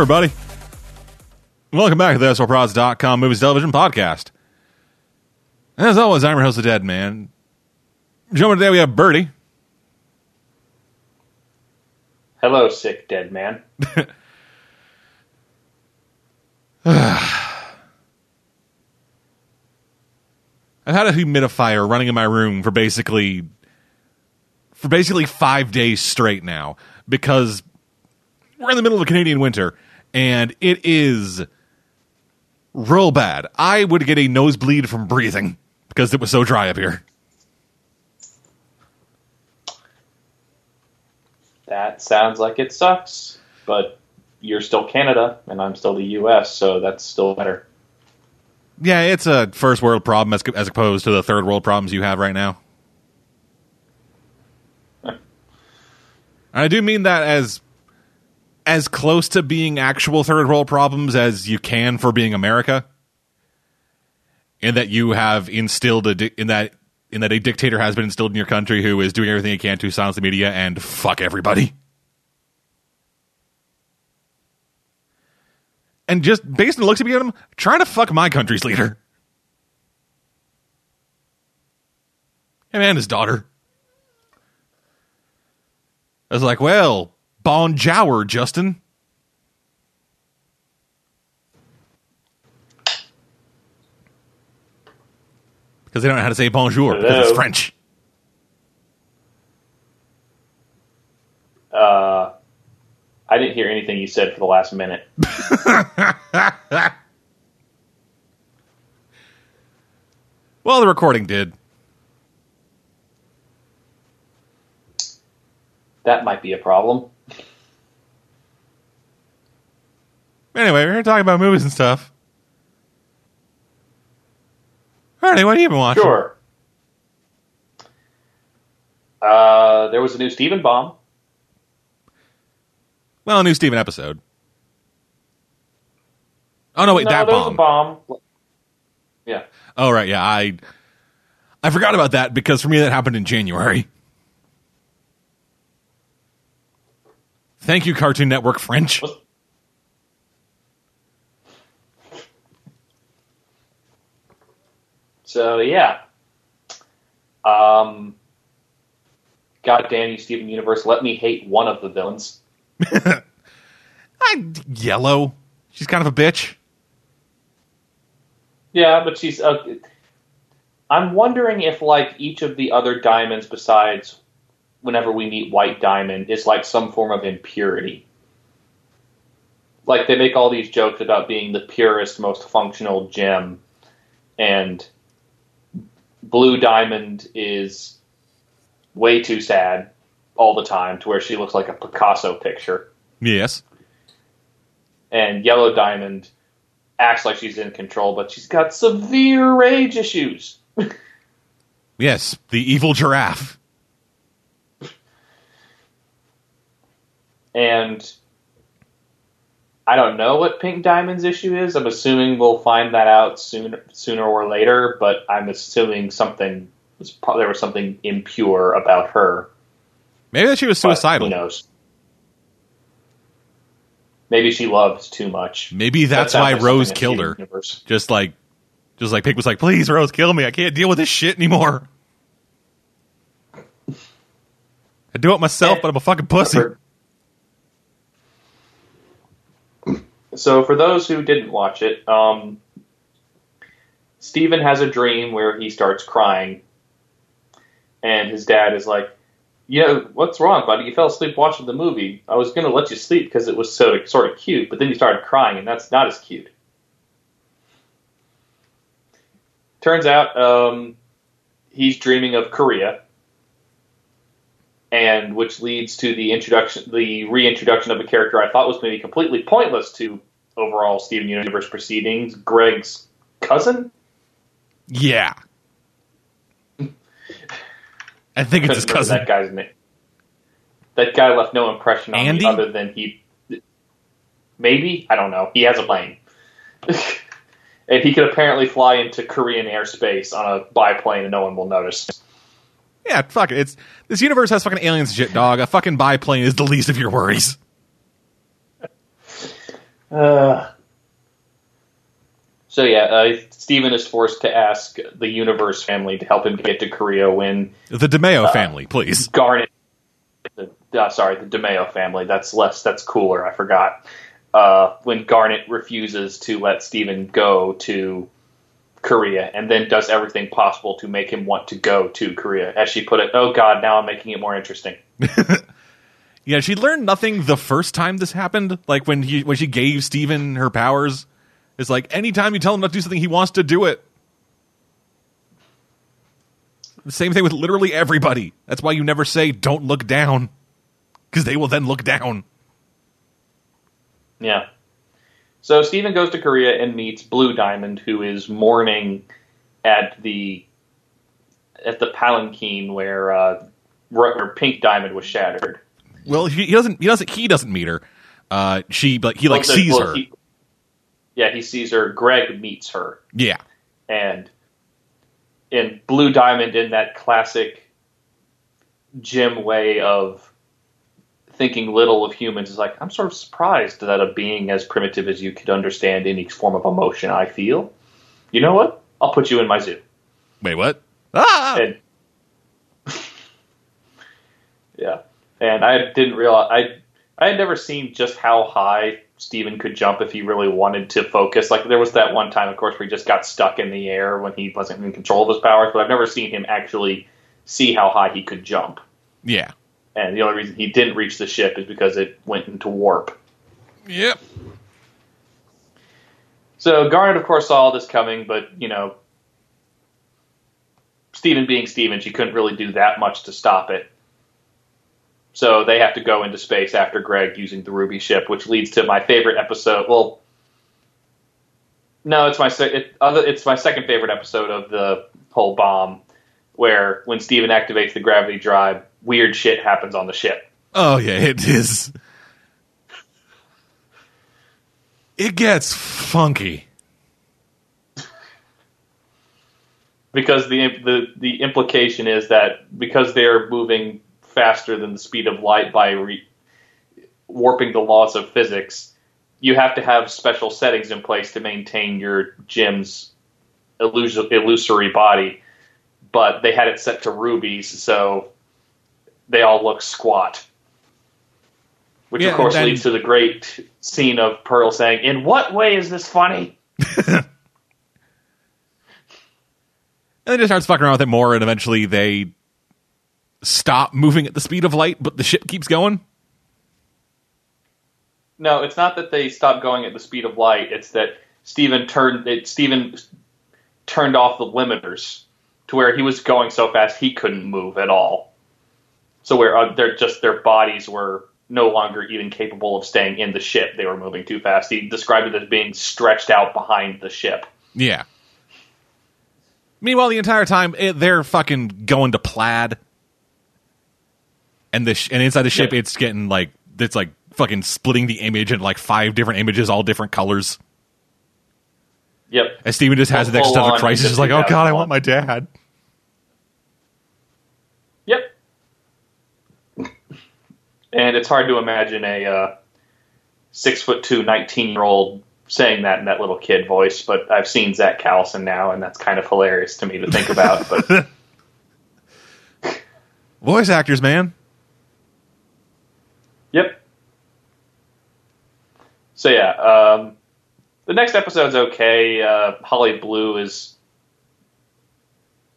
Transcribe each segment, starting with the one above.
Everybody. Welcome back to the SRProds.com Movies Television Podcast. As always, I'm your host, The Dead Man. Joining today, we have Birdie. Hello, sick dead man. I've had a humidifier running in my room for basically for basically five days straight now because we're in the middle of a Canadian winter and it is real bad. I would get a nosebleed from breathing because it was so dry up here. That sounds like it sucks, but you're still Canada and I'm still the US, so that's still better. Yeah, it's a first world problem as, as opposed to the third world problems you have right now. I do mean that as as close to being actual third world problems as you can for being America. And that you have instilled di- in that in that a dictator has been instilled in your country who is doing everything he can to silence the media and fuck everybody. And just based on the looks of him, trying to fuck my country's leader. And his daughter. I was like, well, bon jour, Justin. Because they don't know how to say bonjour because it's French. Uh, I didn't hear anything you said for the last minute. Well, the recording did. That might be a problem. Anyway, we're here talking about movies and stuff. Alrighty, what have you been watching? Sure. Uh, there was a new Steven Bomb. Well, a new Steven episode. Oh no, wait, no, that there was a bomb. bomb. Yeah. Oh right, yeah, I I forgot about that because for me that happened in January. Thank you, Cartoon Network French. Was- So yeah. Um. God damn you, Steven Universe! Let me hate one of the villains. I, yellow. She's kind of a bitch. Yeah, but she's. Uh, I'm wondering if like each of the other diamonds, besides whenever we meet White Diamond, is like some form of impurity. Like they make all these jokes about being the purest, most functional gem, and Blue Diamond is way too sad all the time to where she looks like a Picasso picture Yes. and Yellow Diamond acts like she's in control, but she's got severe rage issues. Yes, the evil giraffe. And I don't know what Pink Diamond's issue is. I'm assuming we'll find that out soon, sooner or later. But I'm assuming something was pro- there was something impure about her. Maybe that she was but suicidal. Who knows? Maybe she loved too much. Maybe that's That why Rose killed her. Universe. Just like just like Pink was like, please, Rose, kill me. I can't deal with this shit anymore. I do it myself, Yeah. but I'm a fucking pussy. So, for those who didn't watch it, um, Steven has a dream where he starts crying, and his dad is like, "Yeah, what's wrong, buddy? You fell asleep watching the movie. I was to let you sleep because it was so sort of cute, but then you started crying, and that's not as cute." Turns out, um, he's dreaming of Korea, and which leads to the introduction, the reintroduction of a character I thought was maybe completely pointless to overall Steven Universe proceedings, Greg's cousin. Yeah. I think it's his cousin. That guy's name. That guy left no impression on Andy? me other than he. Maybe I don't know. He has a plane, and he could apparently fly into Korean airspace on a biplane, and no one will notice. Yeah, fuck it. It's this universe has fucking aliens shit, dog. A fucking biplane is the least of your worries. Uh, so yeah, uh, Steven is forced to ask the Universe family to help him get to Korea when The DeMayo family, please. Garnet. The, uh, sorry, the DeMayo family. That's less. That's cooler. I forgot. Uh, when Garnet refuses to let Steven go to Korea, and then does everything possible to make him want to go to Korea, as she put it. Oh God, now I'm making it more interesting. Yeah, she learned nothing the first time this happened. Like when he when she gave Steven her powers. It's like anytime you tell him not to do something, he wants to do it. The same thing with literally everybody. That's why you never say don't look down. Because they will then look down. Yeah. So Steven goes to Korea and meets Blue Diamond, who is mourning at the at the palanquin where uh, where Pink Diamond was shattered. Well, he, he doesn't. He doesn't. He doesn't meet her. Uh, she, but he like Well, sees well, her. he- yeah, he sees her. Greg meets her, yeah, and in Blue Diamond, in that classic Gem way of thinking little of humans, is like, I'm sort of surprised that a being as primitive as you could understand any form of emotion I feel. You know what? I'll put you in my zoo. Wait, what? Ah! And yeah, and I didn't realize I I had never seen just how high Steven could jump if he really wanted to focus. Like there was that one time, of course, where he just got stuck in the air when he wasn't in control of his powers. But I've never seen him actually see how high he could jump. Yeah. And the only reason he didn't reach the ship is because it went into warp. Yep. So Garnet, of course, saw all this coming, but you know, Steven being Steven, she couldn't really do that much to stop it. So they have to go into space after Greg using the Ruby ship, which leads to my favorite episode. Well, no, it's my it, other, it's my second favorite episode of the whole bomb, where when Steven activates the gravity drive, weird shit happens on the ship. Oh yeah, it is. It gets funky. because the the the implication is that because they're moving faster than the speed of light by re- warping the laws of physics, you have to have special settings in place to maintain your gem's illus- illusory body. But they had it set to rubies, so they all look squat. Which Yeah, of course then- leads to the great scene of Pearl saying, "In what way is this funny?" And then just starts fucking around with it more, and eventually they stop moving at the speed of light, but the ship keeps going. No, it's not that they stopped going at the speed of light. It's that Steven turned it. Steven turned off the limiters to where he was going so fast he couldn't move at all. So where uh, they're just their bodies were no longer even capable of staying in the ship. They were moving too fast. He described it as being stretched out behind the ship. Yeah. Meanwhile, the entire time it, they're fucking going to plaid, and the sh- and inside the ship, Yeah. it's getting like it's like fucking splitting the image into like five different images, all different colors. Yep. And Steven just has Full- the next full stuff on of crisis. He's like, oh god, I want my dad. Yep. And it's hard to imagine a uh, six foot two, 19 year old saying that in that little kid voice, but I've seen Zach Callison now, and that's kind of hilarious to me to think about. But Voice actors, man. yep. So yeah, um, the next episode's okay. Uh, Holly Blue is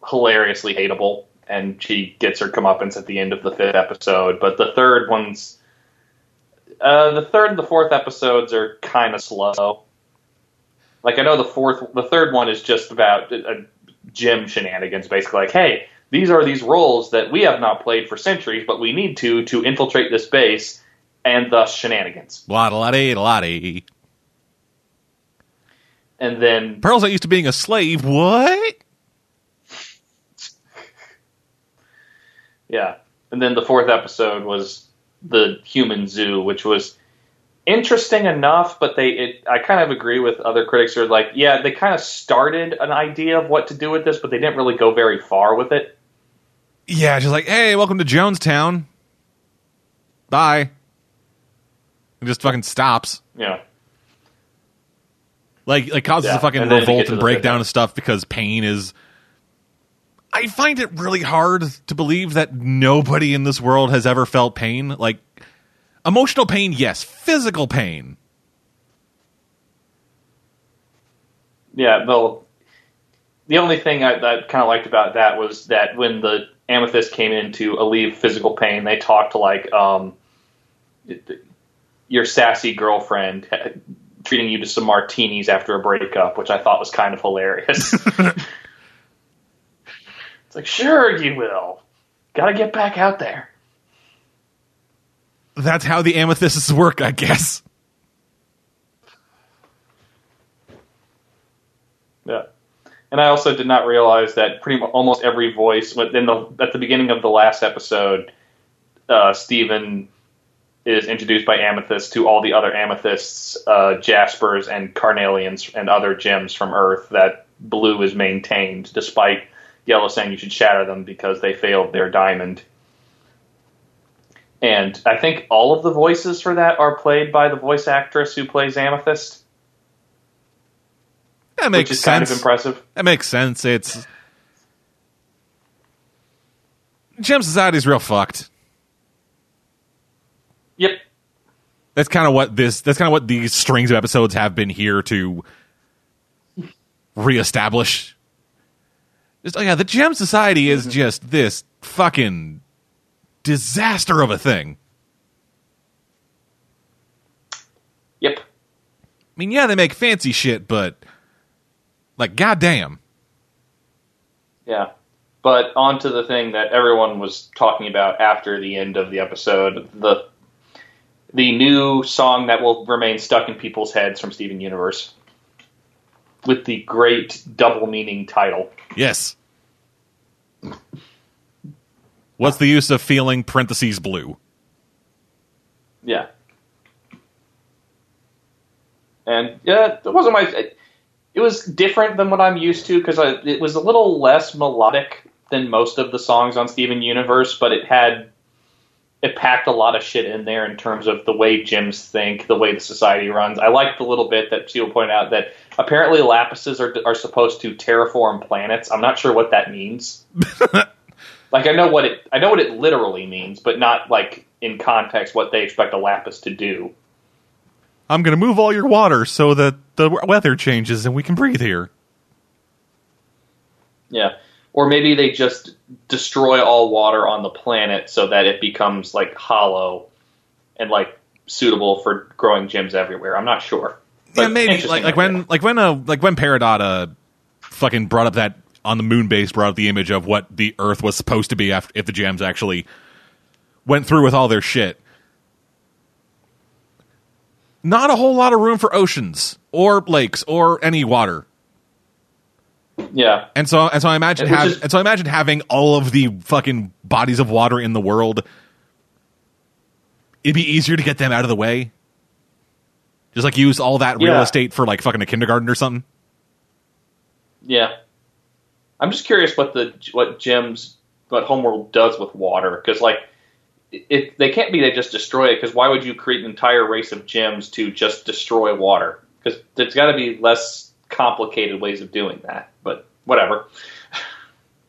hilariously hateable, and she gets her comeuppance at the end of the fifth episode. But the third one's uh, the third and the fourth episodes are kind of slow. Like I know the fourth, the third one is just about uh, gem shenanigans, basically. Like, hey, these are these roles that we have not played for centuries, but we need to to infiltrate this base, and thus shenanigans. Lotta lotta. And then Pearl's not used to being a slave. What? Yeah. And then the fourth episode was the human zoo, which was interesting enough, but they it I kind of agree with other critics who are like, yeah, they kind of started an idea of what to do with this, but they didn't really go very far with it. Yeah, just like, hey, welcome to Jonestown. Bye. And just fucking stops. Yeah. like like causes Yeah, a fucking and then to revolt and breakdown and stuff because pain is. I find it really hard to believe that nobody in this world has ever felt pain. Like emotional pain, yes. Physical pain, Yeah, the the only thing I, that kind of liked about that was that when the amethyst came in to alleviate physical pain, they talked to like um, your sassy girlfriend uh, treating you to some martinis after a breakup, which I thought was kind of hilarious. it's like, sure you will. Got to get back out there. that's how the amethysts work, I guess. Yeah. And I also did not realize that pretty much almost every voice within the at the beginning of the last episode, uh, Steven is introduced by Amethyst to all the other Amethysts, uh, Jaspers, and Carnelians, and other gems from Earth that Blue is maintained, despite Yellow saying you should shatter them because they failed their diamond. And I think all of the voices for that are played by the voice actress who plays Amethyst, That makes which is sense. kind of impressive. That makes sense. It's Gem Society's real fucked. Yep. That's kind of what this. That's kind of what these strings of episodes have been here to reestablish. Just, oh yeah, the Gem Society is mm-hmm. just this fucking disaster of a thing. Yep. I mean, yeah, they make fancy shit, but like, goddamn. Yeah. But on to the thing that everyone was talking about after the end of the episode, the the new song that will remain stuck in people's heads from Steven Universe. With the great double meaning title. Yes. What's the use of feeling parentheses blue? Yeah. And yeah, it wasn't my. It was different than what I'm used to because it was a little less melodic than most of the songs on Steven Universe, but it had it packed a lot of shit in there in terms of the way gems think, the way the society runs. I liked the little bit that Seal pointed out that apparently lapises are are supposed to terraform planets. I'm not sure what that means. like I know what it I know what it literally means, but not like in context what they expect a lapis to do. I'm going to move all your water so that the weather changes and we can breathe here. Yeah. Or maybe they just destroy all water on the planet so that it becomes like hollow and like suitable for growing gems everywhere. I'm not sure. Yeah, maybe like like when like when uh like when Peridot fucking brought up that on the moon base brought up the image of what the Earth was supposed to be after if the gems actually went through with all their shit. Not a whole lot of room for oceans or lakes or any water. Yeah. And so and so I imagine have, is- and so I imagine having all of the fucking bodies of water in the world it'd be easier to get them out of the way. Just like use all that real Yeah. estate for like fucking a kindergarten or something. Yeah. I'm just curious what the what gems what Homeworld does with water because like it they can't be they just destroy it because why would you create an entire race of gems to just destroy water because there's got to be less complicated ways of doing that but whatever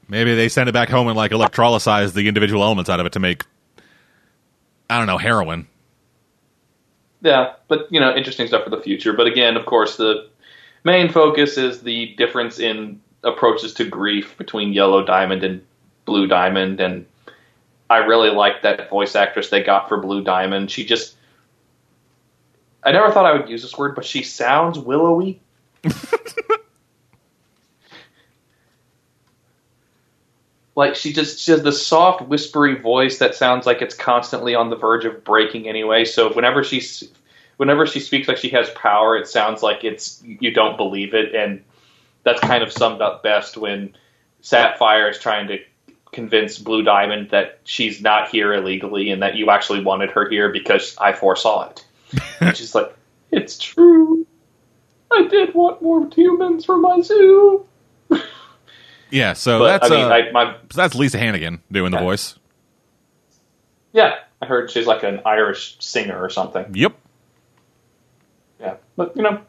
Maybe they send it back home and like electrolyze the individual elements out of it to make I don't know, heroin. Yeah, but you know, interesting stuff for the future. But again, of course, the main focus is the difference in approaches to grief between Yellow Diamond and Blue Diamond, and I really like that voice actress they got for Blue Diamond. She just I never thought I would use this word, but she sounds willowy. like she just she has this soft whispery voice that sounds like it's constantly on the verge of breaking anyway. So whenever she's whenever she speaks like she has power it sounds like it's you don't believe it. And that's kind of summed up best when sapphire is trying to convince blue diamond that she's not here illegally and that you actually wanted her here because i foresaw it. And she's like it's true. I did want more humans for my zoo Yeah, so but that's i mean uh, I, my so that's Lisa Hannigan doing the Yeah. voice. Yeah, I heard she's like an Irish singer or something. Yep. Yeah, but you know,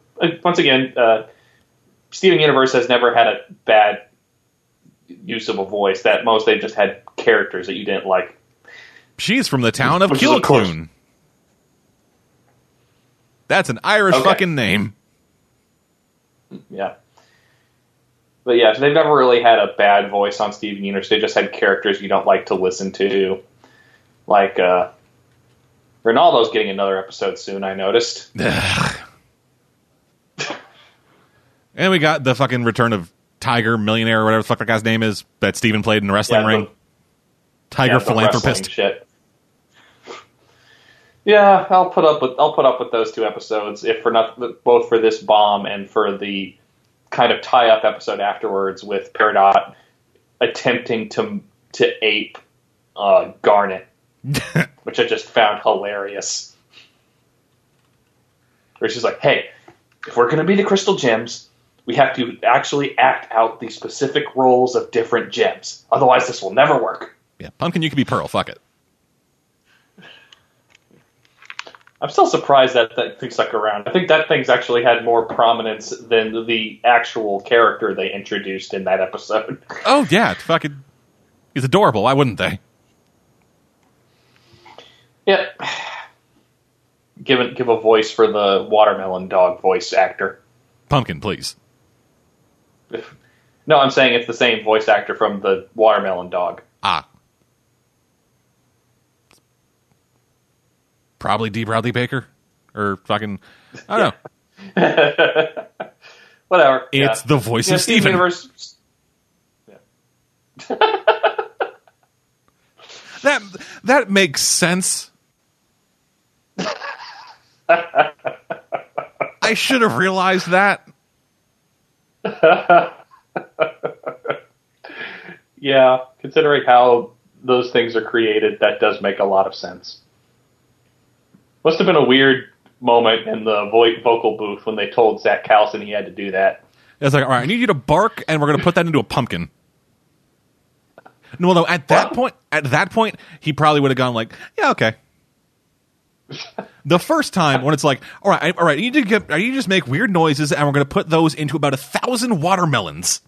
once again, uh, Steven Universe has never had a bad use of a voice. That most they've just had characters that you didn't like. She's from the town of Which is, of course- Kilcloon. That's an Irish Okay. fucking name. Yeah. But yeah, so they've never really had a bad voice on Steven Universe. They just had characters you don't like to listen to. Like, uh, Ronaldo's getting another episode soon, I noticed. And we got the fucking return of Tiger Millionaire or whatever the fuck that guy's name is that Steven played in the wrestling Yeah, ring. Tiger yeah, philanthropist. Shit. Yeah, I'll put up with I'll put up with those two episodes if for not both for this bomb and for the kind of tie up episode afterwards with Peridot attempting to to ape uh, Garnet, which I just found hilarious. Where she's like, "Hey, if we're going to be the Crystal Gems, we have to actually act out the specific roles of different gems. Otherwise, this will never work." yeah, Pumpkin, you could be Pearl. Fuck it. I'm still surprised that that thing stuck around. I think that thing's actually had more prominence than the actual character they introduced in that episode. Oh yeah, it's fucking. He's adorable. Why wouldn't they? Yeah. Give it, give a voice for the watermelon dog voice actor. Pumpkin, please. No, I'm saying it's the same voice actor from the watermelon dog. Ah. Probably D. Bradley Baker. Or fucking. I don't know. Whatever. It's yeah. the voice Yeah, of Steven Steven. Universe. That that makes sense. I should have realized that. Yeah, considering how those things are created, that does make a lot of sense. Must have been a weird moment in the vo- vocal booth when they told Zach Callison he had to do that. It's like, all right, I need you to bark, and we're going to put that into a pumpkin. No, no. At that point, at that point, he probably would have gone like, yeah, okay. the first time when it's like, all right, I, all right, you need to get, you need to just make weird noises, and we're going to put those into about a thousand watermelons.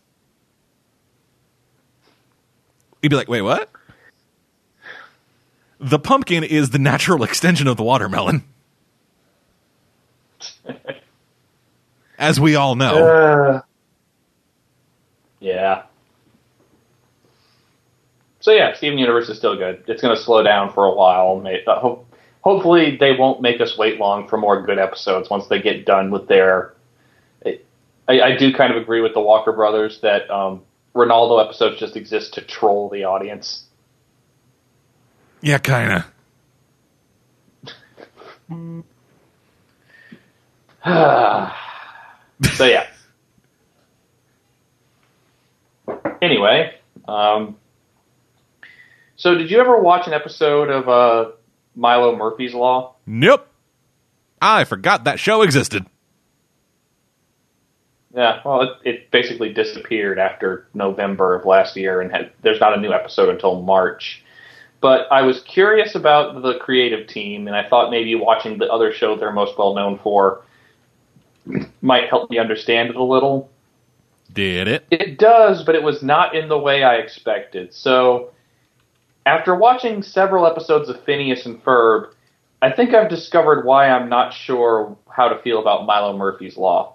He'd be like, wait, what? The pumpkin is the natural extension of the watermelon, as we all know. Yeah. So yeah, Steven Universe is still good. It's going to slow down for a while. Uh, hopefully, they won't make us wait long for more good episodes once they get done with their. I, I do kind of agree with the Walker brothers that um, Ronaldo episodes just exist to troll the audience. Yeah, kind of. so yeah. Anyway, um, so did you ever watch an episode of uh, Milo Murphy's Law? Nope. I forgot that show existed. Yeah, well, it, it basically disappeared after November of last year, and had, there's not a new episode until March. But I was curious about the creative team, and I thought maybe watching the other show they're most well known for might help me understand it a little. Did it? It does, but it was not in the way I expected. So, after watching several episodes of Phineas and Ferb, I think I've discovered why I'm not sure how to feel about Milo Murphy's Law.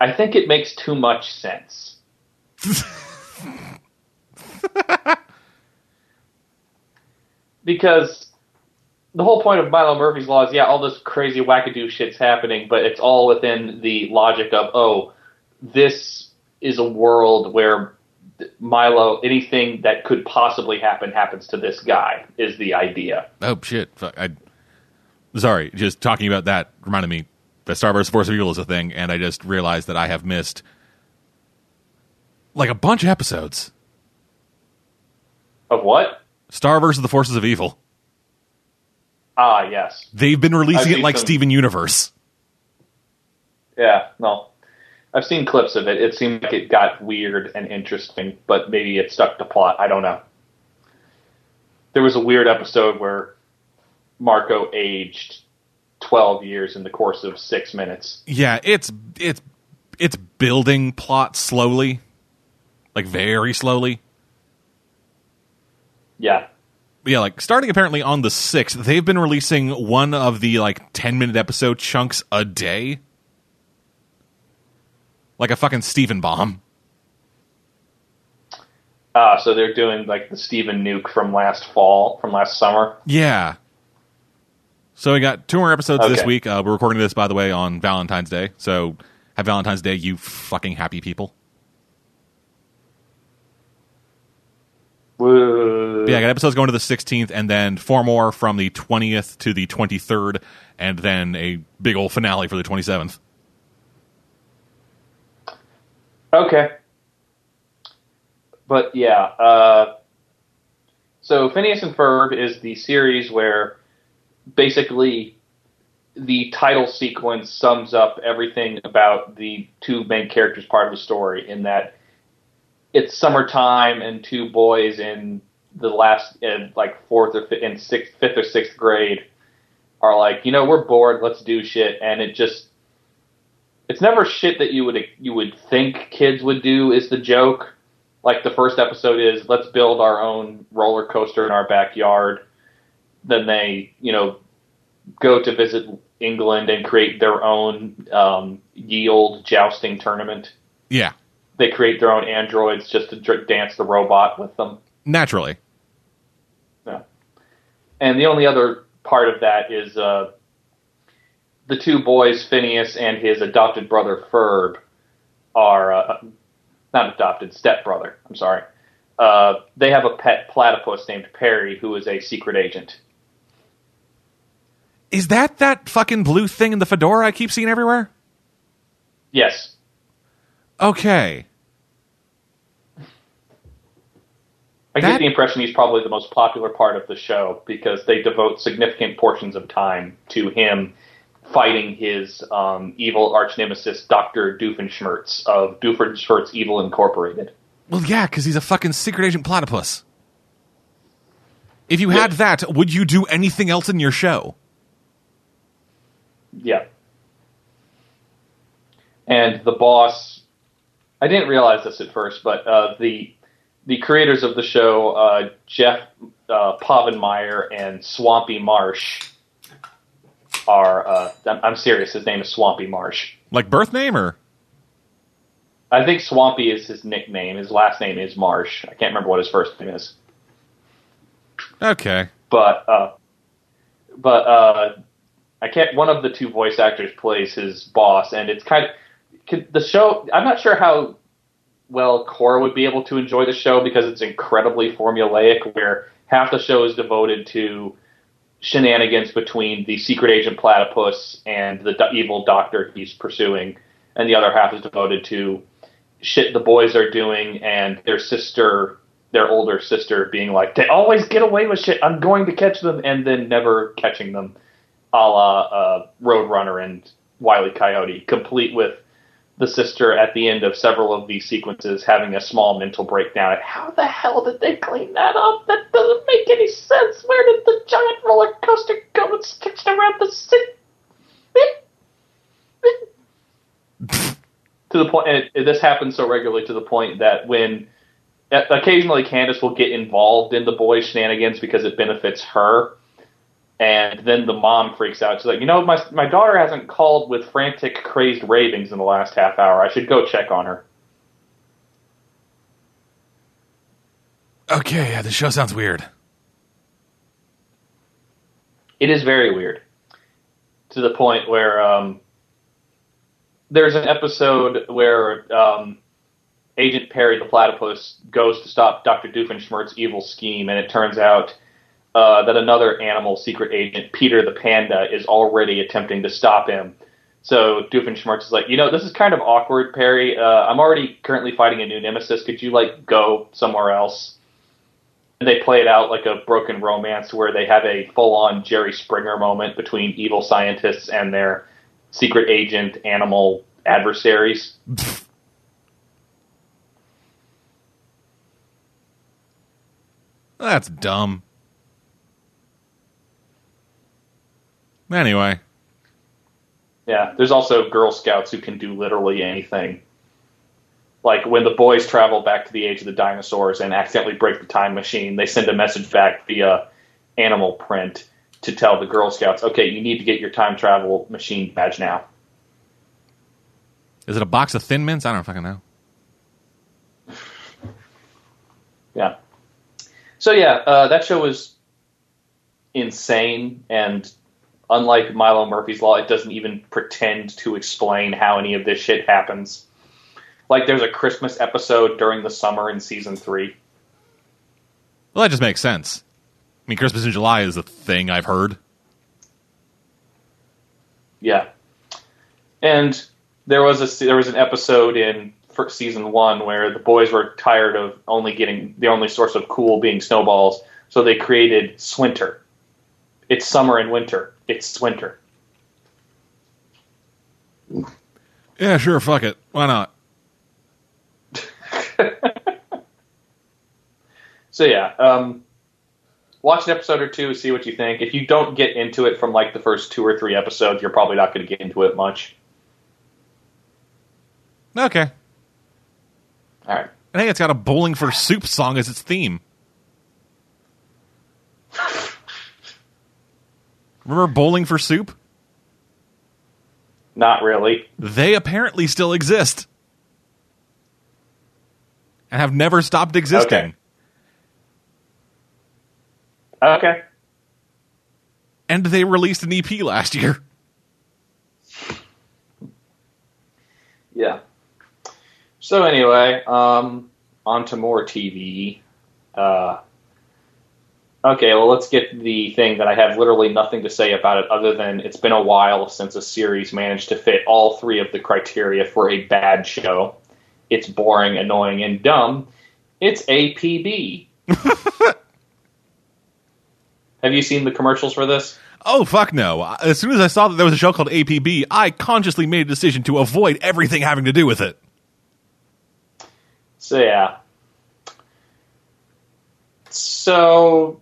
I think it makes too much sense. because the whole point of Milo Murphy's Law is, yeah, all this crazy wackadoo shit's happening, but it's all within the logic of, oh, this is a world where Milo, anything that could possibly happen happens to this guy, is the idea. Oh shit! Fuck, I, sorry, just talking about that reminded me that Star Wars: Force of Evil is a thing, and I just realized that I have missed like a bunch of episodes. Of what? Star versus the Forces of Evil. Ah, yes. They've been I've releasing it like some- Steven Universe. Yeah, no. I've seen clips of it. It seemed like it got weird and interesting, but maybe it stuck to plot. I don't know. There was a weird episode where Marco aged twelve years in the course of six minutes. Yeah, it's it's it's building plot slowly, like very slowly. Yeah, yeah, like starting apparently on the sixth, they've been releasing one of the like ten minute episode chunks a day, like a fucking Steven bomb. Uh, so they're doing like the Steven Nuke from last fall, from last summer. Yeah. So we got two more episodes this week. Uh, we're recording this, by the way, on Valentine's Day. So have Valentine's Day, you fucking happy people. But yeah, I got episodes going to the 16th, and then four more from the 20th to the 23rd, and then a big old finale for the 27th. Okay. But yeah, uh, so Phineas and Ferb is the series where basically the title sequence sums up everything about the two main characters part of the story in that it's summertime and two boys in the last in like fourth or fifth, in sixth fifth or sixth grade are like you know we're bored let's do shit. And it just it's never shit that you would you would think kids would do is the joke. Like the first episode is let's build our own roller coaster in our backyard. Then they you know go to visit england and create their own um, yield jousting tournament. Yeah, they create their own androids just to dr- dance the robot with them naturally. yeah. And the only other part of that is uh, the two boys, Phineas and his adopted brother Ferb, are uh, not adopted, stepbrother. I'm sorry. Uh, they have a pet platypus named Perry, who is a secret agent. Is that that fucking blue thing in the fedora I keep seeing everywhere? Yes. Okay. I That- get the impression he's probably the most popular part of the show because they devote significant portions of time to him fighting his um, evil arch nemesis, Dr. Doofenshmirtz of Doofenshmirtz Evil Incorporated. Well, yeah, because he's a fucking secret agent platypus. If you had that, would you do anything else in your show? Yeah. And the boss, I didn't realize this at first, but uh, the the creators of the show, uh, Jeff uh, Povenmire and Swampy Marsh, are. Uh, I'm, I'm serious. His name is Swampy Marsh. Like birth name or? I think Swampy is his nickname. His last name is Marsh. I can't remember what his first name is. Okay. but uh, but uh, I can't. One of the two voice actors plays his boss, and it's kind of the show. I'm not sure how well Cora would be able to enjoy the show because it's incredibly formulaic, where half the show is devoted to shenanigans between the secret agent platypus and the evil doctor he's pursuing, and the other half is devoted to shit the boys are doing and their sister their older sister being like, they always get away with shit. I'm going to catch them, and then never catching them, a la uh, Roadrunner and Wile E. Coyote, complete with the sister at the end of several of these sequences having a small mental breakdown at how the hell did they clean that up? That doesn't make any sense. Where did the giant roller coaster go and sketched around the city? to the point, and it, this happens so regularly to the point that when occasionally Candace will get involved in the boys' shenanigans because it benefits her. And then the mom freaks out. She's like, you know, my my daughter hasn't called with frantic, crazed ravings in the last half hour. I should go check on her. Okay, yeah, the show sounds weird. It is very weird. To the point where um, there's an episode where um, Agent Perry the platypus goes to stop Dr. Doofenshmirtz's evil scheme, and it turns out uh, that another animal secret agent, Peter the panda, is already attempting to stop him. So Doofenshmirtz is like, you know, this is kind of awkward, Perry. Uh, I'm already currently fighting a new nemesis. Could you like go somewhere else? And they play it out like a broken romance where they have a full-on Jerry Springer moment between evil scientists and their secret agent animal adversaries. That's dumb. Anyway, Yeah, there's also Girl Scouts who can do literally anything. Like when the boys travel back to the age of the dinosaurs and accidentally break the time machine, they send a message back via animal print to tell the Girl Scouts, okay, you need to get your time travel machine badge now. Is it a box of Thin Mints? I don't fucking know. Yeah. So yeah, uh, that show was insane, and unlike Milo Murphy's Law, it doesn't even pretend to explain how any of this shit happens. Like, there's a Christmas episode during the summer in season three. Well, that just makes sense. I mean, Christmas in July is a thing I've heard. Yeah, and there was a there was an episode in season one where the boys were tired of only getting the only source of cool being snowballs, so they created Swinter. It's summer and winter. It's winter. Yeah, sure. Fuck it. Why not? so yeah, um, watch an episode or two, see what you think. If you don't get into it from like the first two or three episodes, you're probably not going to get into it much. Okay. All right. I think it's got a bowling for soup song as its theme. Remember bowling for soup? Not really. They apparently still exist. And have never stopped existing. Okay. okay. And they released an EP last year. Yeah. So anyway, um, on to more TV. Uh, okay, well, let's get the thing that I have literally nothing to say about it other than it's been a while since a series managed to fit all three of the criteria for a bad show. It's boring, annoying, and dumb. It's APB. have you seen the commercials for this? Oh fuck no! As soon as I saw that there was a show called APB, I consciously made a decision to avoid everything having to do with it. So yeah. So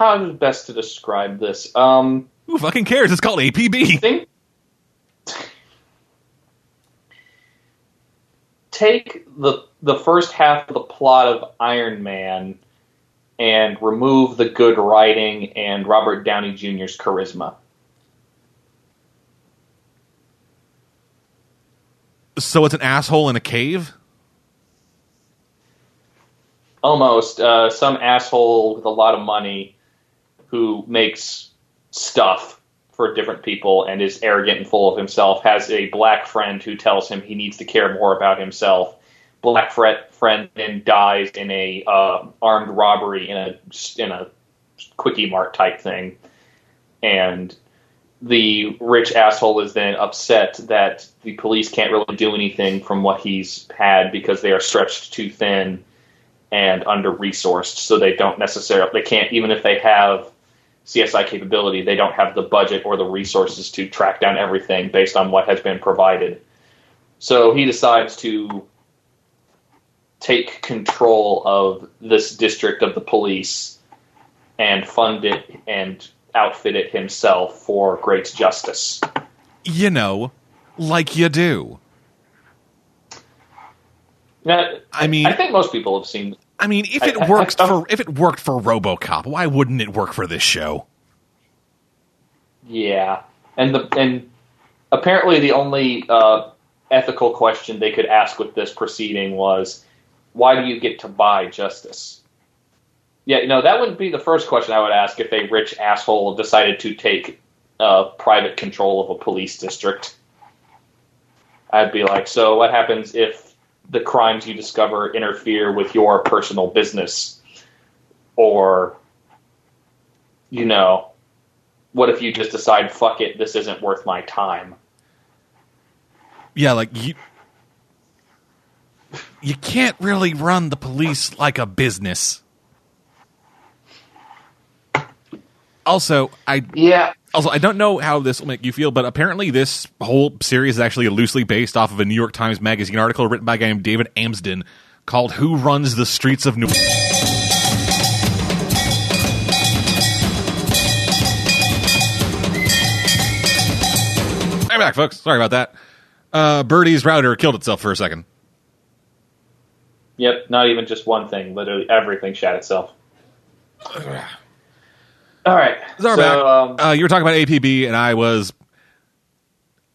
how is best to describe this? Um, Who fucking cares? It's called APB. Think, take the the first half of the plot of Iron Man and remove the good writing and Robert Downey Jr.'s charisma. So it's an asshole in a cave? Almost. Uh, some asshole with a lot of money who makes stuff for different people and is arrogant and full of himself has a black friend who tells him he needs to care more about himself. Black friend then dies in a uh, armed robbery in a in a quickie mart type thing, and the rich asshole is then upset that the police can't really do anything from what he's had because they are stretched too thin and under resourced, so they don't necessarily they can't even if they have CSI capability, they don't have the budget or the resources to track down everything based on what has been provided. So he decides to take control of this district of the police and fund it and outfit it himself for great justice. You know, like you do. Now, I mean, I think most people have seen. I mean, if it I- I- worked I- for if it worked for RoboCop, why wouldn't it work for this show? Yeah, and the and apparently the only uh, ethical question they could ask with this proceeding was, why do you get to buy justice? Yeah, you know that wouldn't be the first question I would ask if a rich asshole decided to take uh, private control of a police district. I'd be like, so what happens if the crimes you discover interfere with your personal business, or you know, what if you just decide, fuck it, this isn't worth my time? Yeah, like you you can't really run the police like a business. Also, I Yeah. Also I don't know how this will make you feel, but apparently this whole series is actually loosely based off of a New York Times Magazine article written by a guy named David Amsden called "Who Runs the Streets of New." York." I'm back, folks. Sorry about that. Uh, Birdie's router killed itself for a second. Yep, not even just one thing. Literally everything shat itself. All right. Sorry so, um, uh, you were talking about APB, and I was.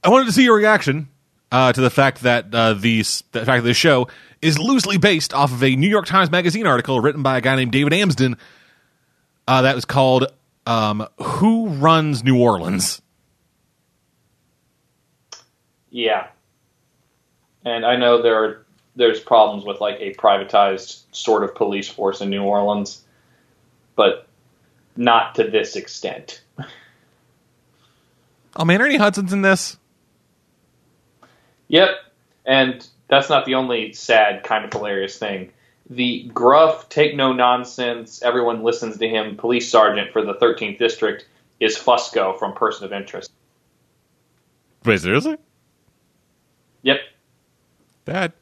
I wanted to see your reaction uh, to the fact that uh, the the fact that this show is loosely based off of a New York Times Magazine article written by a guy named David Amsden. Uh, that was called um, "Who Runs New Orleans." yeah. And I know there are there's problems with like a privatized sort of police force in New Orleans, but not to this extent. Oh man, Ernie Hudson's in this. Yep. And that's not the only sad, kind of hilarious thing. The gruff, take no nonsense, everyone listens to him police sergeant for the 13th district is Fusco from Person of Interest. Wait, seriously? Yep. That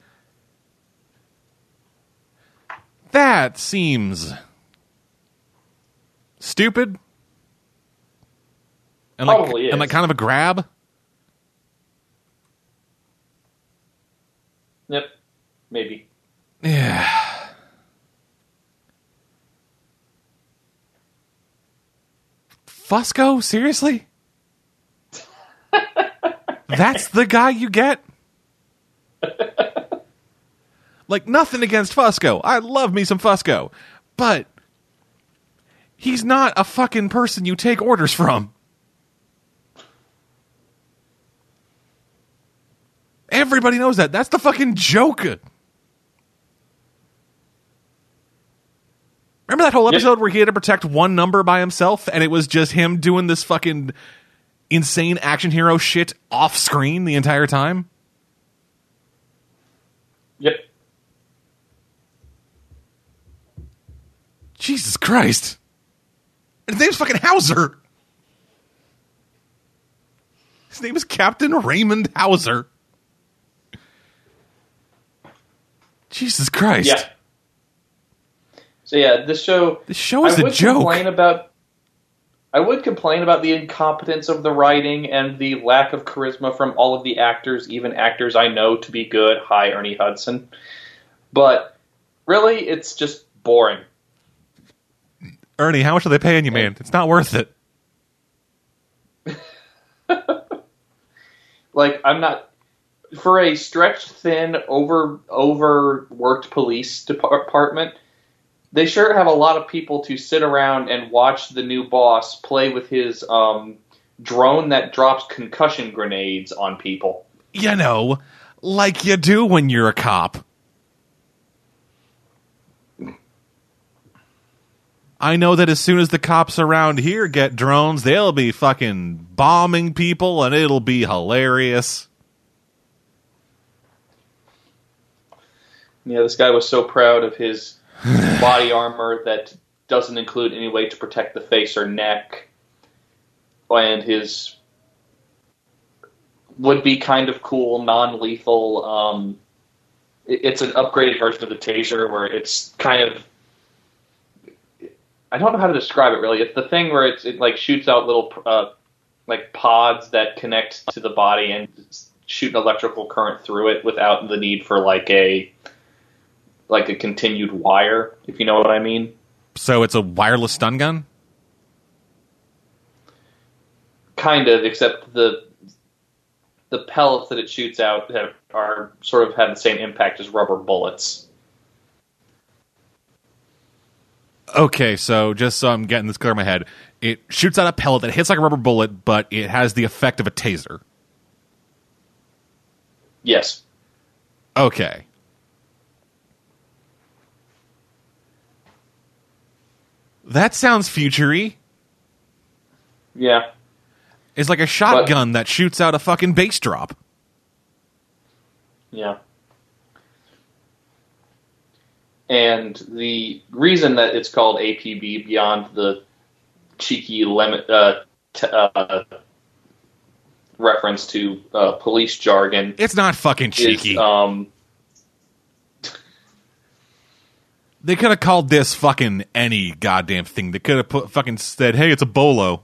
that seems stupid. And like, Probably and like kind of a grab. Yep. Maybe. Yeah. Fusco, seriously? That's the guy you get? like nothing against Fusco. I love me some Fusco. But he's not a fucking person you take orders from. Everybody knows that. That's the fucking joke. Remember that whole episode where he had to protect one number by himself and it was just him doing this fucking insane action hero shit off screen the entire time? Yep. Jesus Christ. And his name's fucking Hauser. His name is Captain Raymond Hauser. Jesus Christ. Yeah. So yeah, this show. This show is I a would joke. complain about. I would complain about the incompetence of the writing and the lack of charisma from all of the actors, even actors I know to be good. Hi, Ernie Hudson. But really, it's just boring. Ernie, how much are they paying you, man? It's not worth it. Like I'm not for a stretched thin, over overworked police depar- department. They sure have a lot of people to sit around and watch the new boss play with his um, drone that drops concussion grenades on people. You know, like you do when you're a cop. I know that as soon as the cops around here get drones, they'll be fucking bombing people and it'll be hilarious. Yeah, this guy was so proud of his body armor that doesn't include any way to protect the face or neck, and his would be kind of cool, non-lethal. Um, it's an upgraded version of the taser where it's kind of. I don't know how to describe it really. It's the thing where it's, it like shoots out little uh, like pods that connect to the body and shoot an electrical current through it without the need for like a like a continued wire, if you know what I mean. So it's a wireless stun gun? Kind of, except the the pellets that it shoots out have, are sort of have the same impact as rubber bullets. Okay, so just so I'm getting this clear in my head, it shoots out a pellet that hits like a rubber bullet, but it has the effect of a taser. Yes. Okay. That sounds futury. Yeah. It's like a shotgun that shoots out a fucking bass drop. Yeah. And the reason that it's called APB beyond the cheeky lemon uh, t- uh, reference to uh, police jargon It's not fucking cheeky. is um, they could have called this fucking any goddamn thing. They could have put fucking said, "Hey, it's a bolo."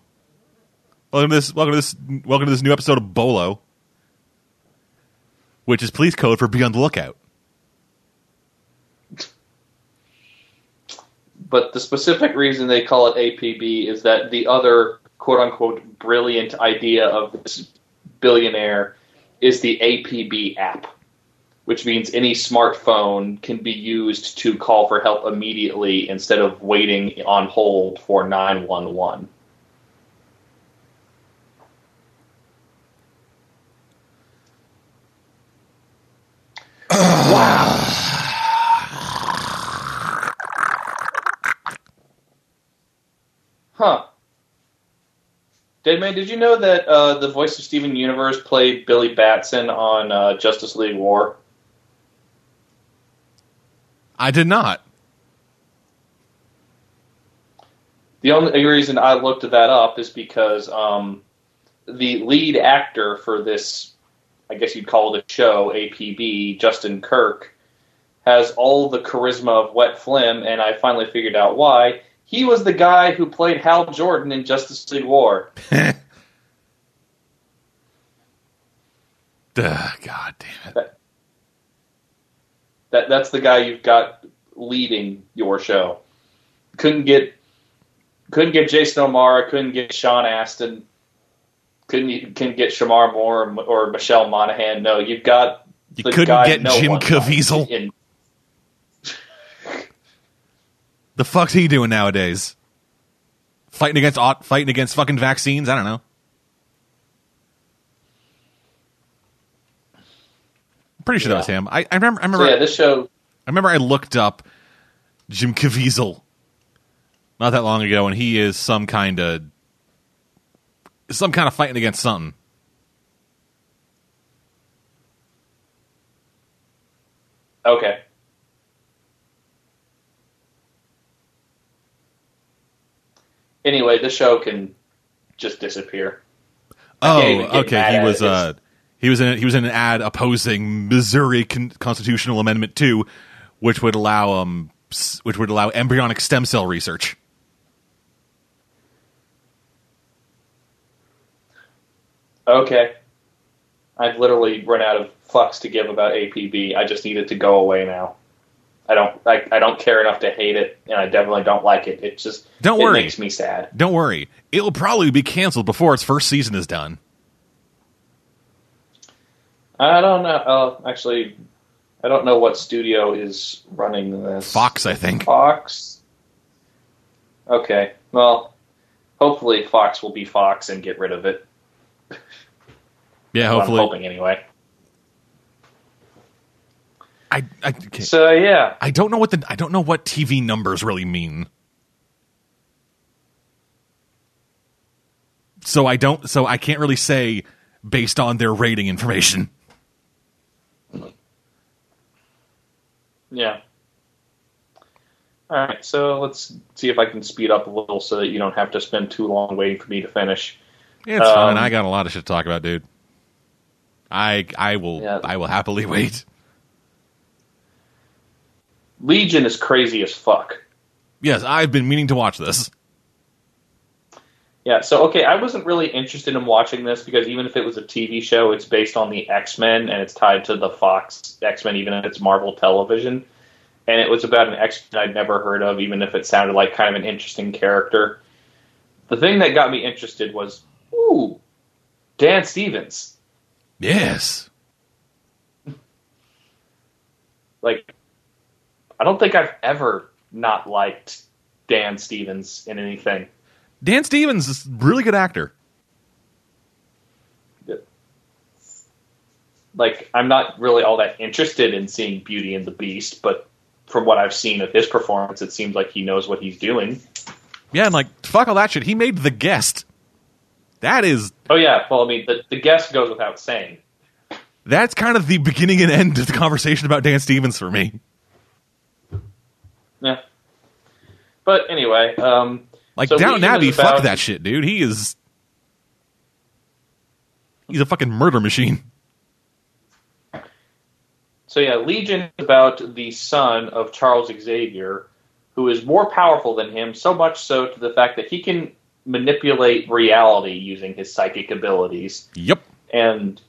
Welcome to this. Welcome to this. Welcome to this new episode of Bolo, which is police code for be on the lookout. But the specific reason they call it APB is that the other quote unquote brilliant idea of this billionaire is the APB app, which means any smartphone can be used to call for help immediately instead of waiting on hold for 911. wow. Huh. Deadman, did you know that uh, the voice of Steven Universe played Billy Batson on uh, Justice League War? I did not. The only reason I looked that up is because um, the lead actor for this, I guess you'd call it a show, APB, Justin Kirk, has all the charisma of Wet Flim, and I finally figured out why. He was the guy who played Hal Jordan in Justice League War. God damn it. That that's the guy you've got leading your show. Couldn't get couldn't get Jason O'Mara, couldn't get Sean Astin, couldn't couldn't get Shemar Moore or, or Michelle Monaghan. No, you've got You couldn't get no Jim Caviezel? in- The fuck's he doing nowadays? Fighting against fighting against fucking vaccines? I don't know. I'm pretty sure that was him. I, I remember. I So remember. yeah, this show. I remember. I looked up Jim Caviezel not that long ago, and he is some kind of some kind of fighting against something. Okay. Anyway, the show can just disappear. Oh, can't even get okay. He was it. uh he was in he was in an ad opposing Missouri Con- Constitutional Amendment 2 which would allow um which would allow embryonic stem cell research. Okay. I've literally run out of fucks to give about APB. I just need it to go away now. I don't. I, I don't care enough to hate it, and I definitely don't like it. It just Don't it worry. makes me sad. Don't worry. It'll probably be canceled before its first season is done. I don't know. Uh, actually, I don't know what studio is running this. Fox, I think. Fox. Okay. Well, hopefully Fox will be Fox and get rid of it. Yeah, hopefully. I'm hoping anyway. I I, okay. So yeah, I don't know what the I don't know what TV numbers really mean. So I don't so I can't really say based on their rating information. yeah. All right. So let's see if I can speed up a little so that you don't have to spend too long waiting for me to finish. It's Um, fine. I got a lot of shit to talk about, dude. I I will Yeah. I will happily wait. Legion is crazy as fuck. Yes, I've been meaning to watch this. Yeah, so okay, I wasn't really interested in watching this because even if it was a TV show, it's based on the X Men and it's tied to the Fox X Men, even if it's Marvel Television. And it was about an X Men I'd never heard of, even if it sounded like kind of an interesting character. The thing that got me interested was, ooh, Dan Stevens. Yes. Like, I don't think I've ever not liked Dan Stevens in anything. Dan Stevens is a really good actor. like I'm not really all that interested in seeing Beauty and the Beast, but from what I've seen of his performance, it seems like he knows what he's doing. Yeah, and like fuck all that shit. He made The Guest. That is Oh yeah, well I mean the the guest goes without saying. that's kind of the beginning and end of the conversation about Dan Stevens for me. Yeah. But anyway, um, Like So Downton Abbey, about- fuck that shit, dude. He is he's a fucking murder machine. so yeah, Legion is about the son of Charles Xavier, who is more powerful than him, so much so to the fact that he can manipulate reality using his psychic abilities, Yep. and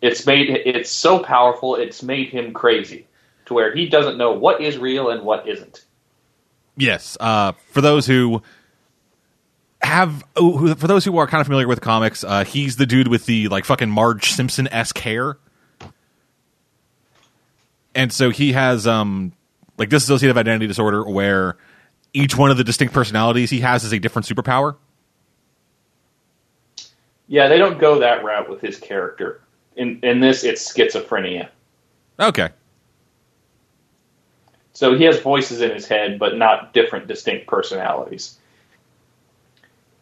it's made it's so powerful. It's made him crazy to where he doesn't know what is real and what isn't. Yes. Uh, for those who have, who, for those who are kind of familiar with comics, uh, he's the dude with the like fucking Marge Simpson esque hair, and so he has um like dissociative identity disorder where each one of the distinct personalities he has is a different superpower. Yeah, they don't go that route with his character. In in this, it's schizophrenia. Okay. So he has voices in his head, but not different, distinct personalities.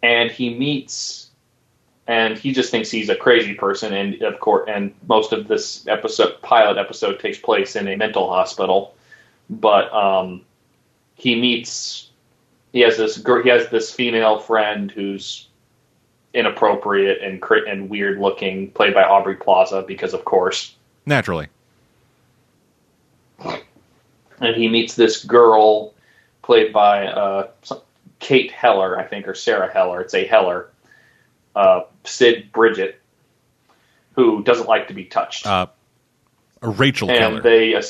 And he meets, and he just thinks he's a crazy person. And of course, and most of this episode, pilot episode, takes place in a mental hospital. But um, he meets, he has this he has this female friend who's inappropriate and and weird looking, played by Aubrey Plaza, because of course. Naturally. And he meets this girl played by uh, Kate Heller, I think, or Sarah Heller. It's a Heller, uh, Sid Bridget, who doesn't like to be touched, Uh, Rachel and Keller. they,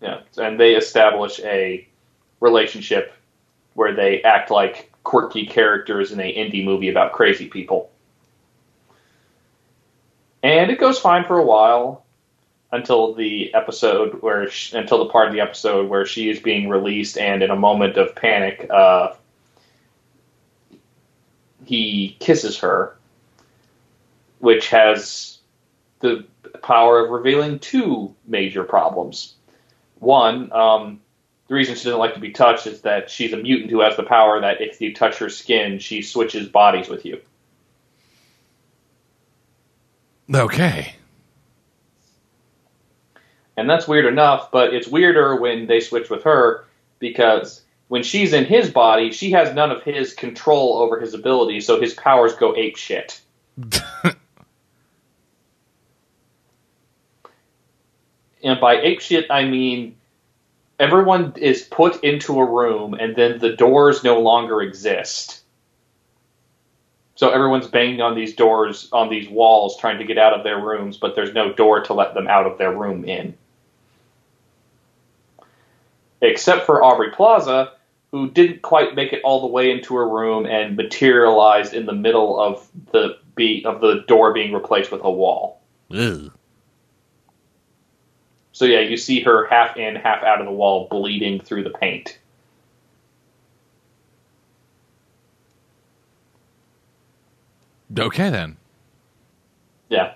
yeah, and they establish a relationship where they act like quirky characters in a indie movie about crazy people. And it goes fine for a while until the episode where she, until the part of the episode where she is being released and in a moment of panic uh, he kisses her which has the power of revealing two major problems one um, the reason she doesn't like to be touched is that she's a mutant who has the power that if you touch her skin she switches bodies with you okay. And that's weird enough, but it's weirder when they switch with her because when she's in his body, she has none of his control over his abilities, so his powers go ape shit. And by ape shit, I mean everyone is put into a room and then the doors no longer exist. So everyone's banging on these doors, on these walls, trying to get out of their rooms, but there's no door to let them out of their room in. Except for Aubrey Plaza, who didn't quite make it all the way into her room and materialized in the middle of the be of the door being replaced with a wall. Ugh. So yeah, you see her half in, half out of the wall, bleeding through the paint. Okay then. Yeah.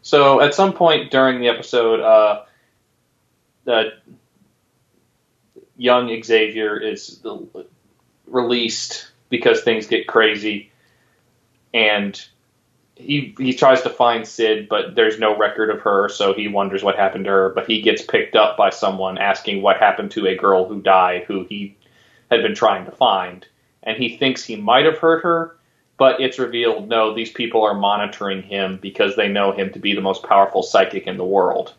So at some point during the episode, uh, the young Xavier is released because things get crazy, and he he tries to find Sid, but there's no record of her, so he wonders what happened to her. But he gets picked up by someone asking what happened to a girl who died, who he had been trying to find, and he thinks he might have hurt her, but it's revealed no, these people are monitoring him because they know him to be the most powerful psychic in the world.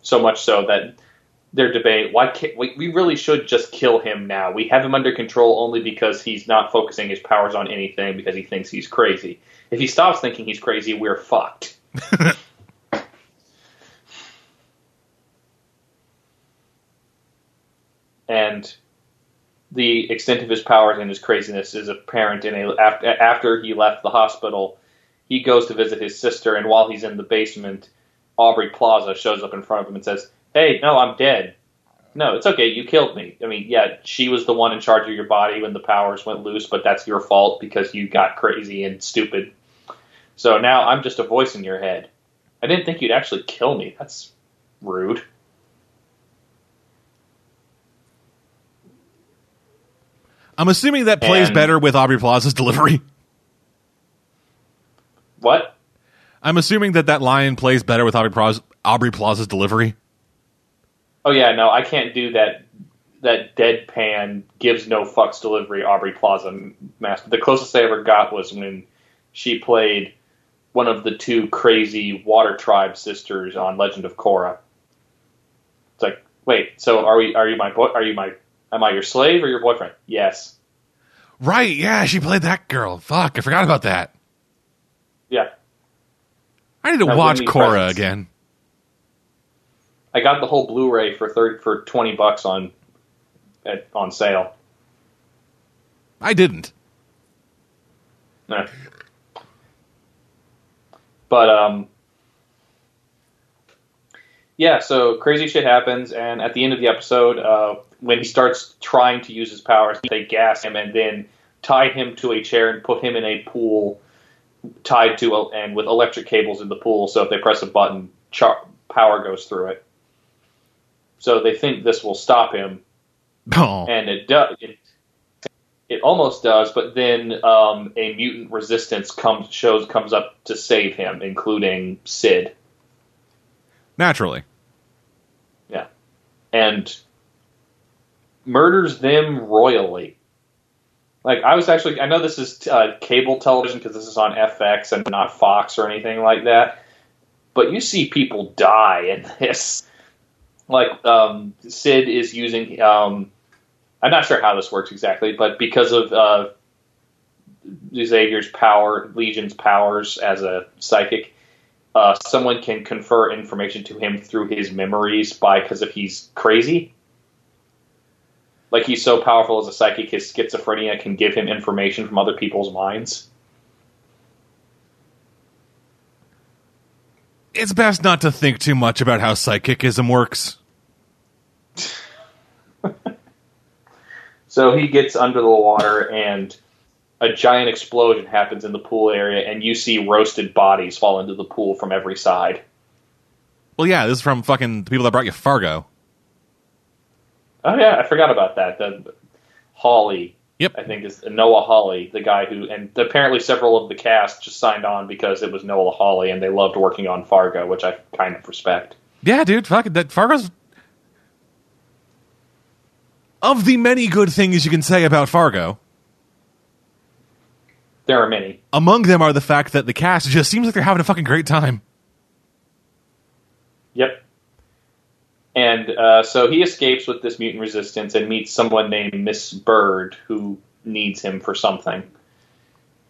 So much so that they're debating why can't we, we really should just kill him now. We have him under control only because he's not focusing his powers on anything because he thinks he's crazy. If he stops thinking he's crazy, we're fucked. and the extent of his powers and his craziness is apparent in a after, after he left the hospital. He goes to visit his sister, and while he's in the basement, Aubrey Plaza shows up in front of him and says, "Hey, no, I'm dead. No, it's okay. You killed me. I mean, yeah, she was the one in charge of your body when the powers went loose, but that's your fault because you got crazy and stupid. So now I'm just a voice in your head. I didn't think you'd actually kill me. That's rude." I'm assuming that plays And- better with Aubrey Plaza's delivery. What? I'm assuming that that line plays better with Aubrey, Plaza, Aubrey Plaza's delivery. Oh yeah, no, I can't do that. That deadpan gives no fucks delivery. Aubrey Plaza master. The closest I ever got was when she played one of the two crazy Water Tribe sisters on Legend of Korra. It's like, wait, so are we? Are you my boy? Are you my? Am I your slave or your boyfriend? Yes. Right, yeah, she played that girl. Fuck, I forgot about that. Yeah, I need to That watch Korra again. I got the whole Blu-ray for thirty for twenty bucks on at, on sale. I didn't. No. But um, yeah. So crazy shit happens, and at the end of the episode, uh, when he starts trying to use his powers, they gas him and then tie him to a chair and put him in a pool tied to a, and with electric cables in the pool. So if they press a button, char- power goes through it. So they think this will stop him, Oh, and it does. It, it almost does, but then um, a mutant resistance comes shows comes up to save him, including Sid. naturally. Yeah, and murders them royally. Like I was actually, I know this is uh, cable television because this is on FX and not Fox or anything like that. But you see people die in this. Like um, Sid is using. Um, I'm not sure how this works exactly, but because of uh, Xavier's power, Legion's powers as a psychic, uh, someone can confer information to him through his memories by because if he's crazy. Like he's so powerful as a psychic, his schizophrenia can give him information from other people's minds. It's best not to think too much about how psychicism works. So he gets under the water and a giant explosion happens in the pool area and you see roasted bodies fall into the pool from every side. Well, yeah, this is from fucking the people that brought you Fargo. Oh yeah, I forgot about that. The Hawley, Yep. I think is Noah Hawley, the guy who and apparently several of the cast just signed on because it was Noah Hawley and they loved working on Fargo, which I kind of respect. Yeah, dude, fuck. That Fargo's of the many good things you can say about Fargo. There are many. Among them are the fact that the cast just seems like they're having a fucking great time. Yep. And uh, so he escapes with this mutant resistance and meets someone named Miss Bird who needs him for something.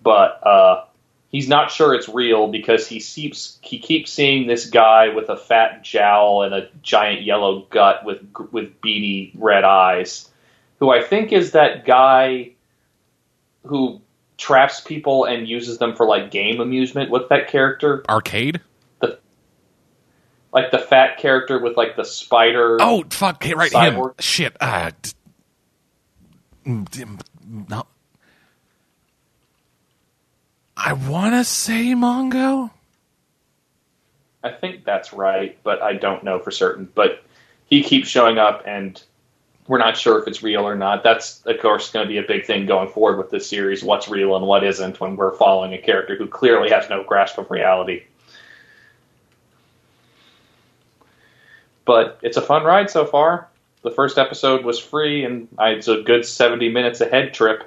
But uh, he's not sure it's real because he keeps he keeps seeing this guy with a fat jowl and a giant yellow gut with with beady red eyes, who I think is that guy who traps people and uses them for like game amusement. What's that character? Arcade? Like the fat character with like the spider. Oh, fuck, right, Cyborg. him. Shit. Uh, d- mm, no. I want to say Mongo. I think that's right, but I don't know for certain. But he keeps showing up, and we're not sure if it's real or not. That's, of course, going to be a big thing going forward with this series what's real and what isn't when we're following a character who clearly has no grasp of reality. But it's a fun ride so far. The first episode was free, and I- it's a good 70 minutes ahead trip.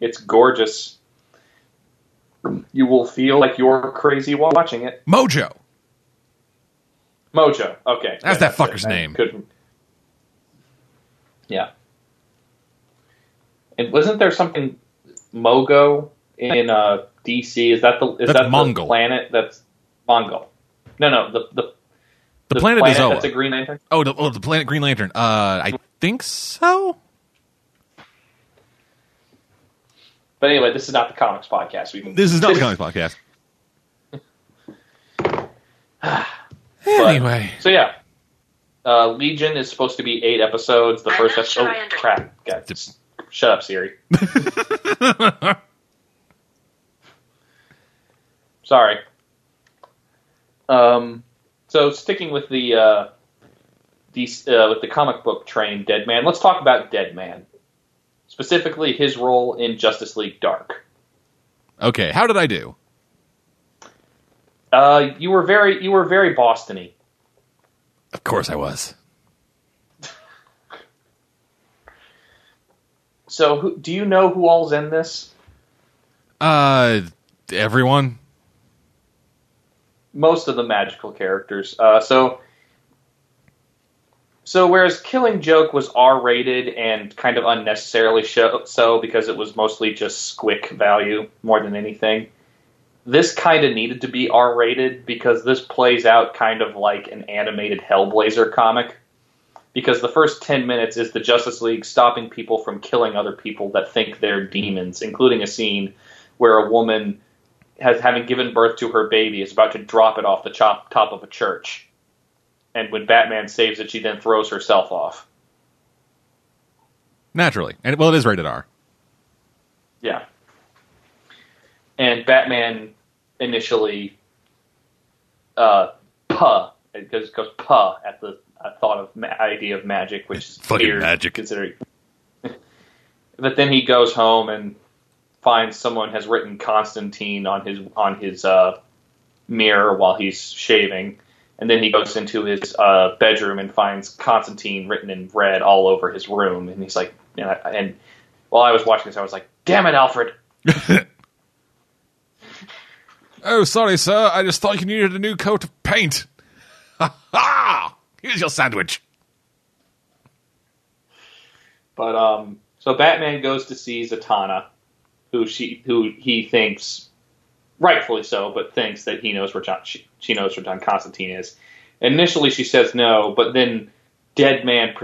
It's gorgeous. You will feel like you're crazy while watching it. Mojo. Mojo. Okay. That's Yeah, that fucker's it. Name. couldn't- Yeah. And wasn't there something Mogo in uh, DC? Is that the is That's that Mongol. the planet that's Mongol? No, no, the the, The, planet, is Oa. that's a Green Lantern. oh, the, oh, the planet Green Lantern. Uh, I think so. But anyway, this is not the comics podcast. We can, This is not the comics podcast. anyway, So yeah, uh, Legion is supposed to be eight episodes. The I'm first episode. sure oh crap! God, just shut up, Siri. Sorry. Um, so sticking with the uh, these uh, with the comic book train, Dead Man. Let's talk about Dead Man, specifically his role in Justice League Dark. okay. How did I do? Uh, you were very you were very Bostony. Of course I was. So, who, do you know who all's in this? Uh, everyone. Most of the magical characters. Uh, so So whereas Killing Joke was R rated and kind of unnecessarily show, so because it was mostly just squick value more than anything, this kind of needed to be R rated because this plays out kind of like an animated Hellblazer comic. Because the first 10 minutes is the Justice League stopping people from killing other people that think they're demons, including a scene where a woman has having given birth to her baby is about to drop it off the top, top of a church and when Batman saves it, she then throws herself off. Naturally, and well, it is rated R. Yeah, and Batman initially, uh, puh, it goes goes puh at the thought of ma- idea of magic, which is Fucking weird magic. considering. but then he goes home and finds someone has written Constantine on his on his uh, mirror while he's shaving and then he goes into his uh, bedroom and finds Constantine written in red all over his room, and he's like, and, I, and while I was watching this, I was like, "Damn it, Alfred!" oh, sorry, sir. I just thought you needed a new coat of paint. Ha ha! Here's your sandwich. But um, so Batman goes to see Zatanna, who she who he thinks rightfully so, but thinks that he knows where John, she, she knows where John Constantine is. Initially, she says no, but then Dead Man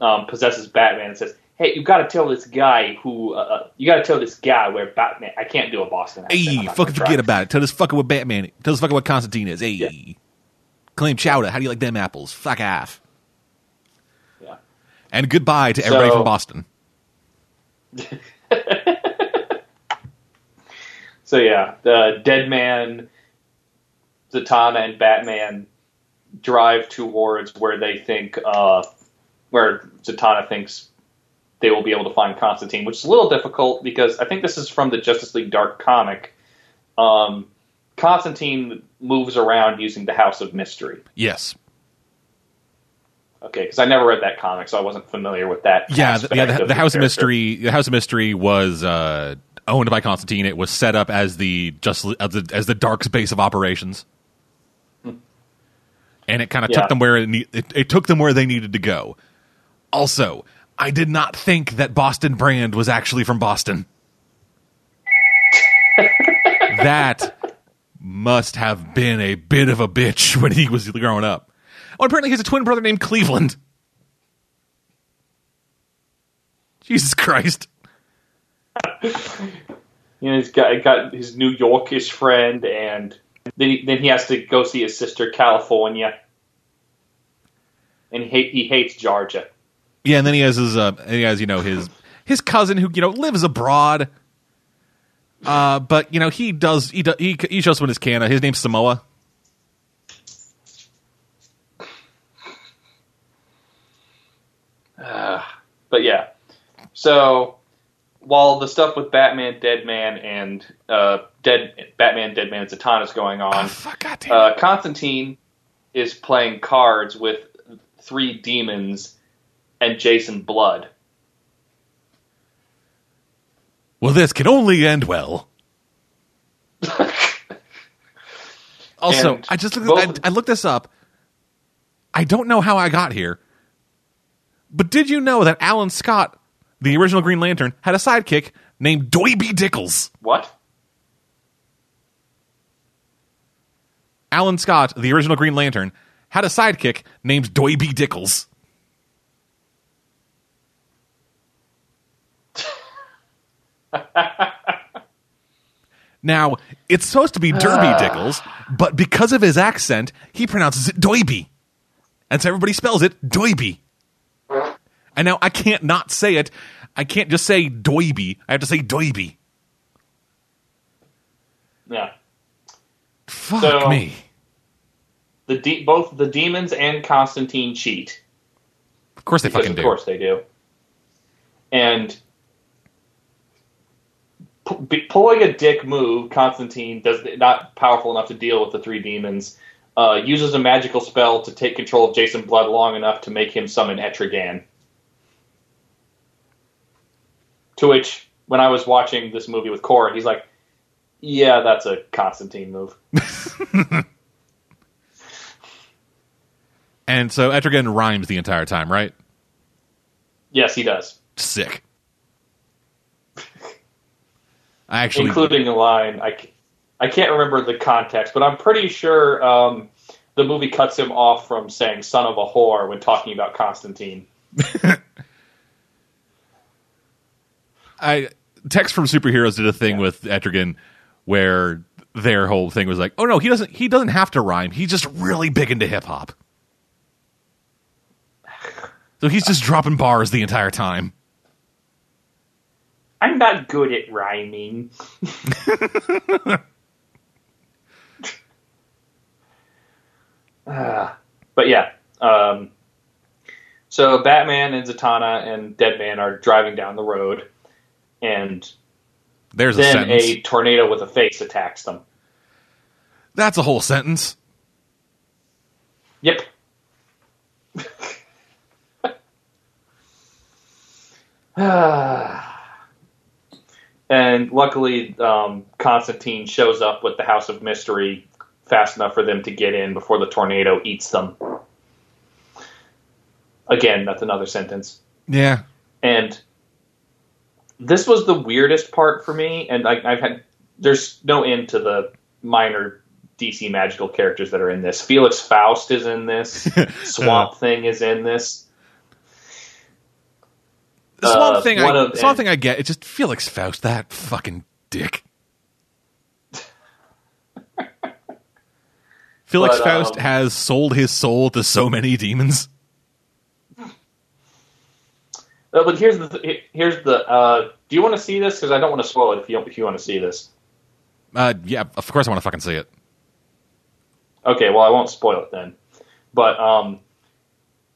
um, possesses Batman and says, "Hey, you got to tell this guy who uh, uh you got to tell this guy where Batman. I can't do a Boston accent. Hey, fucking forget about it. Tell this fucker what Batman. Tell this fucker what Constantine is. Hey, Yeah. claim chowder. How do you like them apples? Fuck off. Yeah. And goodbye to everybody So- from Boston. So yeah, the Dead Man, Zatanna, and Batman drive towards where they think, uh, where Zatanna thinks they will be able to find Constantine, which is a little difficult because I think this is from the Justice League Dark comic. Um, Constantine moves around using the House of Mystery. Yes. Okay, because I never read that comic, so I wasn't familiar with that. Yeah, the, yeah. The, of the House of character. Mystery. The House of Mystery was uh, owned by Constantine. It was set up as the just as the, as the Dark's base of operations, and it kind of. Yeah. took them where it, ne- it it took them where they needed to go. Also, I did not think that Boston Brand was actually from Boston. that must have been a bit of a bitch when he was growing up. Oh, apparently he has a twin brother named Cleveland. Jesus Christ. you know, he's got got his New Yorkish friend, and then he, then he has to go see his sister California, and he he hates Georgia. Yeah, and then he has his uh he has, you know, his his cousin who, you know, lives abroad. Uh but you know, he does he do, he he shows up in his can. His name's Samoa. But yeah, so while the stuff with Batman, Deadman, and uh, Dead Batman, Deadman, and Zatanna is going on, Oh, fuck uh, Constantine is playing cards with three demons and Jason Blood. well, this can only end well. also, And I just looked both- I, I looked this up. I don't know how I got here. But did you know that Alan Scott, the original Green Lantern, had a sidekick named Doiby Dickles? What? Alan Scott, the original Green Lantern, had a sidekick named Doiby Dickles. now, it's supposed to be Derby Dickles, but because of his accent, he pronounces it Doiby. And so everybody spells it Doiby. And now I can't not say it. I can't just say Doiby. I have to say Doiby. Yeah. Fuck So- me. The de- both the demons and Constantine cheat. Of course they Because fucking of do. Of course they do. And be- pulling a dick move, Constantine does not powerful enough to deal with the three demons. Uh, uses a magical spell to take control of Jason Blood long enough to make him summon Etrigan. To which, when I was watching this movie with Cora, he's like, "Yeah, that's a Constantine move." And so Etrigan rhymes the entire time, right? Yes, he does, Sick. I actually including a line. I, I can't remember the context, but I'm pretty sure um, the movie cuts him off from saying "son of a whore" when talking about Constantine. I text from superheroes did a thing Yeah. with Etrigan where their whole thing was like, "Oh no, he doesn't he doesn't have to rhyme. He's just really big into hip hop." So he's just dropping bars the entire time. I'm not good at rhyming. Ah, but yeah. Um, so Batman and Zatanna and Deadman are driving down the road, and There's a then sentence. a tornado with a face attacks them. That's a whole sentence. Yep. and luckily, um, Constantine shows up with the House of Mystery fast enough for them to get in before the tornado eats them. Again, that's another sentence. Yeah. And this was the weirdest part for me. And I, I've had there's no end to the minor DC magical characters that are in this. Felix Faust is in this. Swamp Thing is in this. The Swamp Uh, thing, I, of- Swamp thing, I get. It's just Felix Faust, that fucking dick. Felix But, Faust um, has sold his soul to so many demons. Uh, but here's the here's the. Uh, do you want to see this? Because I don't want to spoil it if you if you want to see this. Uh, yeah, of course I want to fucking see it. Okay, well I won't spoil it then. But um,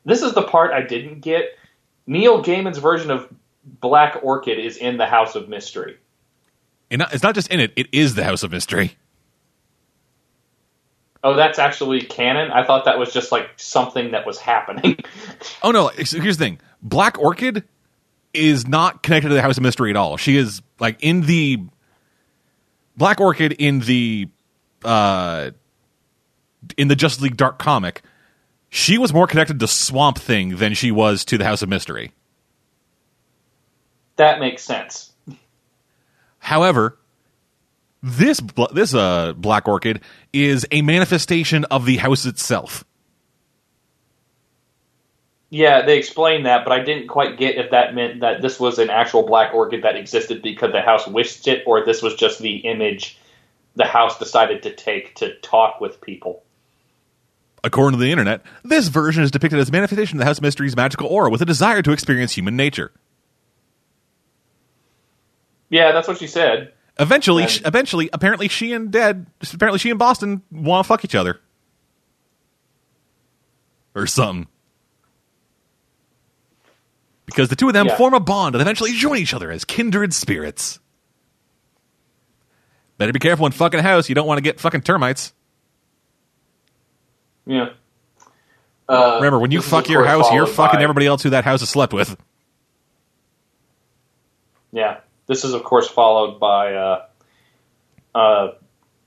this is the part I didn't get. Neil Gaiman's version of Black Orchid is in the House of Mystery. And it's not just in it; it is the House of Mystery. Oh, that's actually canon. I thought that was just like something that was happening. Oh no! Here's the thing: Black Orchid is not connected to the House of Mystery at all. She is like in the Black Orchid in the uh in the Justice League Dark comic. She was more connected to Swamp Thing than she was to the House of Mystery. that makes sense. However, this this uh, Black Orchid is a manifestation of the house itself. Yeah, they explained that, but I didn't quite get if that meant that this was an actual black orchid that existed because the house wished it, or this was just the image the house decided to take to talk with people. According to the internet, this version is depicted as a manifestation of the House Mystery's magical aura with a desire to experience human nature. Yeah, that's what she said. Eventually, And- eventually, apparently, she and Dead, apparently, she and Boston want to fuck each other, or something. Because the two of them Yeah. form a bond and eventually join each other as kindred spirits. Better be careful when fucking a house. You don't want to get fucking termites. Yeah. Uh, Remember, when you fuck your house, you're fucking by- everybody else who that house has slept with. Yeah, this is of course followed by uh, uh,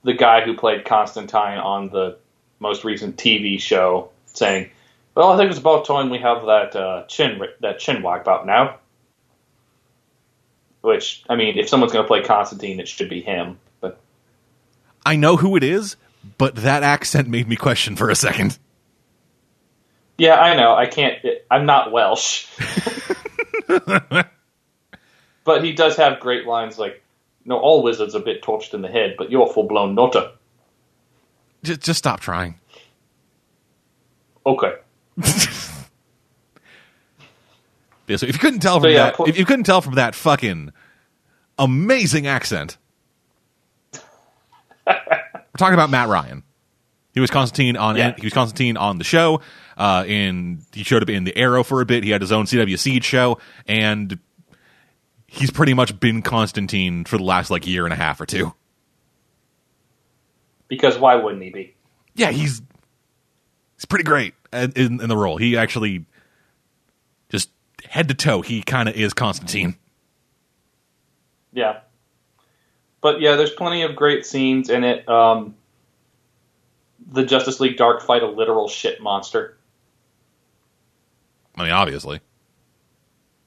the guy who played Constantine on the most recent TV show saying, "Well, I think it's about time we have that uh, chin that chin wipe out now." Which I mean, if someone's going to play Constantine, it should be him. But I know who it is, but that accent made me question for a second. yeah, I know I can't. I'm not Welsh, but he does have great lines like, "No, all wizards are a bit torched in the head, but you're full blown nutter." Just, just stop trying. Okay. Yeah, so if you couldn't tell from So, yeah, that, put- if you couldn't tell from that fucking amazing accent, we're talking about Matt Ryan. He was Constantine on Yeah. he was Constantine on the show. Uh, in he showed up in the Arrow for a bit. He had his own CW Seed show, and he's pretty much been Constantine for the last like year and a half or two. Because why wouldn't he be? Yeah, he's he's pretty great in, in, in the role. He actually just head to toe. He kind of is Constantine. Yeah. But yeah, there's plenty of great scenes in it. Um, the Justice League Dark fight a literal shit monster. I mean, obviously.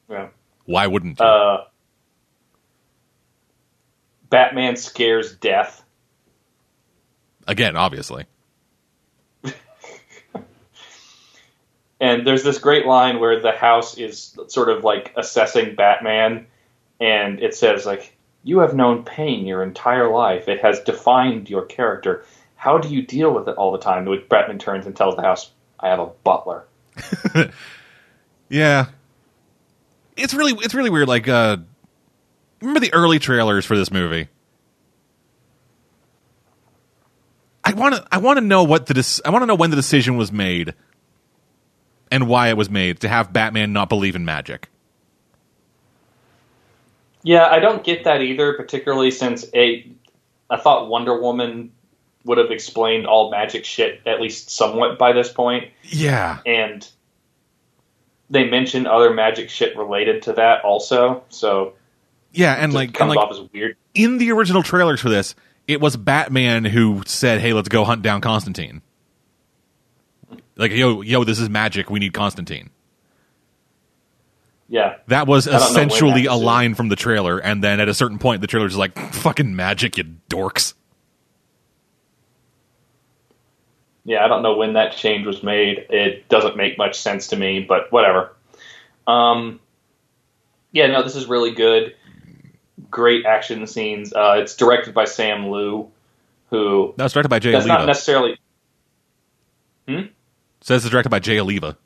Yeah. Why wouldn't you? Uh, Batman scares death. Again, obviously. And there's this great line where the house is sort of like assessing Batman, and it says like, "You have known pain your entire life. It has defined your character. How do you deal with it all the time?" Which Batman turns and tells the house, "I have a butler." Yeah. It's really it's really weird. Like, uh, remember the early trailers for this movie? I want to I want to know what the dec- I want to know when the decision was made and why it was made to have Batman not believe in magic. Yeah, I don't get that either, particularly since a I thought Wonder Woman would have explained all magic shit at least somewhat by this point, Yeah. and they mentioned other magic shit related to that also. So Yeah, and like and comes like off as weird. in the original trailers for this, it was Batman who said, "Hey, let's go hunt down Constantine." Like, yo, yo, this is magic. We need Constantine. Yeah, That was I don't know when essentially a line from the trailer, and then at a certain point, the trailer's like, "Fucking magic, you dorks." yeah. I don't know when that change was made. It doesn't make much sense to me, but whatever. Um, yeah, no, this is really good. Great action scenes. Uh, it's directed by Sam Liu, who That was directed by Jay that's not necessarily. Says it's directed by Jay Oliva.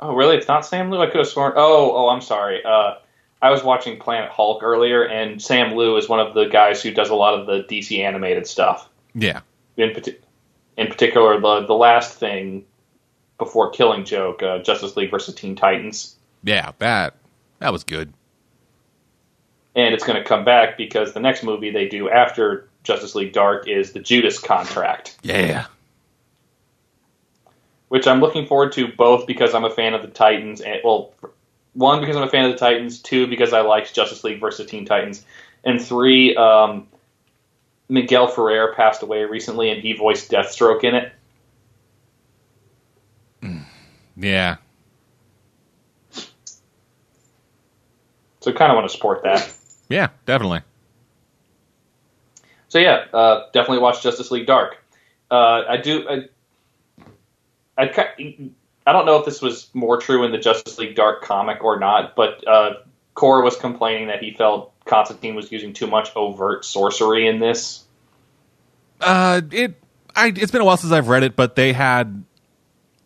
Oh, really? It's not Sam Liu. I could have sworn. Oh, oh, I'm sorry. Uh, I was watching Planet Hulk earlier, and Sam Liu is one of the guys who does a lot of the DC animated stuff. Yeah, In, in particular, the the last thing before Killing Joke, uh, Justice League versus Teen Titans, yeah, that that was good. and it's going to come back because the next movie they do after Justice League Dark is the Judas Contract, Yeah, which I'm looking forward to both because I'm a fan of the Titans, and well, one because I'm a fan of the Titans, two because I liked Justice League versus Teen Titans, and three, um, Miguel Ferrer passed away recently, and he voiced Deathstroke in it. yeah. So, kind of want to support that. Yeah, definitely. So yeah, uh, definitely watch Justice League Dark. Uh, I do. I, I, I don't know if this was more true in the Justice League Dark comic or not, but uh, Korra was complaining that he felt Constantine was using too much overt sorcery in this. Uh, it I it's been a while since I've read it, but they had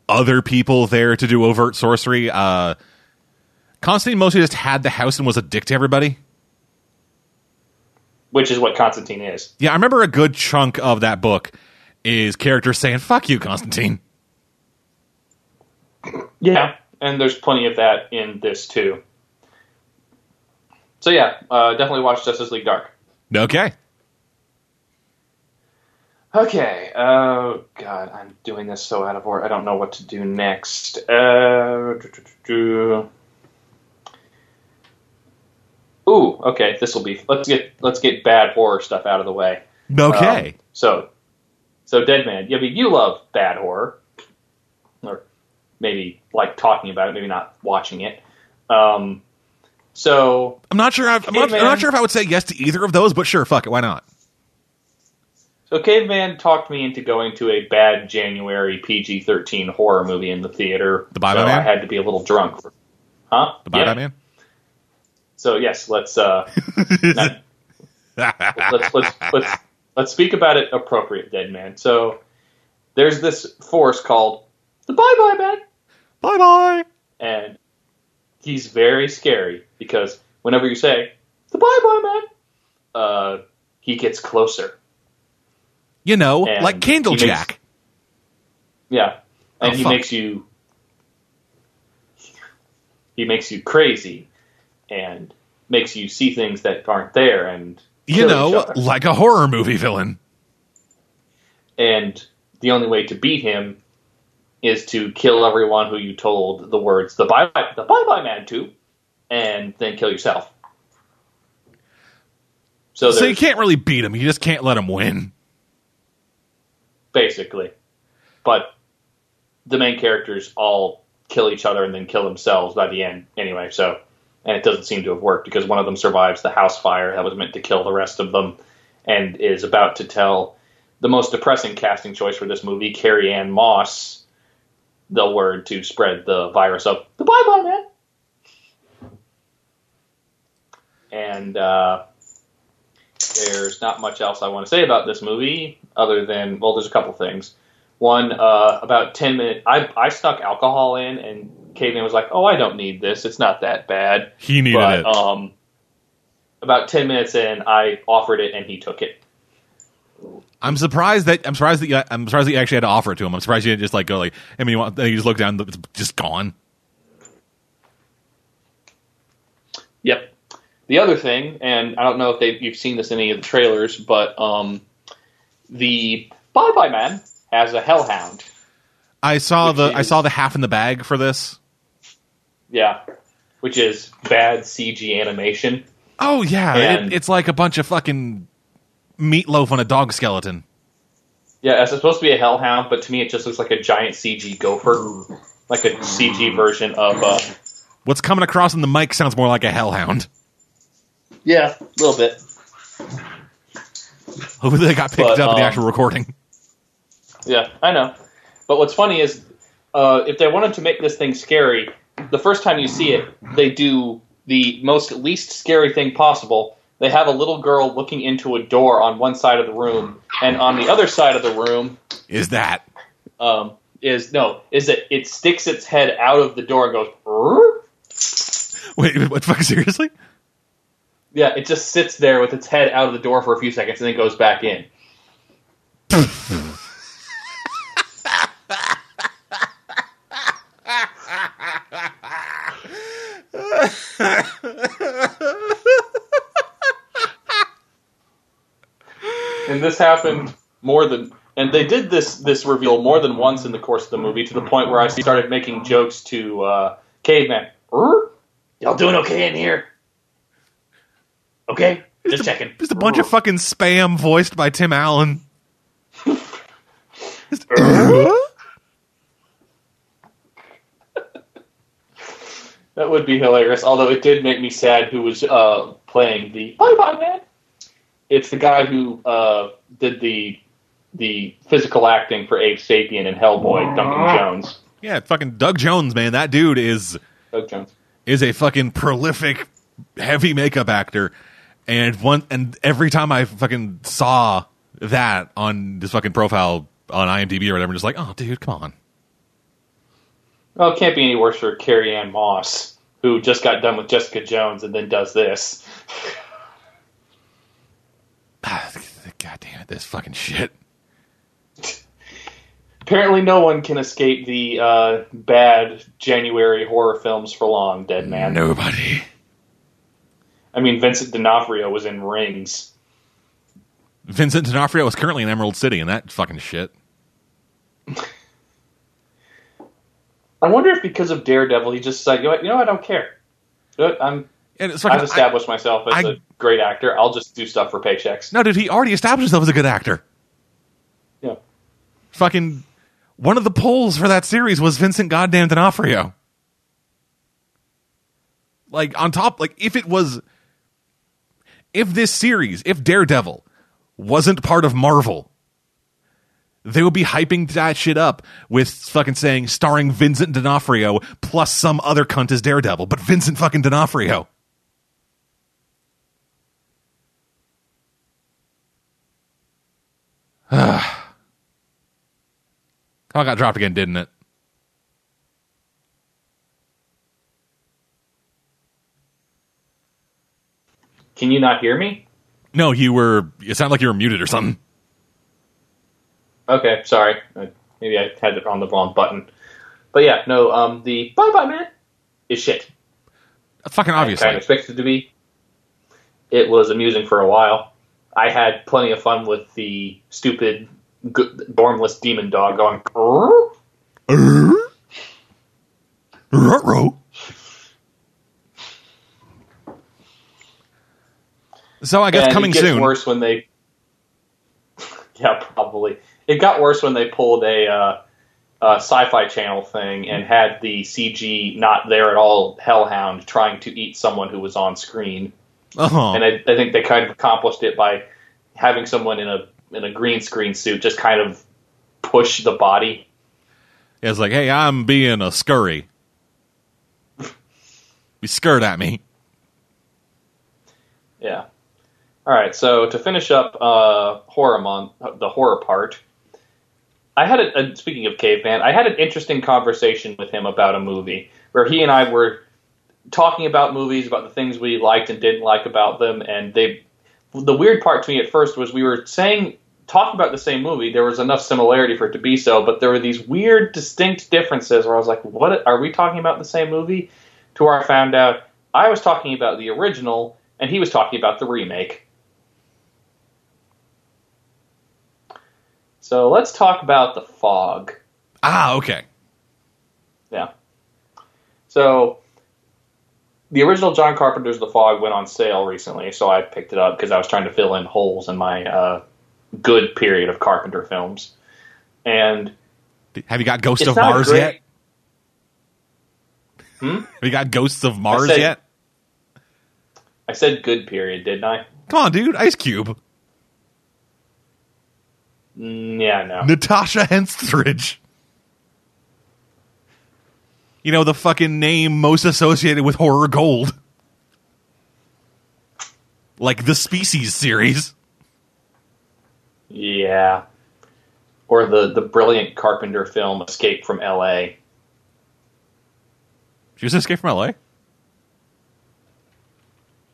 other people there to do overt sorcery. Uh, Constantine mostly just had the house and was a dick to everybody. Which is what Constantine is. Yeah, I remember a good chunk of that book is characters saying "fuck you, Constantine." Yeah, and there's plenty of that in this too. So yeah, uh, definitely watch Justice League Dark. Okay, Okay. Oh God, I'm doing this so out of order. I don't know what to do next. Uh, Ooh, okay. This will be. Let's get let's get bad horror stuff out of the way. okay. Um, so, so Dead Man. I mean, you love bad horror, or maybe like talking about it, maybe not watching it. Um, so I'm not sure. I've, I'm, not, not sure if I would say yes to either of those, but sure, fuck it. Why not? So Caveman talked me into going to a bad January PG-13 horror movie in the theater. The Bye so Bye Man? I had to be a little drunk. For, huh? The Bye Yeah. Bye Man. So yes, let's uh, not- let's let's let's let's speak about it appropriate, Dead Man. So there's this force called the Bye Bye Man, bye bye. and he's very scary because whenever you say the Bye Bye Man, uh, he gets closer. You know, And like he makes- Candlejack. Yeah, and Oh, he fuck. makes you he makes you crazy and makes you see things that aren't there and You know, like a horror movie villain. and the only way to beat him is to kill everyone who you told the words the bye bye the bye bye man to and then kill yourself. So, So you can't really beat him. You just can't let him win. basically. But the main characters all kill each other and then kill themselves by the end anyway. So, and it doesn't seem to have worked because one of them survives the house fire that was meant to kill the rest of them, and is about to tell the most depressing casting choice for this movie, Carrie Ann Moss, the word to spread the virus of the bye bye man. And uh, there's not much else I want to say about this movie other than well, there's a couple things. One, uh, about ten minutes, I I snuck alcohol in, and Caveman was like, "Oh, I don't need this. It's not that bad." He needed but, it. Um, about ten minutes in, I offered it, and he took it. I'm surprised that I'm surprised that you, I'm surprised that you actually had to offer it to him. I'm surprised you didn't just like go like I mean you want you just look down it's just gone. Yep. The other thing, and I don't know if they, you've seen this in any of the trailers, but um, the Bye Bye Man has a Hellhound. I saw the I saw the half in the bag for this. Yeah, which is bad CG animation. Oh yeah, it, it's like a bunch of fucking meatloaf on a dog skeleton. Yeah, it's supposed to be a Hellhound, but to me it just looks like a giant CG gopher, like a CG version of. Uh, What's coming across in the mic sounds more like a hellhound. yeah, a little bit. Hopefully they got picked But, up in the um, actual recording. Yeah, I know. But what's funny is, uh, if they wanted to make this thing scary, the first time you see it, they do the most least scary thing possible. They have a little girl looking into a door on one side of the room, and on the other side of the room Is that? um, is no, is that it sticks its head out of the door and goes. "Rrr." Wait, what fuck seriously? Yeah, it just sits there with its head out of the door for a few seconds and then goes back in. and this happened more than and they did this this reveal more than once in the course of the movie to the point where I started making jokes to uh, caveman. "Rrr? Y'all doing okay in here? Okay, just checking. Just a bunch of fucking spam voiced by Tim Allen. Just- That would be hilarious. Although it did make me sad. Who was uh, playing the Bye Bye Man? It's the guy who uh, did the the physical acting for Abe Sapien and Hellboy, Duncan Jones. yeah, fucking Doug Jones, man. That dude is Doug Jones. is a fucking prolific heavy makeup actor. And one and every time I fucking saw that on this fucking profile on IMDb or whatever, I'm just like, oh dude, come on. Well, it can't be any worse for Carrie Ann Moss, who just got done with Jessica Jones and then does this. God damn it, this fucking shit. Apparently, no one can escape the uh, bad January horror films for long. Dead Man. Nobody. I mean, Vincent D'Onofrio was in Rings. Vincent D'Onofrio is currently in Emerald City, and that fucking shit. I wonder if because of Daredevil, he just said, "You know what? You know. I don't care. I'm And it's fucking, I've established myself as I- a great actor. I'll just do stuff for paychecks." No, dude, he already established himself as a good actor. Yeah. Fucking one of the polls for that series was Vincent Goddamn D'Onofrio. Like on top, like if it was, if this series, if Daredevil wasn't part of Marvel, they would be hyping that shit up with fucking saying starring Vincent D'Onofrio plus some other cunt as Daredevil, but Vincent fucking D'Onofrio. Oh, I got dropped again, didn't it? Can you not hear me? No, you were. It sounded like you were muted or something. Okay, sorry. Maybe I had it on the wrong button. But yeah, no. Um, the Bye Bye Man is shit. That's Fucking I obviously. kind of expected it to be. It was amusing for a while. I had plenty of fun with the stupid, good, bornless demon dog going. Ruh-roh. So I guess And coming it gets soon. worse when they. yeah, probably. It got worse when they pulled a uh, uh, Sci-Fi Channel thing and had the CG not there at all Hellhound trying to eat someone who was on screen, Uh-huh. and I, I think they kind of accomplished it by having someone in a in a green screen suit just kind of push the body. It's like, hey, I'm being a scurry. You scurred at me. Yeah. All right. So to finish up uh, horror month, the horror part, I had a, a speaking of caveman, I had an interesting conversation with him about a movie where he and I were talking about movies, about the things we liked and didn't like about them, and they. The weird part to me at first was we were saying talking about the same movie. There was enough similarity for it to be so, but there were these weird, distinct differences where I was like, "What are we talking about the same movie?" To where I found out I was talking about the original and he was talking about the remake. So let's talk about the fog. Ah, okay. Yeah. So the original John Carpenter's The Fog went on sale recently, so I picked it up because I was trying to fill in holes in my uh, good period of Carpenter films. And Have you got Ghost of Mars great- yet? Hmm? Have you got Ghosts of Mars said- yet? I said good period, didn't I? Come on, dude. Ice Cube. Mm, yeah, no. Natasha Henstridge. You know, the fucking name most associated with horror gold. Like the Species series. Yeah. Or the, the brilliant Carpenter film Escape from L.A. She was in Escape from LA?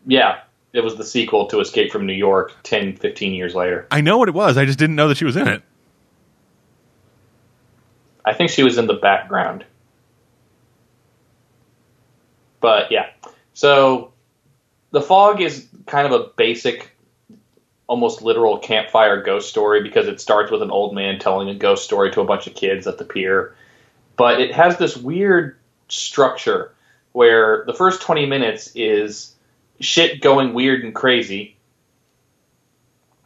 Yeah, it was the sequel to Escape from New York 10, 15 years later. I know what it was. I just didn't know that she was in it. I think she was in the background. But yeah. So The Fog is kind of a basic, almost literal campfire ghost story because it starts with an old man telling a ghost story to a bunch of kids at the pier. But it has this weird structure where the first 20 minutes is shit going weird and crazy,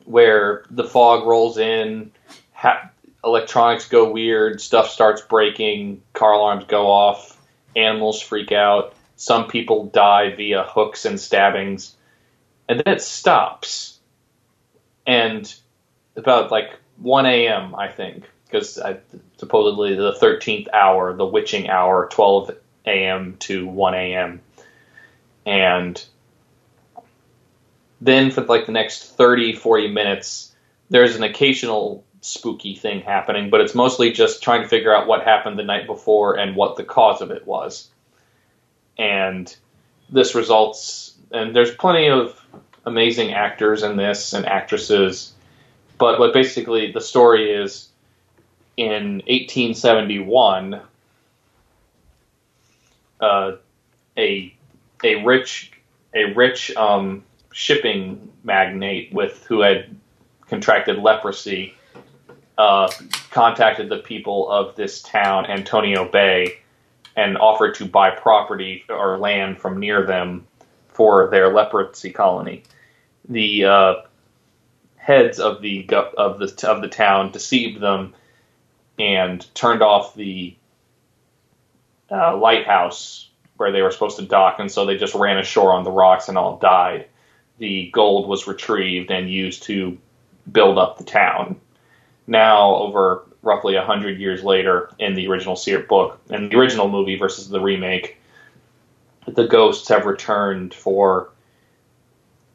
where the fog rolls in, ha- electronics go weird, stuff starts breaking, car alarms go off, animals freak out, some people die via hooks and stabbings, and then it stops. And about like 1 a.m., I think, because supposedly the 13th hour, the witching hour, 12 a.m. to 1 a.m. And then for like the next 30, 40 minutes, there's an occasional spooky thing happening, but it's mostly just trying to figure out what happened the night before and what the cause of it was. And this results, and there's plenty of amazing actors in this and actresses, but what basically the story is in 1871, uh, a a rich a rich um, shipping magnate with who had contracted leprosy uh, contacted the people of this town, Antonio Bay, and offered to buy property or land from near them for their leprosy colony. The uh, heads of the of the of the town deceived them and turned off the uh, lighthouse where they were supposed to dock, and so they just ran ashore on the rocks and all died. The gold was retrieved and used to build up the town. Now, over roughly a hundred years later, in the original Seer book and the original movie versus the remake, the ghosts have returned for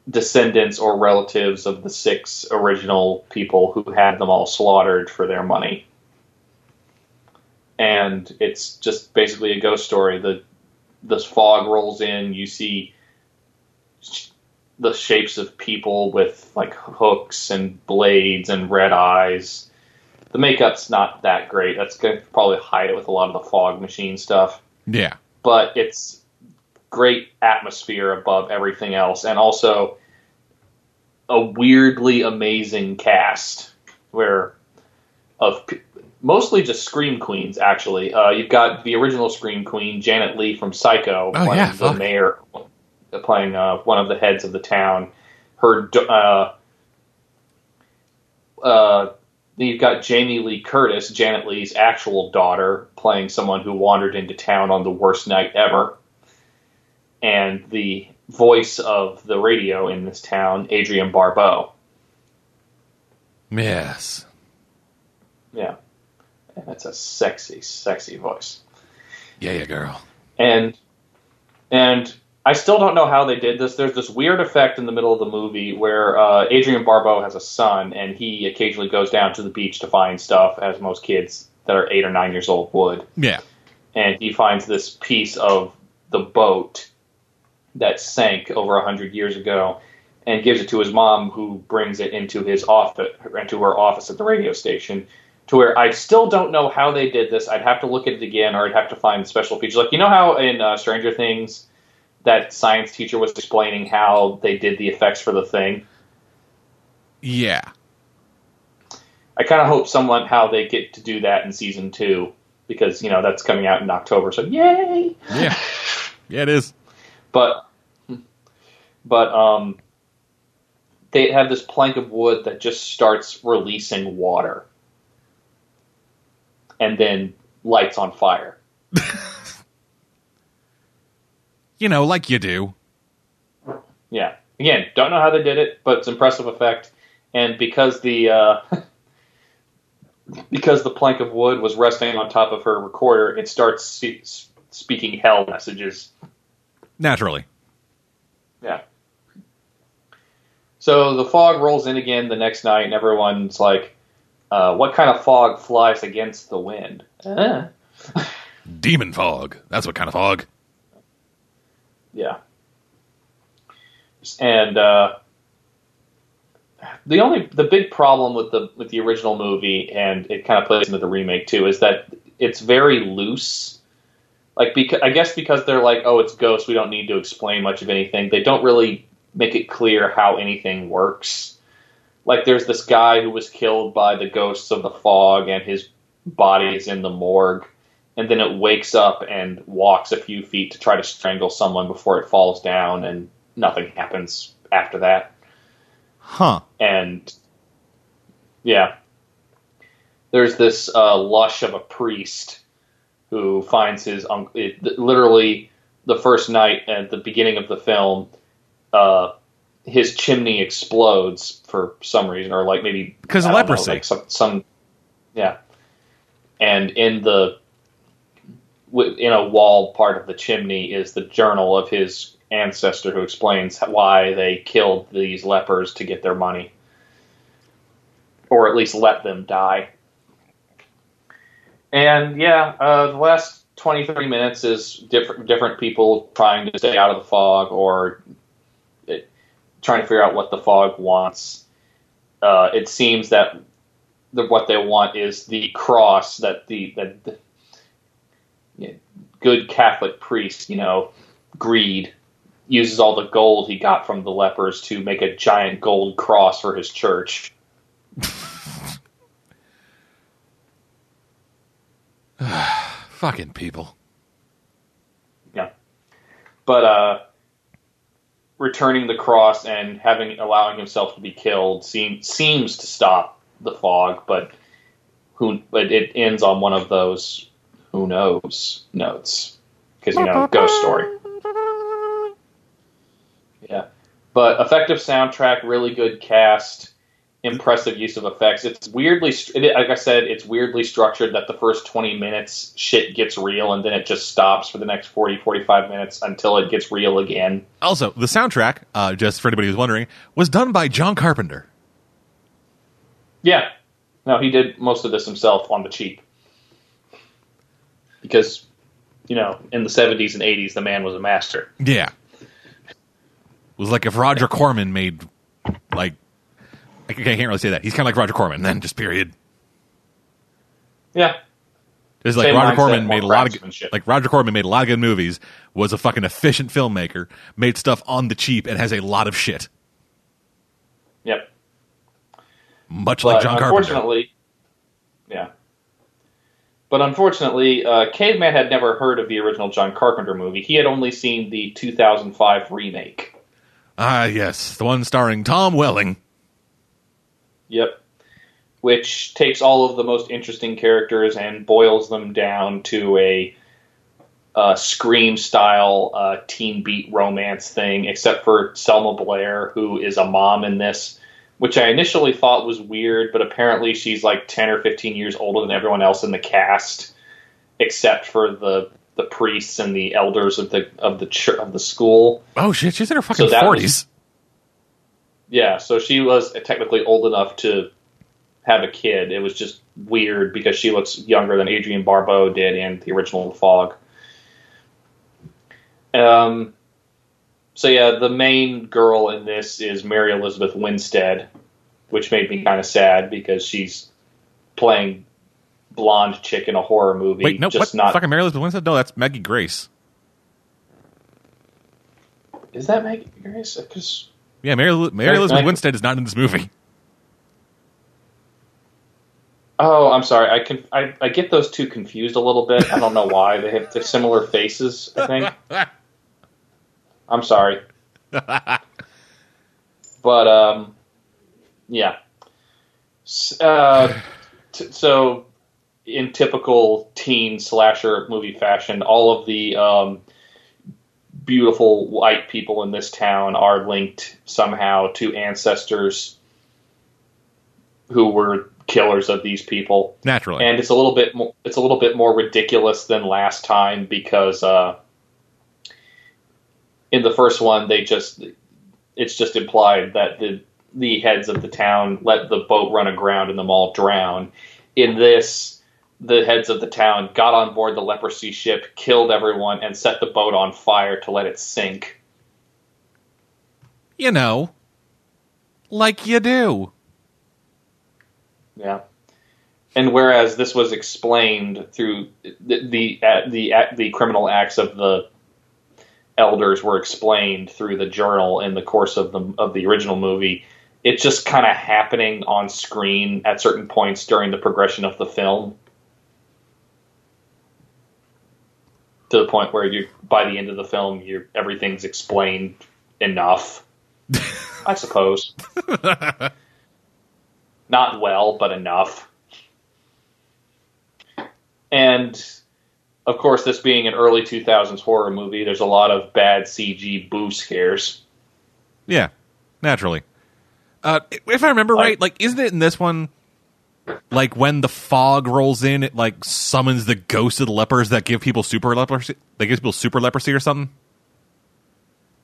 descendants or relatives of the six original people who had them all slaughtered for their money. And it's just basically a ghost story. The this fog rolls in, you see the shapes of people with like hooks and blades and red eyes. The makeup's not that great. That's going to probably hide it with a lot of the fog machine stuff Yeah. but it's great atmosphere above everything else, and also a weirdly amazing cast where of mostly just scream queens. Actually, uh, you've got the original scream queen Janet Leigh from Psycho Oh, playing yeah, the fuck. mayor, playing uh, one of the heads of the town. Her uh, uh, you've got Jamie Lee Curtis, Janet Leigh's actual daughter, playing someone who wandered into town on the worst night ever. And the voice of the radio in this town, Adrienne Barbeau. Yes. Yeah. And that's a sexy, sexy voice. Yeah, yeah, girl. And and I still don't know how they did this. There's this weird effect in the middle of the movie where uh, Adrienne Barbeau has a son, and he occasionally goes down to the beach to find stuff, as most kids that are eight or nine years old would. Yeah. And he finds this piece of the boat that sank over a hundred years ago, and gives it to his mom, who brings it into his office, into her office at the radio station. To where I still don't know how they did this. I'd have to look at it again, or I'd have to find special features. Like you know how in uh, Stranger Things that science teacher was explaining how they did the effects for the thing. Yeah. I kind of hope someone how they get to do that in season two because you know that's coming out in October. So yay! Yeah. Yeah, it is. But but um, they have this plank of wood that just starts releasing water and then lights on fire. You know, like you do. Yeah. Again, don't know how they did it, but it's impressive effect. And because the uh, because the plank of wood was resting on top of her recorder, it starts speaking hell messages. Naturally. Yeah. So the fog rolls in again the next night, and everyone's like, uh, "What kind of fog flies against the wind?" Uh. Demon fog. That's what kind of fog. Yeah. And uh, the only the big problem with the with the original movie, and it kind of plays into the remake too, is that it's very loose. Like, because I guess because they're like, oh, it's Ghost, we don't need to explain much of anything. They don't really make it clear how anything works. Like, there's this guy who was killed by the ghosts of the fog, and his body is in the morgue and then it wakes up and walks a few feet to try to strangle someone before it falls down, and nothing happens after that. Huh. And yeah, there's this uh, lush of a priest who finds his uncle. Literally, the first night at the beginning of the film, uh, his chimney explodes for some reason, or like maybe because of don't know, leprosy. like some, some, yeah. And in the in a wall part of the chimney is the journal of his ancestor who explains why they killed these lepers to get their money, or at least let them die. And yeah, uh, the last 20, 30 minutes is different different people trying to stay out of the fog or it, trying to figure out what the fog wants. Uh, it seems that the, what they want is the cross that the that good Catholic priest, you know, greed uses all the gold he got from the lepers to make a giant gold cross for his church. Fucking people. Yeah. But uh returning the cross and having allowing himself to be killed seem, seems to stop the fog, but who but it ends on one of those who knows notes because you know ghost story. Yeah, but effective soundtrack, really good cast, impressive use of effects. It's weirdly, like I said, it's weirdly structured that the first 20 minutes shit gets real and then it just stops for the next 40, 45 minutes until it gets real again. Also, the soundtrack, uh, just for anybody who's wondering, was done by John Carpenter. Yeah, no, he did most of this himself on the cheap because, you know, in the 70s and 80s, the man was a master. Yeah. It was like if Roger Corman made, like, I can't really say that. He's kind of like Roger Corman, then just period. Yeah, It's like Same Roger Corman made a lot of like Roger Corman made a lot of good movies. Was a fucking efficient filmmaker. Made stuff on the cheap and has a lot of shit. yep. Much But like John Carpenter. unfortunately, yeah. But unfortunately, uh, Caveman had never heard of the original John Carpenter movie. He had only seen the 2005 remake. Ah, yes, the one starring Tom Welling. Yep. which takes all of the most interesting characters and boils them down to a uh, scream style uh, teen beat romance thing, except for Selma Blair, who is a mom in this, which I initially thought was weird, but apparently she's like 10 or 15 years older than everyone else in the cast, except for the the priests and the elders of the of the ch- of the school. Oh shit, she's in her fucking So that was- forties. Yeah, so she was technically old enough to have a kid. It was just weird because she looks younger than Adrienne Barbeau did in the original Fog. Um, so yeah, the main girl in this is Mary Elizabeth Winstead, which made me kind of sad because she's playing blonde chick in a horror movie. Wait, no, just what? not. Fucking Mary Elizabeth Winstead? No, that's Maggie Grace. Is that Maggie Grace? 'Cause- Yeah, Mary, Mary Elizabeth Maggie- Winstead is not in this movie. Oh, I'm sorry. I can I, I get those two confused a little bit. I don't know why. They have similar faces. I think. I'm sorry. but um, yeah. Uh, t- so, in typical teen slasher movie fashion, all of the um, beautiful white people in this town are linked somehow to ancestors who were killers of these people Naturally. and it's a little bit more it's a little bit more ridiculous than last time because uh, in the first one they just it's just implied that the the heads of the town let the boat run aground and them all drown. In this, the heads of the town got on board the leprosy ship, killed everyone, and set the boat on fire to let it sink. you know, like you do. Yeah. And whereas this was explained through the the the, the criminal acts of the elders were explained through the journal in the course of the of the original movie, it's just kind of happening on screen at certain points during the progression of the film. To the point where you by the end of the film you everything's explained enough. I suppose. Not well, but enough. And of course, this being an early 2000s horror movie, there's a lot of bad CG boo scares. Yeah, naturally. Uh, if I remember right, like isn't it in this one? Like when the fog rolls in, it like summons the ghost of the lepers that give people super leprosy. That gives people super leprosy or something.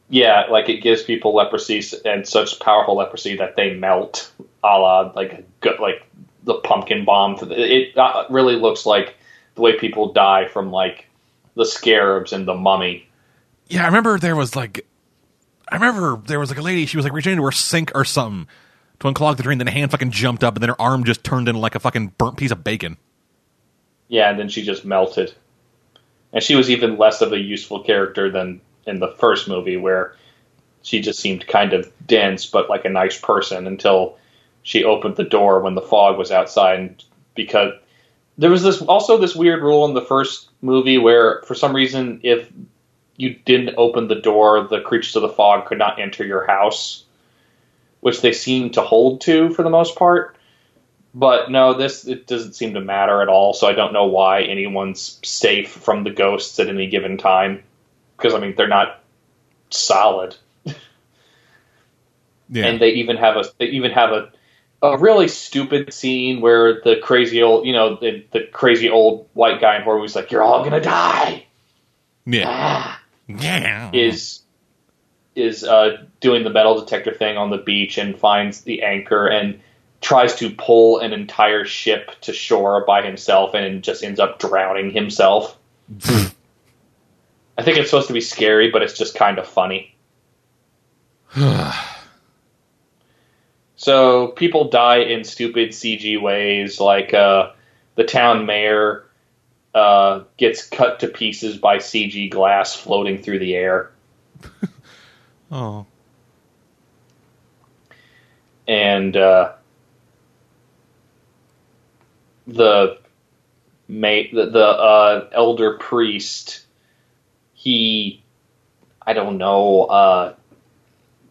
Yeah, like it gives people leprosy and such powerful leprosy that they melt, a la like like the pumpkin bomb. It uh, really looks like the way people die from like the scarabs and the mummy. Yeah, I remember there was like, I remember there was like a lady. She was like reaching into her sink or something to unclog the drain. Then a hand fucking jumped up, and then her arm just turned into like a fucking burnt piece of bacon. Yeah, and then she just melted. And she was even less of a useful character than in the first movie, where she just seemed kind of dense, but like a nice person until she opened the door when the fog was outside. And because there was this also this weird rule in the first movie where, for some reason, if you didn't open the door, the creatures of the fog could not enter your house, which they seem to hold to for the most part. But no, this it doesn't seem to matter at all. So I don't know why anyone's safe from the ghosts at any given time. Because I mean, they're not solid, Yeah, and they even have a they even have a a really stupid scene where the crazy old you know the, the crazy old white guy in horror was like, "You're all gonna die." yeah, Ah. yeah. is is uh, doing the metal detector thing on the beach and finds the anchor and tries to pull an entire ship to shore by himself and just ends up drowning himself. I think it's supposed to be scary, but it's just kind of funny. So people die in stupid CG ways, like uh, the town mayor uh, gets cut to pieces by CG glass floating through the air. oh, and uh, the the, the uh, elder priest he I don't know uh,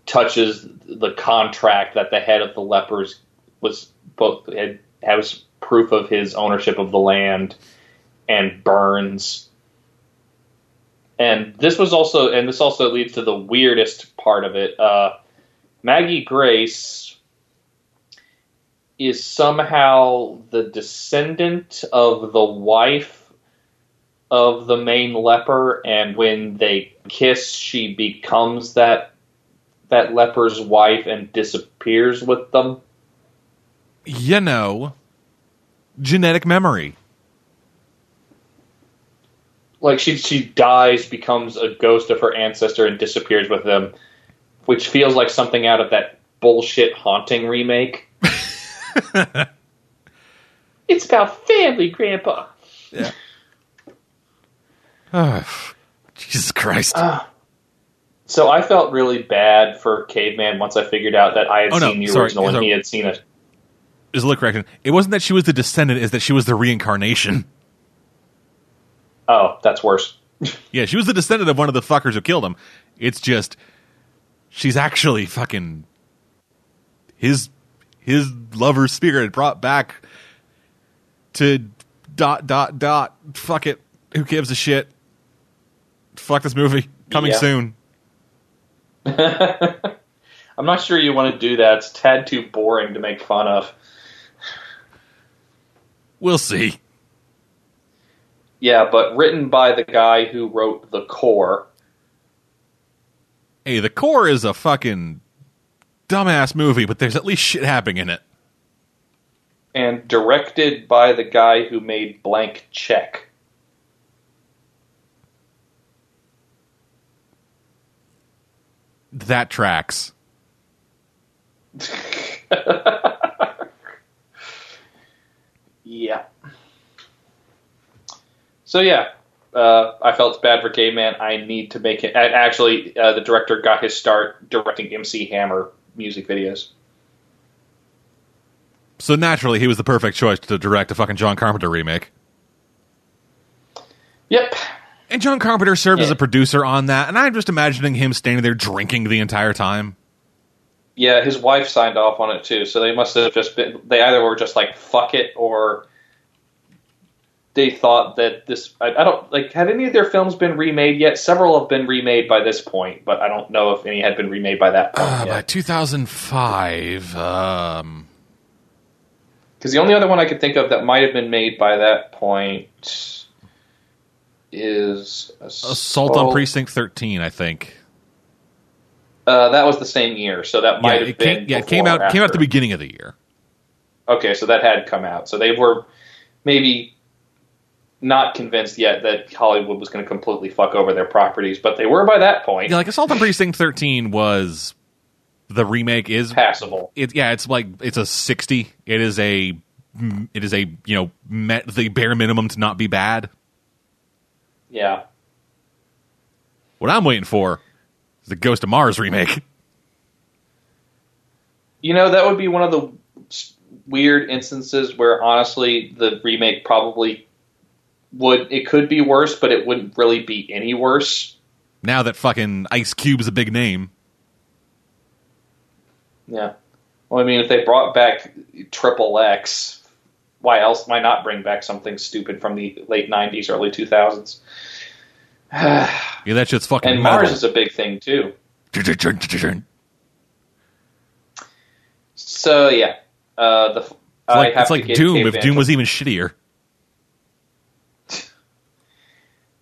touches the contract that the head of the lepers was both had has proof of his ownership of the land and burns. And this was also, and this also leads to the weirdest part of it. Uh, Maggie Grace is somehow the descendant of the wife of the main leper, and when they kiss, she becomes that that leper's wife and disappears with them. You know, genetic memory. Like she she dies, becomes a ghost of her ancestor, and disappears with them, which feels like something out of that bullshit haunting remake. it's about family, Grandpa. Yeah. Oh, Jesus Christ. Uh, so I felt really bad for Caveman once I figured out that I had Oh, no, seen the sorry, original and he had seen it. Is look correction. It wasn't that she was the descendant, is that she was the reincarnation. Oh, that's worse. Yeah, she was the descendant of one of the fuckers who killed him. It's just she's actually fucking his his lover spirit brought back to dot dot dot. Fuck it. Who gives a shit? Fuck this movie. Coming Yeah. soon. I'm not sure you want to do that. It's tad too boring to make fun of. We'll see. Yeah, but written by the guy who wrote The Core. Hey, the core is a fucking dumbass movie, but there's at least shit happening in it. and directed by the guy who made Blank Check. That tracks. Yeah. So yeah, uh, I felt bad for Caveman. I need to make it. Actually, uh, the director got his start directing MC Hammer music videos. So naturally, he was the perfect choice to direct a fucking John Carpenter remake. Yep. And John Carpenter served as a producer on that, and I'm just imagining him standing there drinking the entire time. Yeah, his wife signed off on it too, so they must have just been. They either were just like "fuck it" or they thought that this. I, I don't like. Have any of their films been remade yet? Several have been remade by this point, but I don't know if any had been remade by that point Uh, by yet. 2005, um, Because the only other one I could think of that might have been made by that point is Assault on Precinct 13, I think. Uh, that was the same year, so that might yeah, have been. came, yeah, it came out came out at the beginning of the year. Okay, so that had come out. So they were maybe not convinced yet that Hollywood was going to completely fuck over their properties, but they were by that point. Yeah, like Assault on Precinct 13 was the remake is passable. it yeah, it's like it's a 60. It is a it is a, you know, met the bare minimum to not be bad. Yeah. What I'm waiting for is the Ghost of Mars remake. You know, that would be one of the weird instances where honestly the remake probably would it could be worse, but it wouldn't really be any worse. Now that fucking Ice Cube's a big name. Yeah. Well, I mean, if they brought back Triple X, why else? Why not bring back something stupid from the late '90s, early 2000s? Yeah, that shit's fucking And metal. Mars is a big thing too. So yeah, uh, the I like, it's like Doom if Doom was even shittier.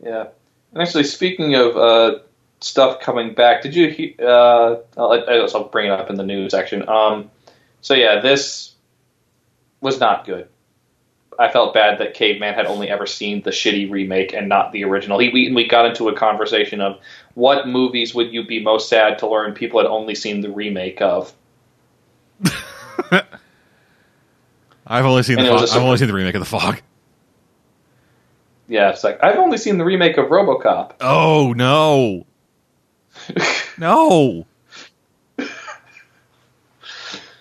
Yeah. And actually, speaking of uh, stuff coming back, did you? he- Uh, I'll, I'll bring it up in the news section. Um, so yeah, this was not good. I felt bad that Caveman had only ever seen the shitty remake and not the original. He, we, we got into a conversation of what movies would you be most sad to learn people had only seen the remake of. I've only seen the And was fog. I've only seen the remake of the Fog. Yeah, it's like I've only seen the remake of RoboCop. Oh no, no!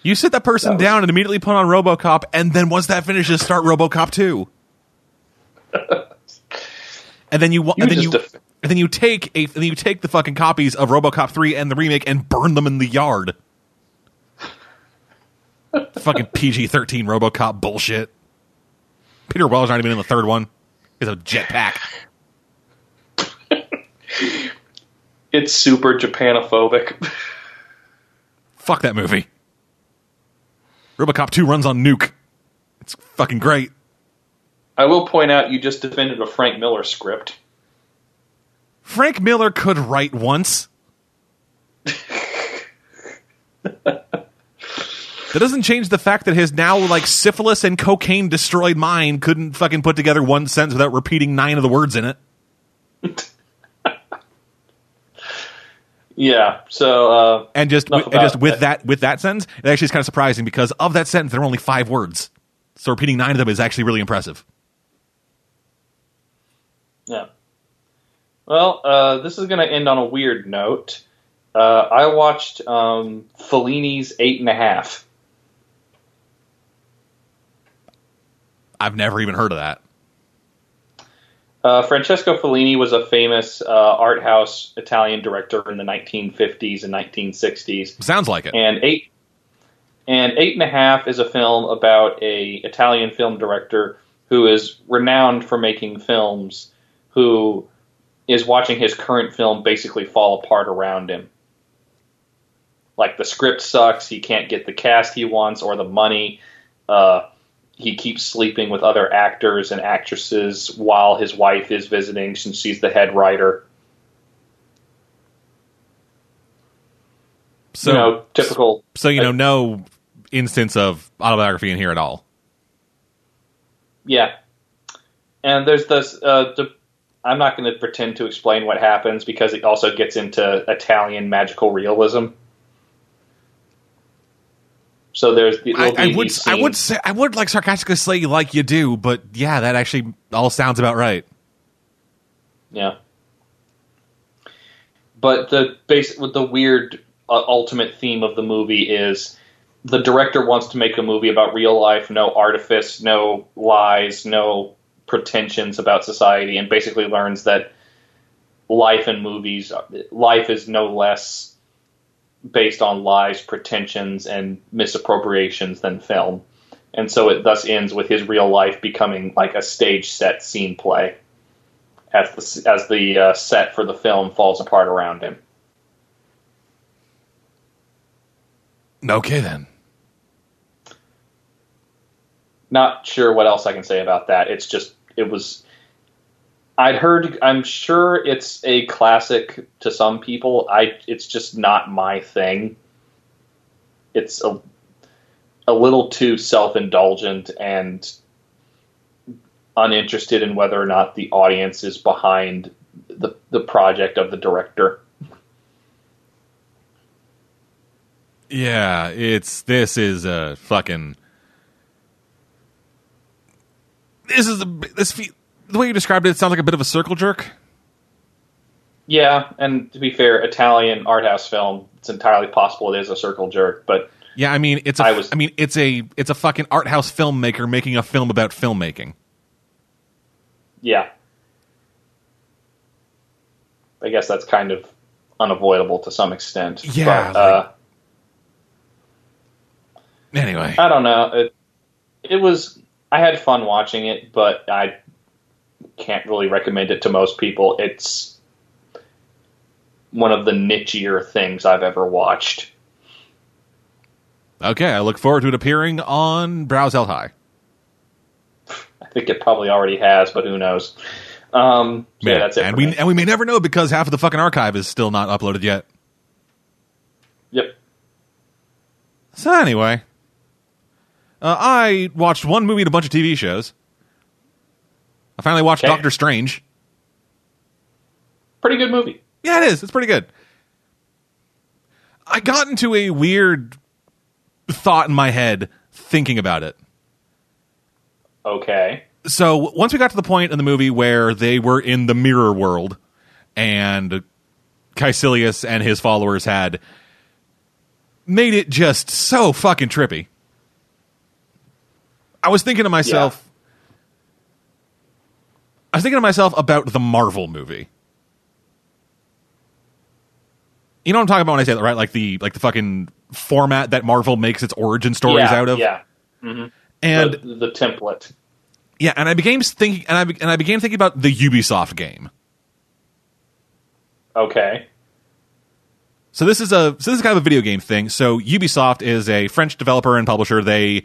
You sit that person That was- down and immediately put on RoboCop, and then once that finishes, start RoboCop two. and then you, You and then you, def- and then you take a, and then you take the fucking copies of RoboCop three and the remake and burn them in the yard. Fucking PG thirteen RoboCop bullshit. Peter Weller's not even in the third one. He's a jetpack. It's super Japanophobic. Fuck that movie. RoboCop two runs on Nuke. It's fucking great. I will point out you just defended a Frank Miller script. Frank Miller could write once. That doesn't change the fact that his now like syphilis and cocaine destroyed mind couldn't fucking put together one sentence without repeating nine of the words in it. Yeah. So uh, And just Enough wi- and just with that with that sentence, it actually is kind of surprising because of that sentence there are only five words. So repeating nine of them is actually really impressive. yeah. Well, uh, this is going to end on a weird note. Uh, I watched um, Fellini's Eight and a Half. I've never even heard of that. Uh, Francesco Fellini was a famous uh, art house Italian director in the 1950s and 1960s. Sounds like it. and eight and eight and a half is a film about a Italian film director who is renowned for making films who is watching his current film basically fall apart around him. Like the script sucks, he can't get the cast he wants or the money. Uh, he keeps sleeping with other actors and actresses while his wife is visiting since she's the head writer. So you know, typical so you know no instance of autobiography in here at all. Yeah, and there's this. Uh, the, I'm not going to pretend to explain what happens because it also gets into Italian magical realism. So there's the. I, I would I would say I would like sarcastically say like you do, but yeah, that actually all sounds about right. Yeah. But the base with the weird uh, ultimate theme of the movie is the director wants to make a movie about real life, no artifice, no lies, no pretensions about society, and basically learns that life in movies, life is no less based on lies, pretensions, and misappropriations than film. And so it thus ends with his real life becoming like a stage set scene play as the as the uh, set for the film falls apart around him. Okay then. Not sure what else I can say about that. It's just it was. I'd heard. I'm sure it's a classic to some people. I. It's just not my thing. It's a a little too self indulgent and uninterested in whether or not the audience is behind the the project of the director. Yeah, it's this is a fucking. This is a this fe- the way you described it. It sounds like a bit of a circle jerk. Yeah, and to be fair, Italian art house film. It's entirely possible it is a circle jerk, but Yeah, I mean it's a. I I was- mean it's a it's a fucking art house filmmaker making a film about filmmaking. yeah, I guess that's kind of unavoidable to some extent. Yeah, but, uh, Anyway, I don't know. It, it was. I had fun watching it, but I can't really recommend it to most people. It's one of the nichier things I've ever watched. okay, I look forward to it appearing on Brows Held High. I think it probably already has, but who knows? Um, so yeah, that's it. and we me. and we may never know because half of the fucking archive is still not uploaded yet. Yep. So anyway, uh, I watched one movie and a bunch of TV shows. I finally watched Okay. Doctor Strange. Pretty good movie. Yeah, it is. It's pretty good. I got into a weird thought in my head thinking about it. Okay. So once we got to the point in the movie where they were in the mirror world and Kaecilius and his followers had made it just so fucking trippy. I was thinking to myself I was thinking to myself about the Marvel movie. You know what I'm talking about when I say that, right? Like the like the fucking format that Marvel makes its origin stories yeah, out of. Yeah. hmm And the, the template. yeah, and I became thinking, and I and I began thinking about the Ubisoft game. Okay. So this is a so this is kind of a video game thing. So Ubisoft is a French developer and publisher. They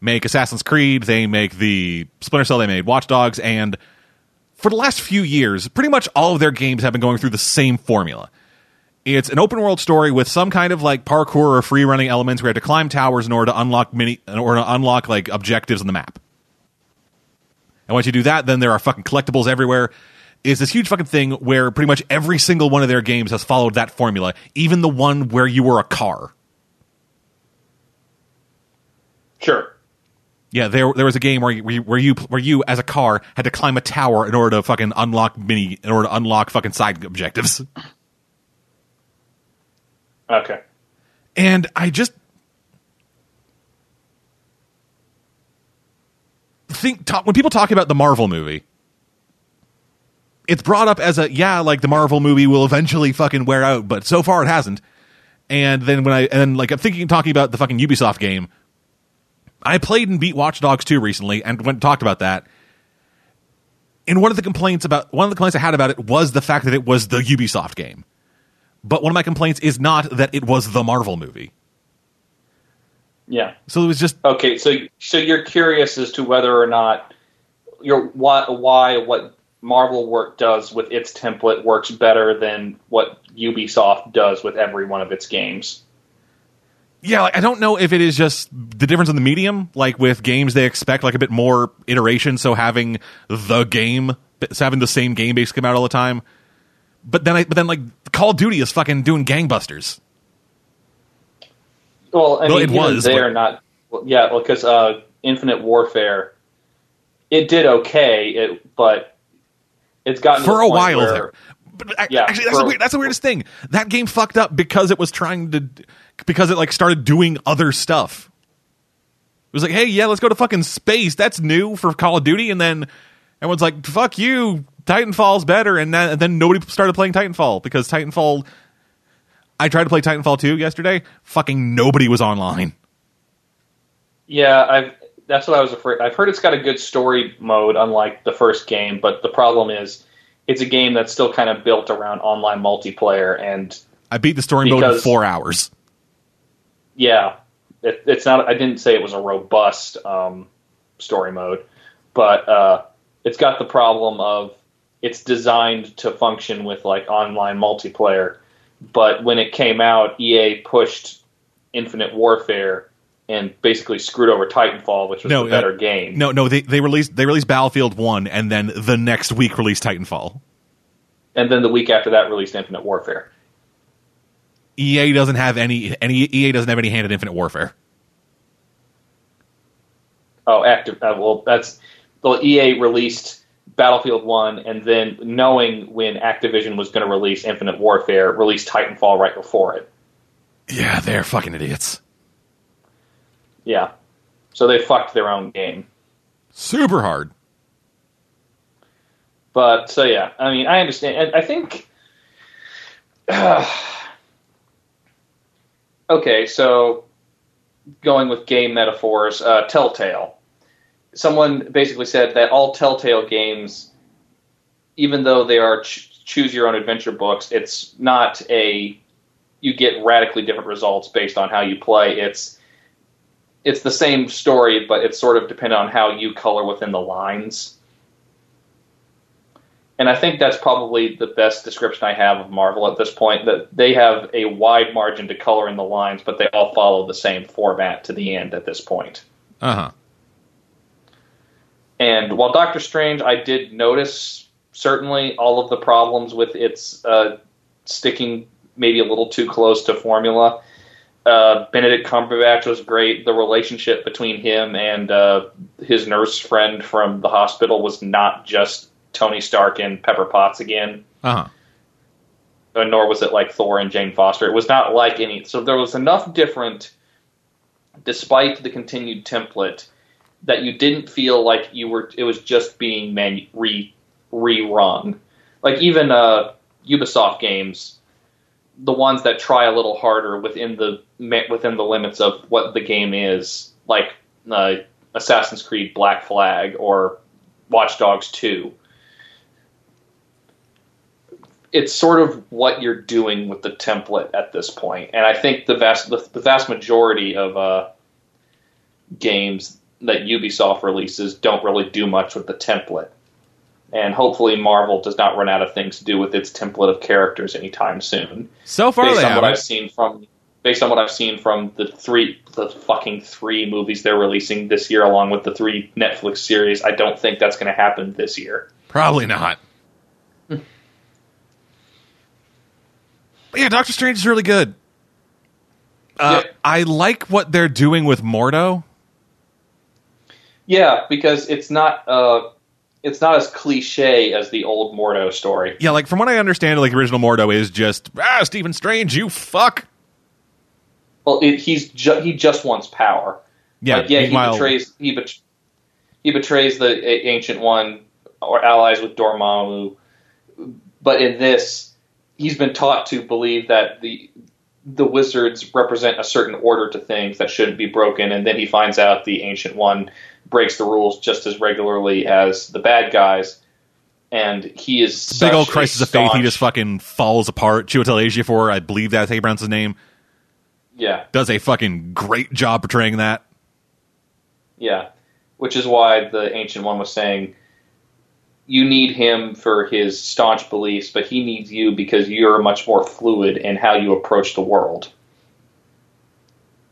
make Assassin's Creed, they make the Splinter Cell, they made Watch Dogs, and for the last few years, pretty much all of their games have been going through the same formula. It's an open world story with some kind of like parkour or free running elements where you have to climb towers in order to unlock mini in order to unlock like objectives on the map. And once you do that, then there are fucking collectibles everywhere. It's this huge fucking thing where pretty much every single one of their games has followed that formula, even the one where you were a car. Sure. Yeah, there there was a game where you, where you where you as a car had to climb a tower in order to fucking unlock mini in order to unlock fucking side objectives. Okay. And I just think talk, when people talk about the Marvel movie, it's brought up as a yeah, like the Marvel movie will eventually fucking wear out, but so far it hasn't. And then when I and then like I'm thinking talking about the fucking Ubisoft game, I played and beat Watch Dogs 2 recently and went and talked about that. And one of the complaints about one of the complaints I had about it was the fact that it was the Ubisoft game. But one of my complaints is not that it was the Marvel movie. Yeah. So it was just Okay. So so you're curious as to whether or not your why why what Marvel work does with its template works better than what Ubisoft does with every one of its games. Yeah, like, I don't know if it is just the difference in the medium. Like with games, they expect like a bit more iteration, so having the game, so having the same game base come out all the time. But then, I, but then, like Call of Duty is fucking doing gangbusters. Well, I Well, it was, they are not. Yeah, well, yeah, because uh, Infinite Warfare, it did okay, it but it's gotten for a while where- there. But I- Yeah, actually, that's for- weird, that's the weirdest thing. That game fucked up because it was trying to, because it like started doing other stuff. It was like, hey, yeah, let's go to fucking space. That's new for Call of Duty, and then everyone's like, fuck you, Titanfall's better, and then, and then nobody started playing Titanfall because Titanfall. I tried to play Titanfall 2 yesterday. Fucking nobody was online. Yeah, I've that's what I was afraid. I've heard it's got a good story mode, unlike the first game. But the problem is, it's a game that's still kind of built around online multiplayer, and I beat the story mode in four hours. Yeah, it, it's not. I didn't say it was a robust um, story mode, but uh, it's got the problem of it's designed to function with like online multiplayer. But when it came out, EA pushed Infinite Warfare and basically screwed over Titanfall, which was No, the better uh, game. No, no, they they released they released Battlefield One, and then the next week released Titanfall. and then the week after that released Infinite Warfare. EA doesn't have any any EA doesn't have any hand in Infinite Warfare. Oh, active. Uh, well, that's well. EA released Battlefield One, and then knowing when Activision was going to release Infinite Warfare, released Titanfall right before it. Yeah, they're fucking idiots. Yeah, so they fucked their own game. Super hard. But so yeah, I mean, I understand, and I think. okay, so going with game metaphors, uh, Telltale. Someone basically said that all Telltale games, even though they are ch- choose your own adventure books, it's not a you get radically different results based on how you play. It's it's the same story, but it's sort of dependent on how you color within the lines. And I think that's probably the best description I have of Marvel at this point. That they have a wide margin to color in the lines, but they all follow the same format to the end at this point. Uh huh. And while Doctor Strange, I did notice certainly all of the problems with its uh, sticking maybe a little too close to formula. Uh, Benedict Cumberbatch was great. The relationship between him and uh, his nurse friend from the hospital was not just Tony Stark and Pepper Potts again, Uh huh. uh, nor was it like Thor and Jane Foster. It was not like any. So there was enough different, despite the continued template, that you didn't feel like you were. It was just being manu- re rerun. Like even uh, Ubisoft games, the ones that try a little harder within the within the limits of what the game is, like uh, Assassin's Creed Black Flag or Watch Dogs 2. It's sort of what you're doing with the template at this point. and I think the vast the, the vast majority of uh, games that Ubisoft releases don't really do much with the template and hopefully Marvel does not run out of things to do with its template of characters anytime soon. So far, based they on what. I've seen from based on what I've seen from the three the fucking three movies they're releasing this year, along with the three Netflix series, I don't think that's going to happen this year. Probably not. Yeah, Doctor Strange is really good. Uh, Yeah. I like what they're doing with Mordo. Yeah, because it's not uh, it's not as cliche as the old Mordo story. Yeah, like from what I understand, like original Mordo is just ah Stephen Strange, you fuck. Well, it, he's ju- he just wants power. Yeah, like, yeah, he betrays he, bet- he betrays the ancient one or allies with Dormammu. But in this, he's been taught to believe that the the wizards represent a certain order to things that shouldn't be broken, and then he finds out the ancient one breaks the rules just as regularly as the bad guys. And he is big old a crisis of faith. He just fucking falls apart. Chiwetel Ejiofor, I believe that's how you pronounce his name, yeah does a fucking great job portraying that. Yeah, which is why the ancient one was saying you need him for his staunch beliefs, but he needs you because you're much more fluid in how you approach the world.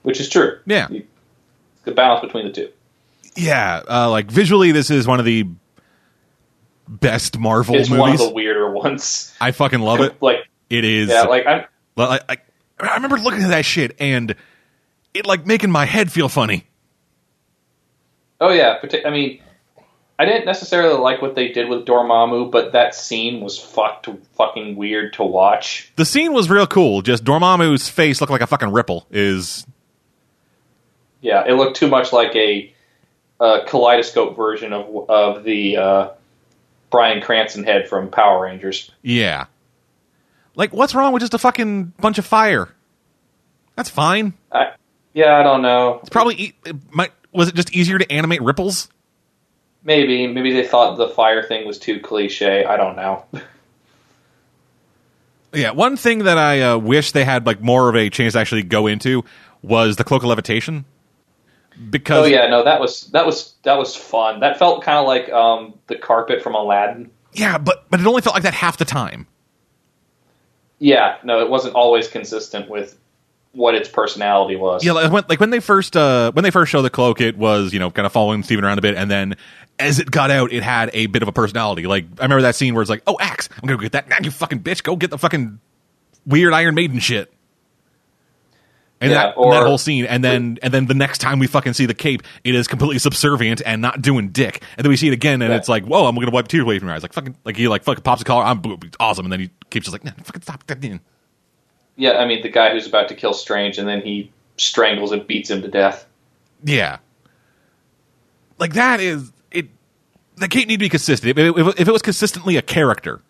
Which is true. Yeah. You- the balance between the two. Yeah, uh, like visually, this is one of the best Marvel It's one of movies. the weirder ones. I fucking love it. like It is. yeah, like I'm I, I remember looking at that shit and it like making my head feel funny. oh yeah, I mean I didn't necessarily like what they did with Dormammu, but that scene was fucked fucking weird to watch. The scene was real cool. Just Dormammu's face looked like a fucking ripple. Is Yeah, it looked too much like a, a kaleidoscope version of of the uh, Bryan Cranston head from Power Rangers. yeah. Like, what's wrong with just a fucking bunch of fire? That's fine. I, yeah, I don't know. It's probably e- it might. Was it just easier to animate ripples? Maybe maybe they thought the fire thing was too cliche. I don't know. Yeah. One thing that I uh, wish they had like more of a chance to actually go into was the cloak of levitation. Because oh yeah, no, that was that was that was fun. That felt kind of like um, the carpet from Aladdin. yeah, but but it only felt like that half the time. Yeah, no, it wasn't always consistent with what its personality was. Yeah, like when, like when they first uh, when they first showed the cloak, it was you know kind of following Steven around a bit, and then as it got out, it had a bit of a personality. Like I remember that scene where it's like, "Oh, axe! I'm gonna go get that. Nah, you fucking bitch, go get the fucking weird Iron Maiden shit." And Yeah, that and that whole scene, and then and then the next time we fucking see the cape, it is completely subservient and not doing dick. And then we see it again, and Yeah. it's like, "Whoa, I'm gonna wipe tears away from your eyes." Like fucking, like he like fucking pops a collar, I'm awesome, and then he keeps just like, "Nah, fucking stop. Yeah, I mean the guy who's about to kill Strange and then he strangles and beats him to death. Yeah. Like that is it. The cape need to be consistent. If, if, if it was consistently a character,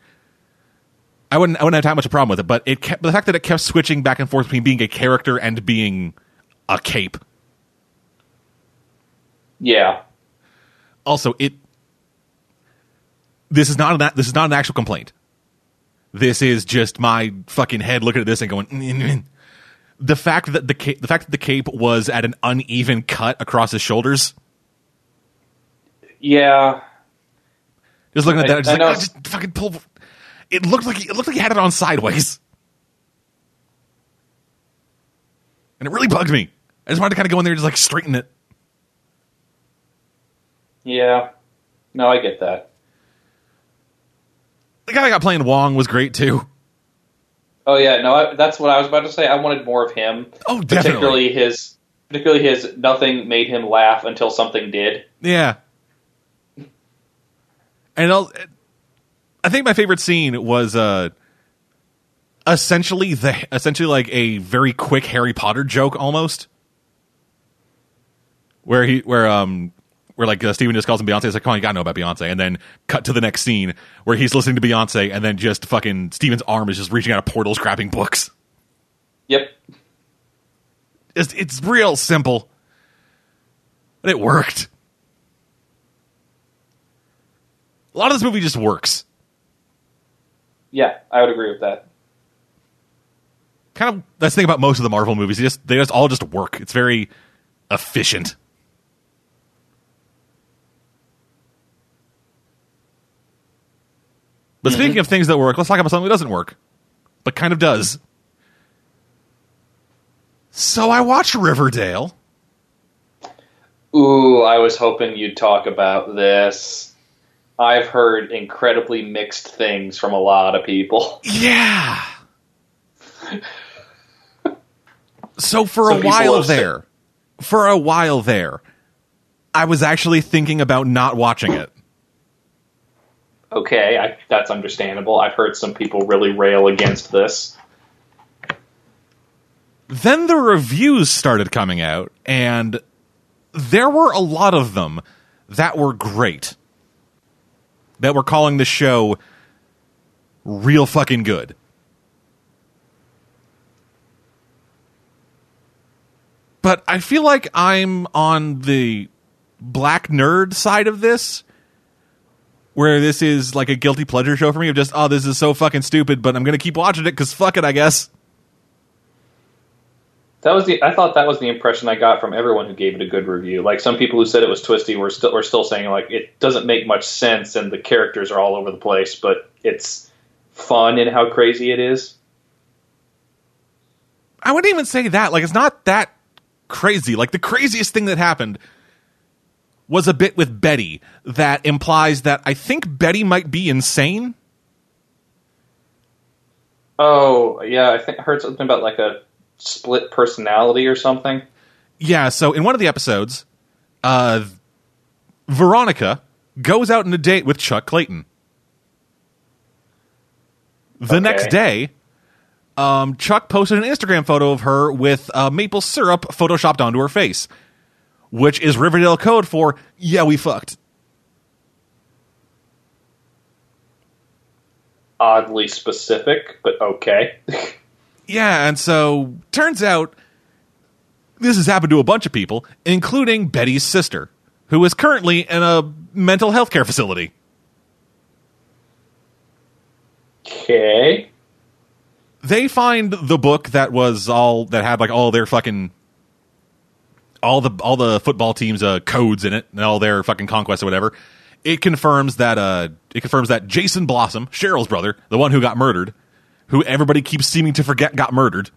I wouldn't. I wouldn't have that much of a problem with it. But it kept the fact that it kept switching back and forth between being a character and being a cape. Yeah, Also, it. This is not an, this is not an actual complaint. This is just my fucking head looking at this and going. "Mm, mm, mm." The fact that the cape, the fact that the cape was at an uneven cut across his shoulders. yeah. Just looking at I- that, just I like, know. "Ah, just fucking pull. It looked like it looked like he had it on sideways, and it really bugged me. I just wanted to kind of go in there and just like straighten it. Yeah. No, I get that. The guy I got playing Wong was great too. Oh yeah, no, I, that's what I was about to say. I wanted more of him, Oh, definitely. particularly his, particularly his. Nothing made him laugh until something did. Yeah. And I'll, I think my favorite scene was uh essentially the essentially like a very quick Harry Potter joke almost. Where he where um where like uh, Steven just calls him Beyonce. It's like, come on, you gotta know about Beyonce. And then cut to the next scene where he's listening to Beyonce, and then just fucking Steven's arm is just reaching out of portals, grabbing books. Yep. It's, it's real simple, but it worked. A lot of this movie just works. Yeah, I would agree with that. Kind of that's the thing about most of the Marvel movies. They just they just all just work. It's very efficient. But Mm-hmm. speaking of things that work, let's talk about something that doesn't work, but kind of does. So I watched Riverdale. Ooh, I was hoping you'd talk about this. I've heard incredibly mixed things from a lot of people. Yeah. So for Some a while there, for a while there, I was actually thinking about not watching it. Okay, I, that's understandable. I've heard some people really rail against this. Then the reviews started coming out, and there were a lot of them that were great. That were calling the show real fucking good. But I feel like I'm on the black nerd side of this, where this is like a guilty pleasure show for me of just, oh, this is so fucking stupid, but I'm going to keep watching it because fuck it, I guess. That was the. I thought that was the impression I got from everyone who gave it a good review. Like some people who said it was twisty were still were still saying like it doesn't make much sense and the characters are all over the place, but it's fun in how crazy it is. I wouldn't even say that. Like, it's not that crazy. Like, the craziest thing that happened was a bit with Betty that implies that I think Betty might be insane. Oh yeah, I think I heard something about like a split personality or something. Yeah, so in one of the episodes, uh, Veronica goes out on a date with Chuck Clayton. The Okay. next day, um, Chuck posted an Instagram photo of her with uh, maple syrup photoshopped onto her face, which is Riverdale code for "Yeah, we fucked." Oddly specific, but okay. Yeah, and so turns out this has happened to a bunch of people, including Betty's sister, who is currently in a mental health care facility. okay. They find the book that was all that had like all their fucking all the all the football teams uh codes in it and all their fucking conquests or whatever. It confirms that uh it confirms that Jason Blossom, Cheryl's brother, the one who got murdered, who everybody keeps seeming to forget got murdered.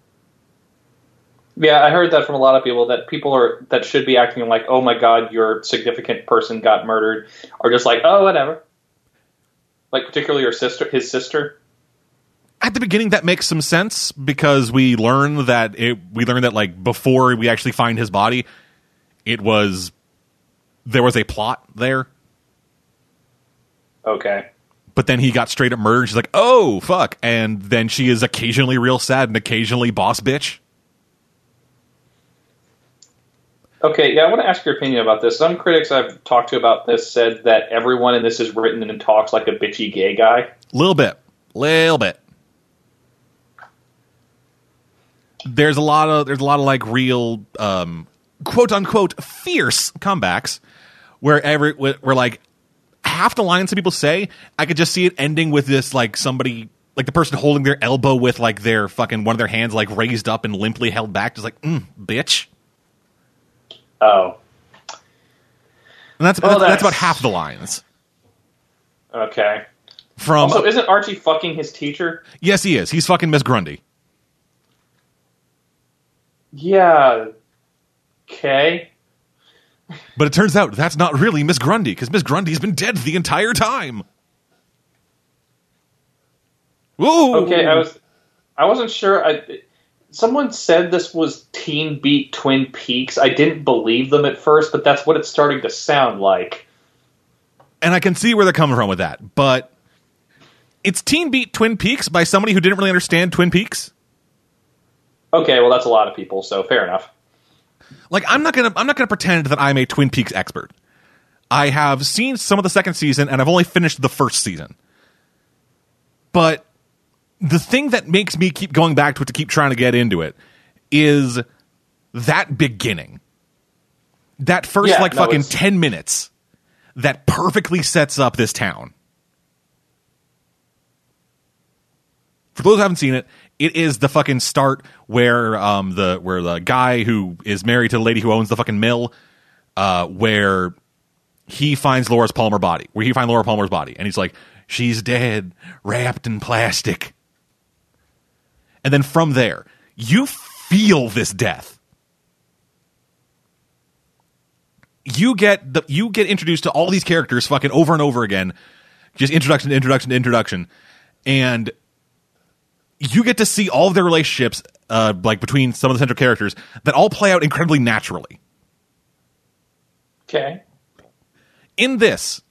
Yeah, I heard that from a lot of people that people are that should be acting like, "Oh my god, your significant person got murdered," are just like, "Oh, whatever." Like particularly your sister, his sister. At the beginning that makes some sense because we learn that it we learn that like before we actually find his body it was there was a plot there Okay. but then he got straight up murdered she's like oh fuck and then she is occasionally real sad and occasionally boss bitch Okay, yeah, I want to ask your opinion about this. Some critics I've talked to about this said that everyone in this is written and talks like a bitchy gay guy. little bit little bit there's a lot of there's a lot of like real um quote unquote fierce comebacks where every where like half the lines that people say i could just see it ending with this like somebody like the person holding their elbow with like their fucking one of their hands like raised up and limply held back just like mm, bitch. Oh, and that's, Well, that's that's about half the lines. Okay. from Also, isn't Archie fucking his teacher? yes he is. He's fucking miss grundy Yeah. Okay. But it turns out that's not really Miss Grundy because Miss Grundy's been dead the entire time. Whoa. Okay, I was, I wasn't sure. I, someone said this was Teen Beat Twin Peaks. I didn't believe them at first, but that's what it's starting to sound like. and I can see where they're coming from with that, but it's Teen Beat Twin Peaks by somebody who didn't really understand Twin Peaks. Okay, well, that's a lot of people, so fair enough. Like I'm not gonna I'm not gonna pretend that I'm a Twin Peaks expert. I have seen some of the second season and I've only finished the first season. But the thing that makes me keep going back to it to keep trying to get into it is that beginning. That first Yeah, like no, fucking it's- 10 minutes that perfectly sets up this town. For those who haven't seen it, it is the fucking start where um the where the guy who is married to the lady who owns the fucking mill uh where he finds Laura's Palmer body, where he finds Laura Palmer's body, and he's like, she's dead, wrapped in plastic. And then from there, you feel this death. You get the you get introduced to all these characters fucking over and over again. Just introduction introduction introduction. And you get to see all of their relationships uh like between some of the central characters that all play out incredibly naturally. Okay. in this,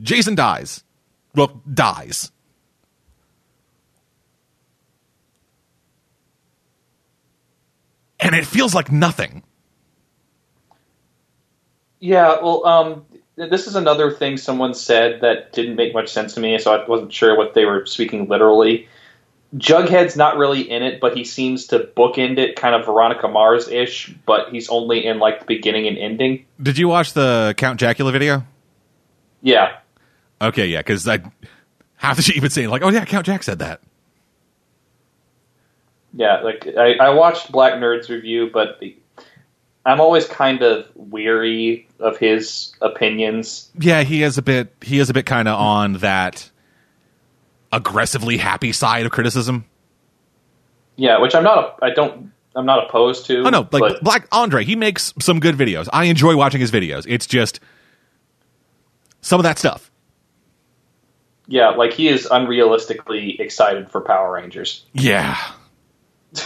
Jason dies. Well, dies. And it feels like nothing. Yeah, well, um, this is another thing someone said that didn't make much sense to me, so I wasn't sure what they were speaking literally. Jughead's not really in it, but he seems to bookend it kind of Veronica Mars ish, but he's only in like the beginning and ending. Did you watch the Count Jacula video? Yeah. Okay, yeah, because I half the shit you've been saying, like, oh yeah, Count Jack said that. Yeah, like I, I watched Black Nerd's review, but the, I'm always kind of weary of his opinions. Yeah, he is a bit. He is a bit kind of on that aggressively happy side of criticism. Yeah, which I'm not. I don't. I'm not opposed to. Oh no, like but- Black Andre, he makes some good videos. I enjoy watching his videos. It's just some of that stuff. yeah, like he is unrealistically excited for Power Rangers. Yeah.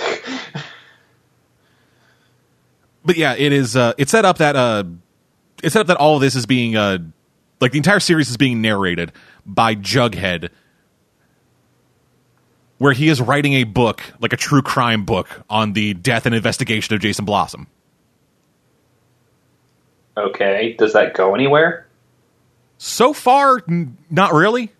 but yeah, it is uh it's set up that uh it's set up that all of this is being uh like the entire series is being narrated by Jughead where he is writing a book, like a true crime book on the death and investigation of Jason Blossom. Okay, does that go anywhere? So far, n- not really.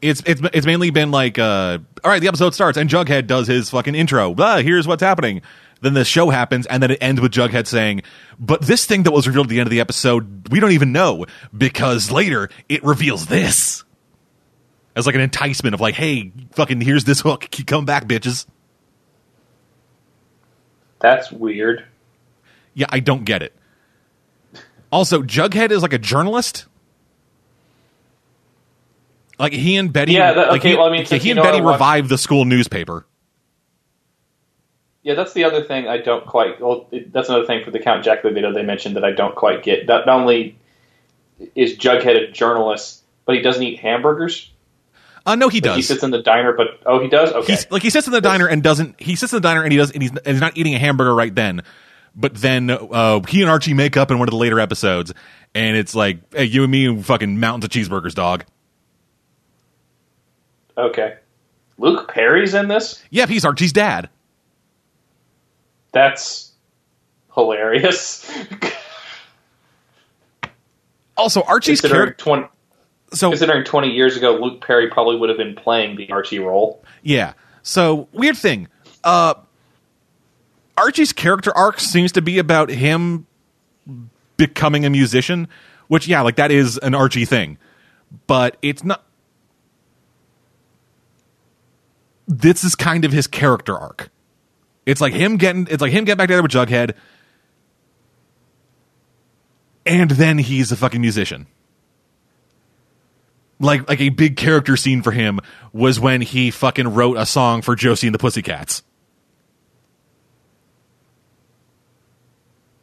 It's it's it's mainly been like, uh, all right, the episode starts and Jughead does his fucking intro. Blah, here's what's happening. Then the show happens, and then it ends with Jughead saying, "But this thing that was revealed at the end of the episode, we don't even know because later it reveals this." As like an enticement of like, hey, fucking, here's this hook. Keep coming back, bitches. That's weird. Yeah, I don't get it. Also, Jughead is like a journalist. Like he and Betty, Yeah, that- like okay, he, well, I mean, yeah, he and Betty revived the school newspaper. Yeah, that's the other thing I don't quite. Well, it, that's another thing for the Count Jackman video they mentioned that I don't quite get. Not, not only is Jughead a journalist, but he doesn't eat hamburgers. Uh, no, he Like, He sits in the diner, but oh, he does. Okay, He's like he sits in the diner and doesn't. He sits in the diner and he does. And he's, and he's not eating a hamburger right then. But then uh, he and Archie make up in one of the later episodes, and it's like, hey, you and me, fucking mountains of cheeseburgers, dog. okay. Luke Perry's in this. Yep, he's Archie's dad. That's hilarious. Also, Archie's character. twenty, So considering twenty years ago, Luke Perry probably would have been playing the Archie role. Yeah. So weird thing. Uh Archie's character arc seems to be about him becoming a musician, which yeah, like that is an Archie thing. But it's not This is kind of his character arc. It's like him getting it's like him getting back together with Jughead and then he's a fucking musician like like a big character scene for him was when he fucking wrote a song for Josie and the Pussycats.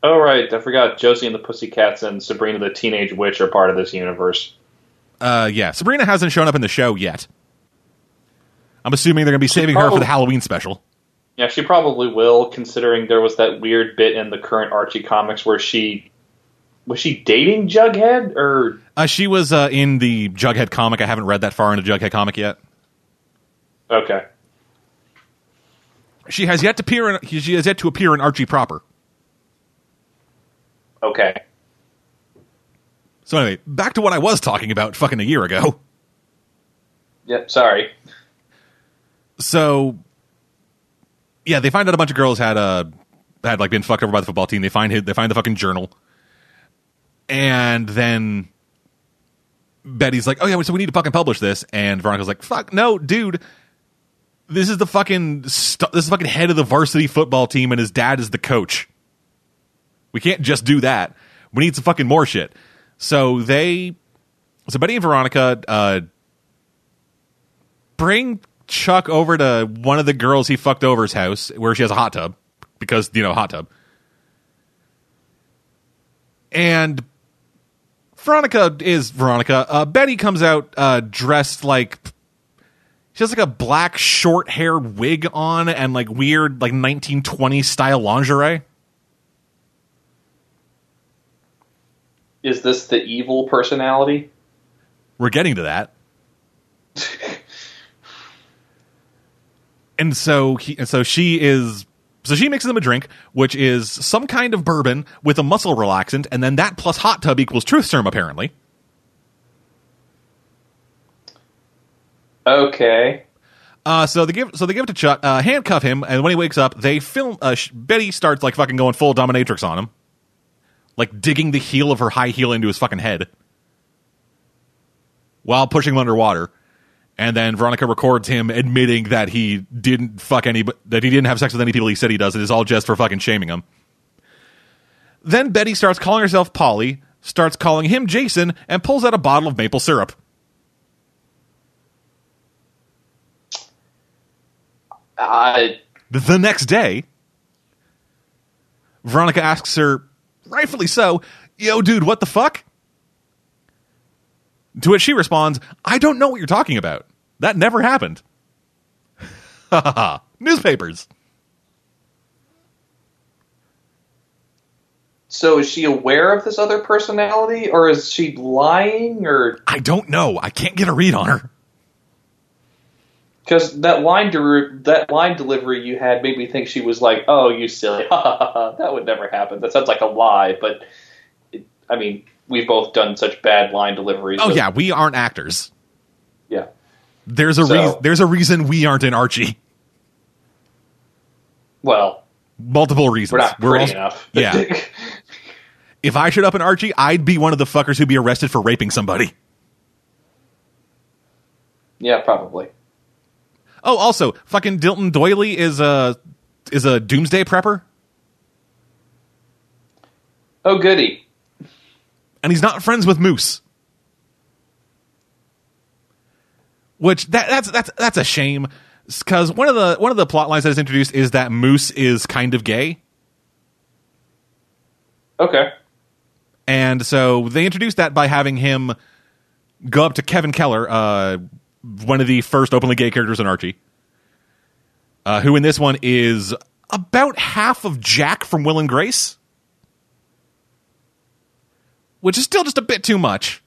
Oh right, I forgot. Josie and the Pussycats and Sabrina the Teenage Witch are part of this universe. Uh, yeah, Sabrina hasn't shown up in the show yet. I'm assuming they're gonna be saving her for the Halloween special. Yeah, she probably will, considering there was that weird bit in the current Archie comics where she was she dating Jughead or Uh, she was uh, in the Jughead comic. I haven't read that far into Jughead comic yet. okay. She has yet to appear. In, she has yet to appear in Archie proper. Okay. So anyway, back to what I was talking about fucking a year ago. Yep. Sorry. So, yeah, they find out a bunch of girls had uh had like been fucked over by the football team. They find they find the fucking journal, and then Betty's like, "Oh yeah, so we need to fucking publish this," and Veronica's like, "Fuck no, dude." This is the fucking st- this is fucking head of the varsity football team, and his dad is the coach. We can't just do that. We need some fucking more shit. So they, so Betty and Veronica uh, bring Chuck over to one of the girls he fucked over's house where she has a hot tub because you know hot tub, and Veronica is Veronica. Uh, Betty comes out uh, dressed like she has like a black short hair wig on and like weird like 1920s style lingerie. Is this the evil personality? We're getting to that. and so he, and so she is so she mixes them a drink, which is some kind of bourbon with a muscle relaxant, and then that plus hot tub equals truth serum, apparently. Okay. Uh, so they give so they give it to Chuck, uh, handcuff him, and when he wakes up, they film. Uh, sh- Betty starts like fucking going full dominatrix on him, like digging the heel of her high heel into his fucking head while pushing him underwater. And then Veronica records him admitting that he didn't fuck any, that he didn't have sex with any people he said he does. It is all just for fucking shaming him. Then Betty starts calling herself Polly, starts calling him Jason, and pulls out a bottle of maple syrup. I The next day, Veronica asks her, rightfully so, Yo, dude, what the fuck? To which she responds, I don't know what you're talking about. That never happened. Ha ha ha. Newspapers. so is she aware of this other personality, or is she lying, or I don't know. I can't get a read on her. because that line de- that line delivery you had made me think she was like, "Oh, you silly, that would never happen." That sounds like a lie, but it, I mean, we've both done such bad line deliveries. Oh yeah, we aren't actors. yeah. There's a So- reason. There's a reason we aren't in Archie. Well, Multiple reasons. we're not pretty also- enough. Yeah. If I showed up in Archie, I'd be one of the fuckers who'd be arrested for raping somebody. yeah, probably. Oh, also, fucking Dilton Doiley is a is a doomsday prepper, Oh, goody. and he's not friends with Moose. Which that that's that's that's a shame, because one of the one of the plot lines that is introduced is that Moose is kind of gay, Okay. and so they introduced that by having him go up to Kevin Keller, uh, one of the first openly gay characters in Archie, uh, who in this one is about half of Jack from Will and Grace, which is still just a bit too much.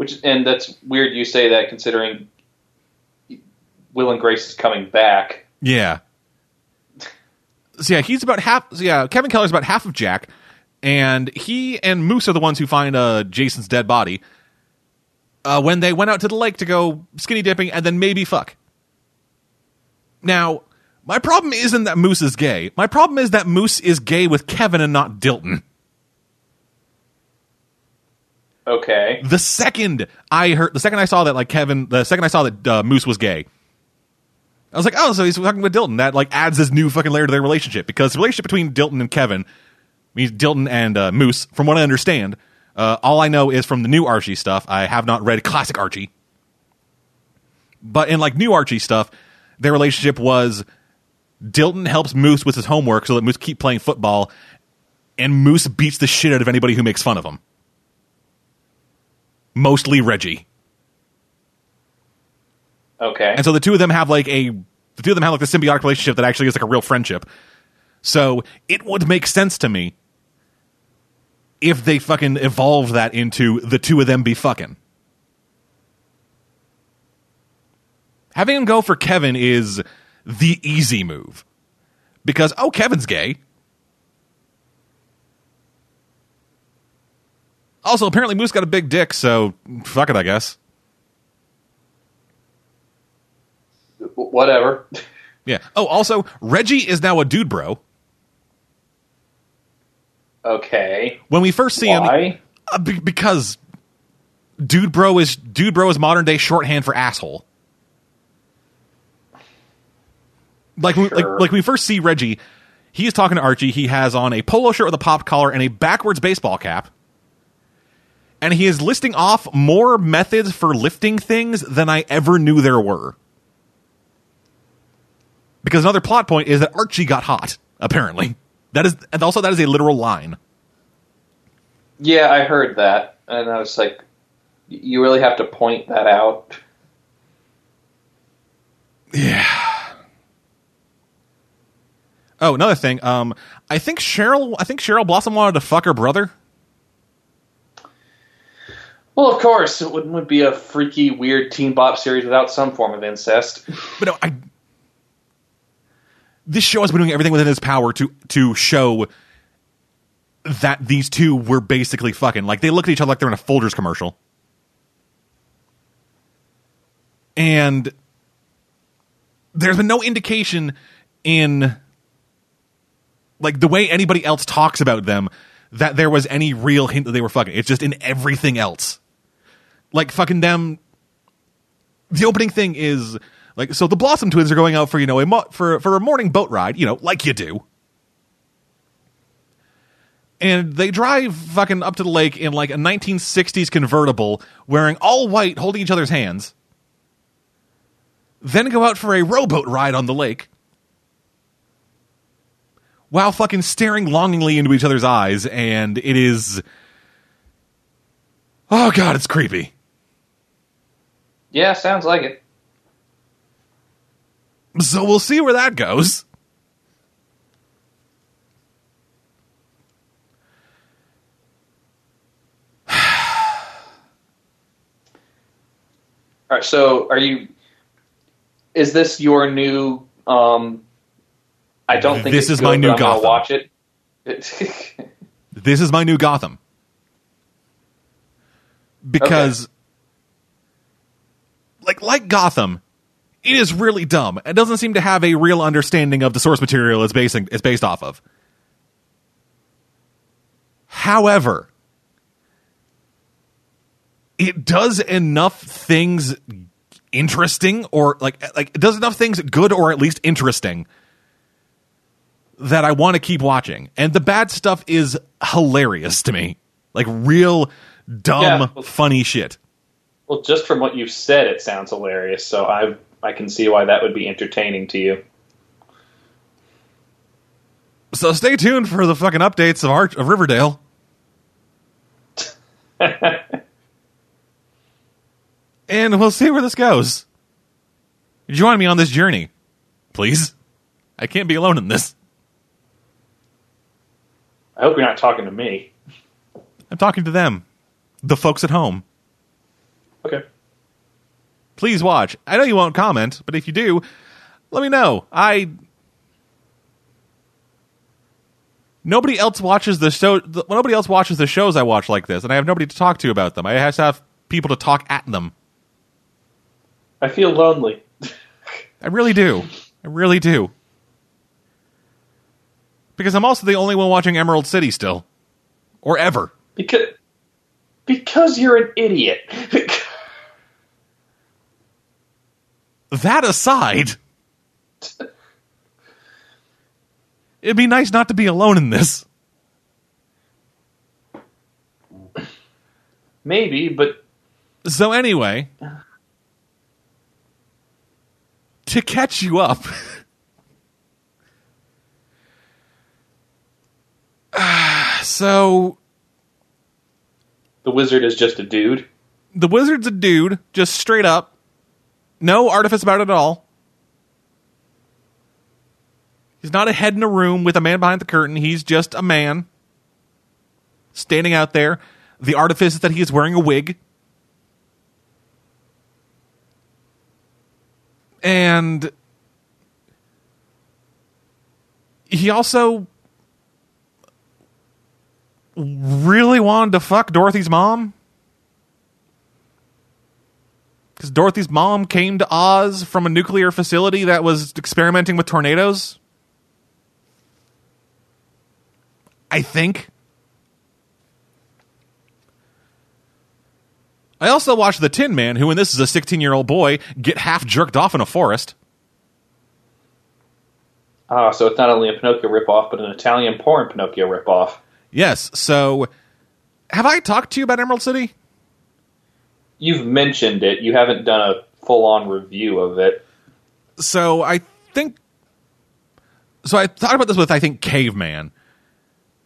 Which and that's weird. You say that considering Will and Grace is coming back. Yeah. So yeah, he's about half. So yeah, Kevin Keller's about half of Jack, and he and Moose are the ones who find uh, Jason's dead body. Uh, when they went out to the lake to go skinny dipping and then maybe fuck. Now, my problem isn't that Moose is gay. My problem is that Moose is gay with Kevin and not Dilton. Okay. The second I heard, the second I saw that, like Kevin, the second I saw that uh, Moose was gay, I was like, oh, so he's fucking with Dilton. That like adds this new fucking layer to their relationship because the relationship between Dilton and Kevin means Dilton and uh, Moose. From what I understand, uh, all I know is from the new Archie stuff. I have not read classic Archie, but in like new Archie stuff, their relationship was Dilton helps Moose with his homework so that Moose keep playing football, and Moose beats the shit out of anybody who makes fun of him mostly Reggie. Okay. And so the two of them have like a the two of them have like the symbiotic relationship that actually is like a real friendship. So it would make sense to me if they fucking evolve that into the two of them be fucking. Having him go for Kevin is the easy move. Because oh, Kevin's gay. Also, apparently Moose got a big dick, so fuck it, I guess. Whatever. Yeah. Oh, also, Reggie is now a dude bro. Okay. When we first see him, uh, be- because dude bro is dude bro is modern day shorthand for asshole. Like, when- like, Sure. like we first see Reggie, he is talking to Archie. He has on a polo shirt with a pop collar and a backwards baseball cap. And he is listing off more methods for lifting things than I ever knew there were. Because another plot point is that Archie got hot, apparently. That is and also that is a literal line. Yeah, I heard that, and I was like, you really have to point that out. Yeah. Oh, another thing. Um, I think Cheryl. I think Cheryl Blossom wanted to fuck her brother. Well, of course, it wouldn't be a freaky, weird teen bop series without some form of incest. But no, I. This show has been doing everything within its power to to show that these two were basically fucking. Like they look at each other like they're in a Folgers commercial, and there's been no indication in like the way anybody else talks about them that there was any real hint that they were fucking. It's just in everything else. Like fucking them the opening thing is like so the Blossom twins are going out for you know a mo- for for a morning boat ride, you know, like you do. And they drive fucking up to the lake in like a 1960s convertible wearing all white holding each other's hands. Then go out for a rowboat ride on the lake. While fucking staring longingly into each other's eyes and it is Oh god, it's creepy. Yeah, sounds like it. So we'll see where that goes. All right, so are you? Is this your new? um I don't think This is good, my new Gotham. Watch it. It- This is my new Gotham. Because like like Gotham, it is really dumb. It doesn't seem to have a real understanding of the source material it's basing it's based off of. However, it does enough things interesting or like like it does enough things good or at least interesting that I want to keep watching. And the bad stuff is hilarious to me. Like real dumb Yeah. funny shit. Well, just from what you've said, it sounds hilarious. So I I can see why that would be entertaining to you. So stay tuned for the fucking updates of Arch of Riverdale. and we'll see where this goes. Join me on this journey, please. I can't be alone in this. I hope you're not talking to me. I'm talking to them, the folks at home. Okay. Please watch. I know you won't comment, but if you do, let me know. I nobody else watches the show. The, nobody else watches the shows I watch like this, and I have nobody to talk to about them. I have to have people to talk at them. I feel lonely. I really do. I really do. Because I'm also the only one watching Emerald City still, or ever. Because because you're an idiot. That aside, it'd be nice not to be alone in this. Maybe, but So anyway, to catch you up, so the wizard is just a dude. the wizard's a dude, just straight up, no artifice about it at all. He's not a head in a room with a man behind the curtain. He's just a man standing out there. The artifice is that he is wearing a wig. And he also really wanted to fuck Dorothy's mom. Because Dorothy's mom came to Oz from a nuclear facility that was experimenting with tornadoes. I think. I also watched The Tin Man, who, and this is a 16 year old boy, get half jerked off in a forest. Ah, so it's not only a Pinocchio ripoff, but an Italian porn Pinocchio ripoff. Yes, so have I talked to you about Emerald City? You've mentioned it. You haven't done a full on review of it. So I think. So I thought about this with, I think, Caveman.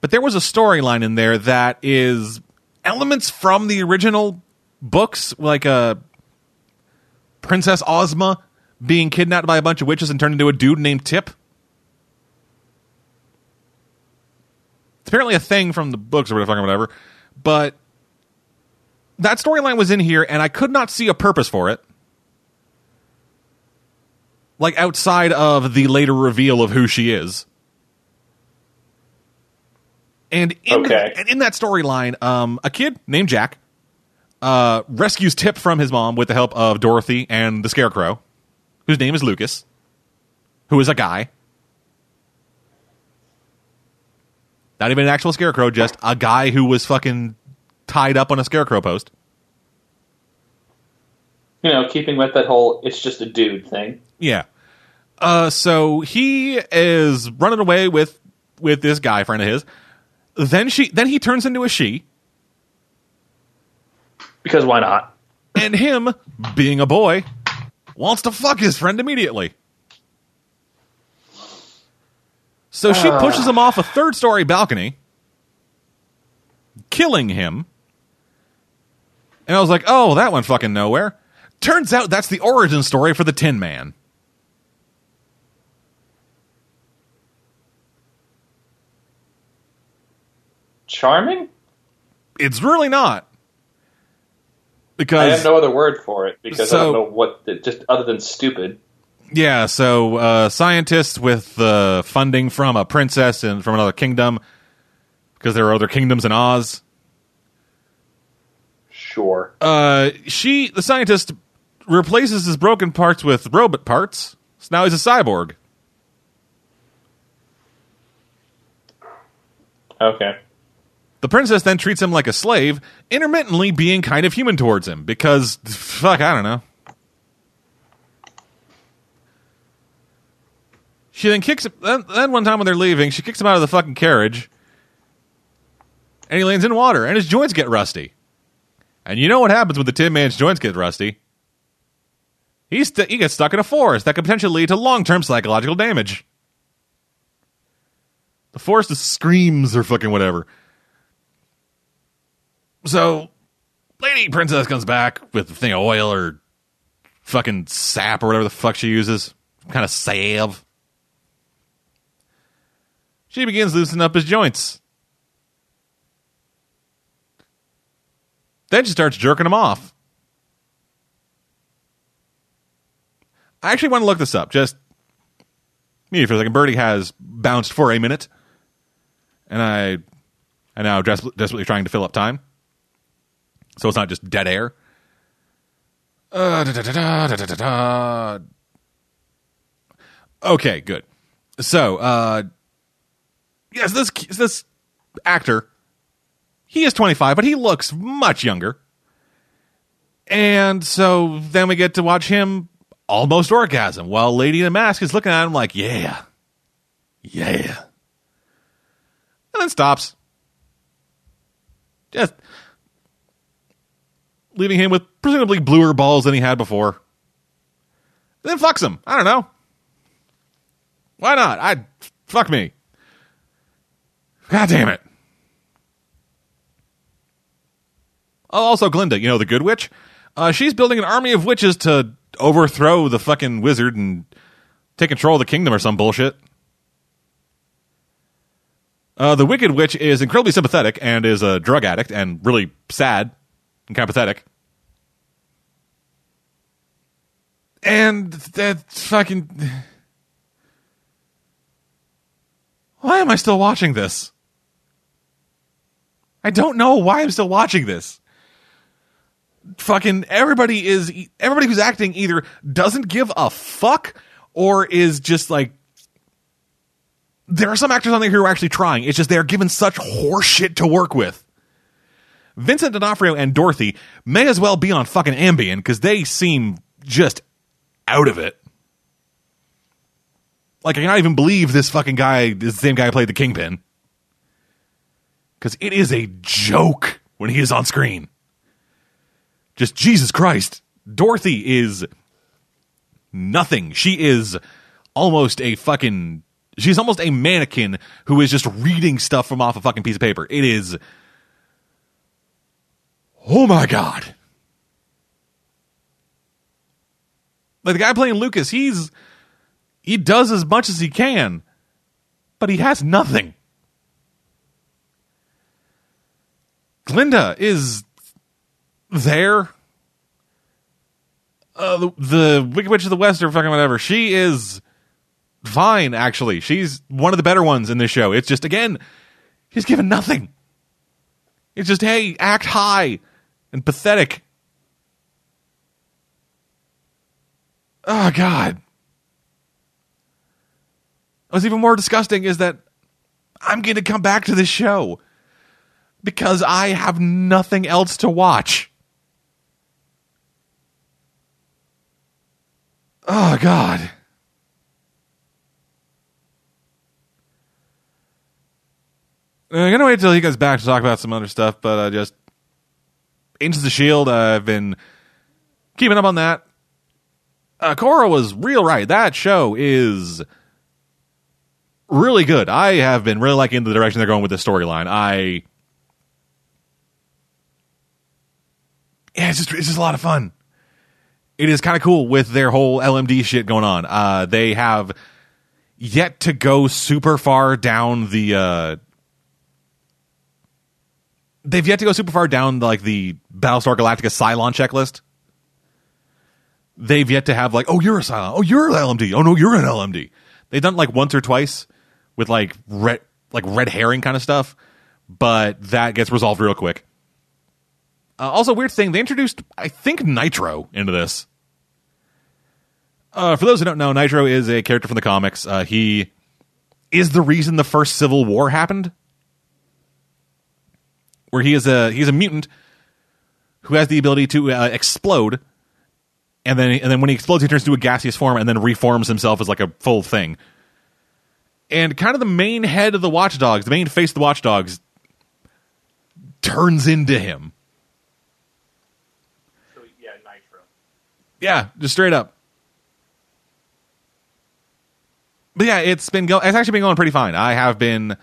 But there was a storyline in there that is elements from the original books, like a Princess Ozma being kidnapped by a bunch of witches and turned into a dude named Tip. It's apparently a thing from the books or whatever. But that storyline was in here, and I could not see a purpose for it. Like outside of the later reveal of who she is. And in, Okay. and in that storyline, um, a kid named Jack uh, rescues Tip from his mom with the help of Dorothy and the Scarecrow, whose name is Lucas, who is a guy. Not even an actual scarecrow, just a guy who was fucking tied up on a scarecrow post. You know, keeping with that whole "it's just a dude" thing. Yeah. Uh, so he is running away with with this guy friend of his. Then she then he turns into a she, Because why not? and him, being a boy, wants to fuck his friend immediately. So she Ah. pushes him off a third story balcony, killing him. And I was like, oh, that went fucking nowhere. Turns out that's the origin story for the Tin Man. Charming? It's really not. I Because have no other word for it because I don't know what. Just other than stupid. Yeah, so uh, scientists with uh, funding from a princess and from another kingdom, because there are other kingdoms in Oz. Sure. Uh, she, the scientist, replaces his broken parts with robot parts. So now he's a cyborg. Okay. The princess then treats him like a slave, intermittently being kind of human towards him because, fuck, I don't know. She then kicks him. Then, then one time when they're leaving, she kicks him out of the fucking carriage, and he lands in water, and his joints get rusty. And you know what happens when the Tin Man's joints get rusty? He's st- he gets stuck in a forest that could potentially lead to long term psychological damage. The forest screams or fucking whatever. So, Lady Princess comes back with a thing of oil or fucking sap or whatever the fuck she uses. Kind of salve. She begins loosening up his joints. Then she starts jerking him off. I actually want to look this up. Just me for a second. Birdie has bounced for a minute, and I I now desperately trying to fill up time, so it's not just dead air. Uh, da, da, da, okay, good. So, uh, yes, this this actor he is 25, but he looks much younger. And so then we get to watch him almost orgasm while Lady in the Mask is looking at him like, yeah, yeah. And then stops. Just leaving him with presumably bluer balls than he had before. then fucks him. I don't know. Why not? I fuck me. God damn it. Oh, also Glinda, you know the good witch. Uh, she's building an army of witches to overthrow the fucking wizard and take control of the kingdom or some bullshit. Uh, the wicked witch is incredibly sympathetic and is a drug addict and really sad and kind of pathetic. And that fucking. Why am I still watching this? I don't know why I'm still watching this. Fucking everybody is everybody who's acting either doesn't give a fuck or is just like there are some actors on there who are actually trying. It's just they're given such horseshit to work with. Vincent D'Onofrio and Dorothy may as well be on fucking Ambien because they seem just out of it. Like I cannot even believe this fucking guy is the same guy who played the Kingpin. Because it is a joke when he is on screen. Just Jesus Christ. Dorothy is nothing. She is almost a fucking. She's almost a mannequin who is just reading stuff from off a fucking piece of paper. It is. Oh my God. Like the guy playing Lucas, he's. He does as much as he can, but he has nothing. Glinda is there. Uh, the, the Wicked Witch of the West or fucking whatever. She is fine, actually. She's one of the better ones in this show. It's just, again, he's given nothing. It's just, hey, act high and pathetic. Oh, God. What's even more disgusting is that I'm going to come back to this show because I have nothing else to watch. Oh, God. I'm gonna wait till he gets back to talk about some other stuff, but uh, just Agents of the Shield. Uh, I've been keeping up on that. Uh, Korra was real right. That show is really good. I have been really liking the direction they're going with the storyline. I yeah, it's just it's just a lot of fun. It is kind of cool with their whole LMD shit going on. Uh, they have yet to go super far down the. Uh, they've yet to go super far down like the Battlestar Galactica Cylon checklist. They've yet to have like, oh, you're a Cylon. Oh, you're an LMD. Oh no, you're an LMD. They've done like once or twice with like red, like red herring kind of stuff, but that gets resolved real quick. Uh, also, weird thing, they introduced, I think, Nitro into this. Uh, for those who don't know, Nitro is a character from the comics. Uh, he is the reason the first Civil War happened, where he is a he's a mutant who has the ability to uh, explode, and then and then when he explodes, he turns into a gaseous form and then reforms himself as like a full thing. And kind of the main head of the Watchdogs, the main face of the Watchdogs, turns into him. Yeah, just straight up. But yeah, it's been go. It's actually been going pretty fine. I have been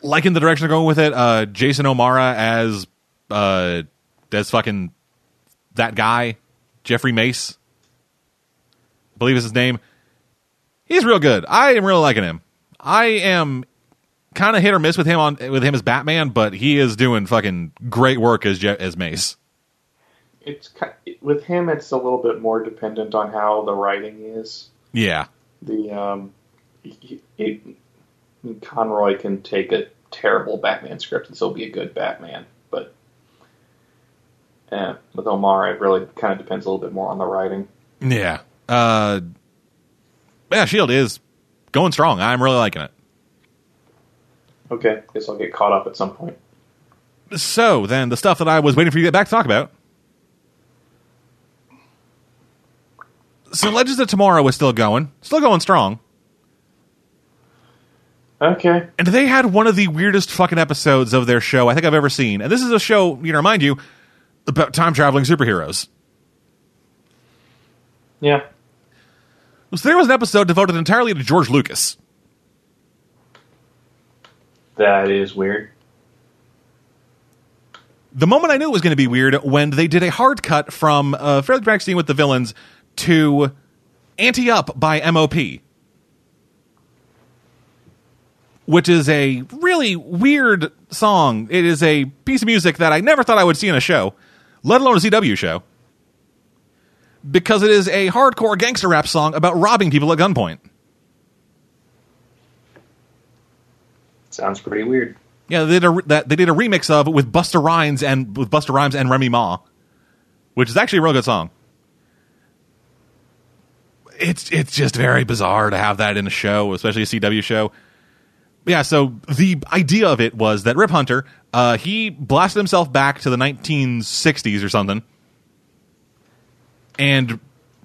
liking the direction they're going with it. Uh, Jason O'Mara as uh, as fucking that guy, Jeffrey Mace, I believe is his name. He's real good. I am really liking him. I am kind of hit or miss with him on with him as Batman, but he is doing fucking great work as Je- as Mace it's with him. It's a little bit more dependent on how the writing is. Yeah. The um, he, he, Conroy can take a terrible Batman script and still be a good Batman, but yeah, with Omar, it really kind of depends a little bit more on the writing. Yeah. Uh, yeah, Shield is going strong. I'm really liking it. Okay, guess I'll get caught up at some point. So then, the stuff that I was waiting for you to get back to talk about. So Legends of Tomorrow is still going, still going strong. Okay. And they had one of the weirdest fucking episodes of their show I think I've ever seen. And this is a show, you know, remind you, about time traveling superheroes. Yeah. So there was an episode devoted entirely to George Lucas. That is weird. The moment I knew it was going to be weird when they did a hard cut from a fairly dramatic scene with the villains to Ante Up by MOP. Which is a really weird song. It is a piece of music that I never thought I would see in a show, let alone a CW show. Because it is a hardcore gangster rap song about robbing people at gunpoint. Sounds pretty weird. Yeah, they did a that they did a remix of with Busta Rhymes and with Busta Rhymes and Remy Ma, which is actually a real good song. It's it's just very bizarre to have that in a show, especially a CW show. Yeah, so the idea of it was that Rip Hunter, uh, he blasted himself back to the 1960s or something, and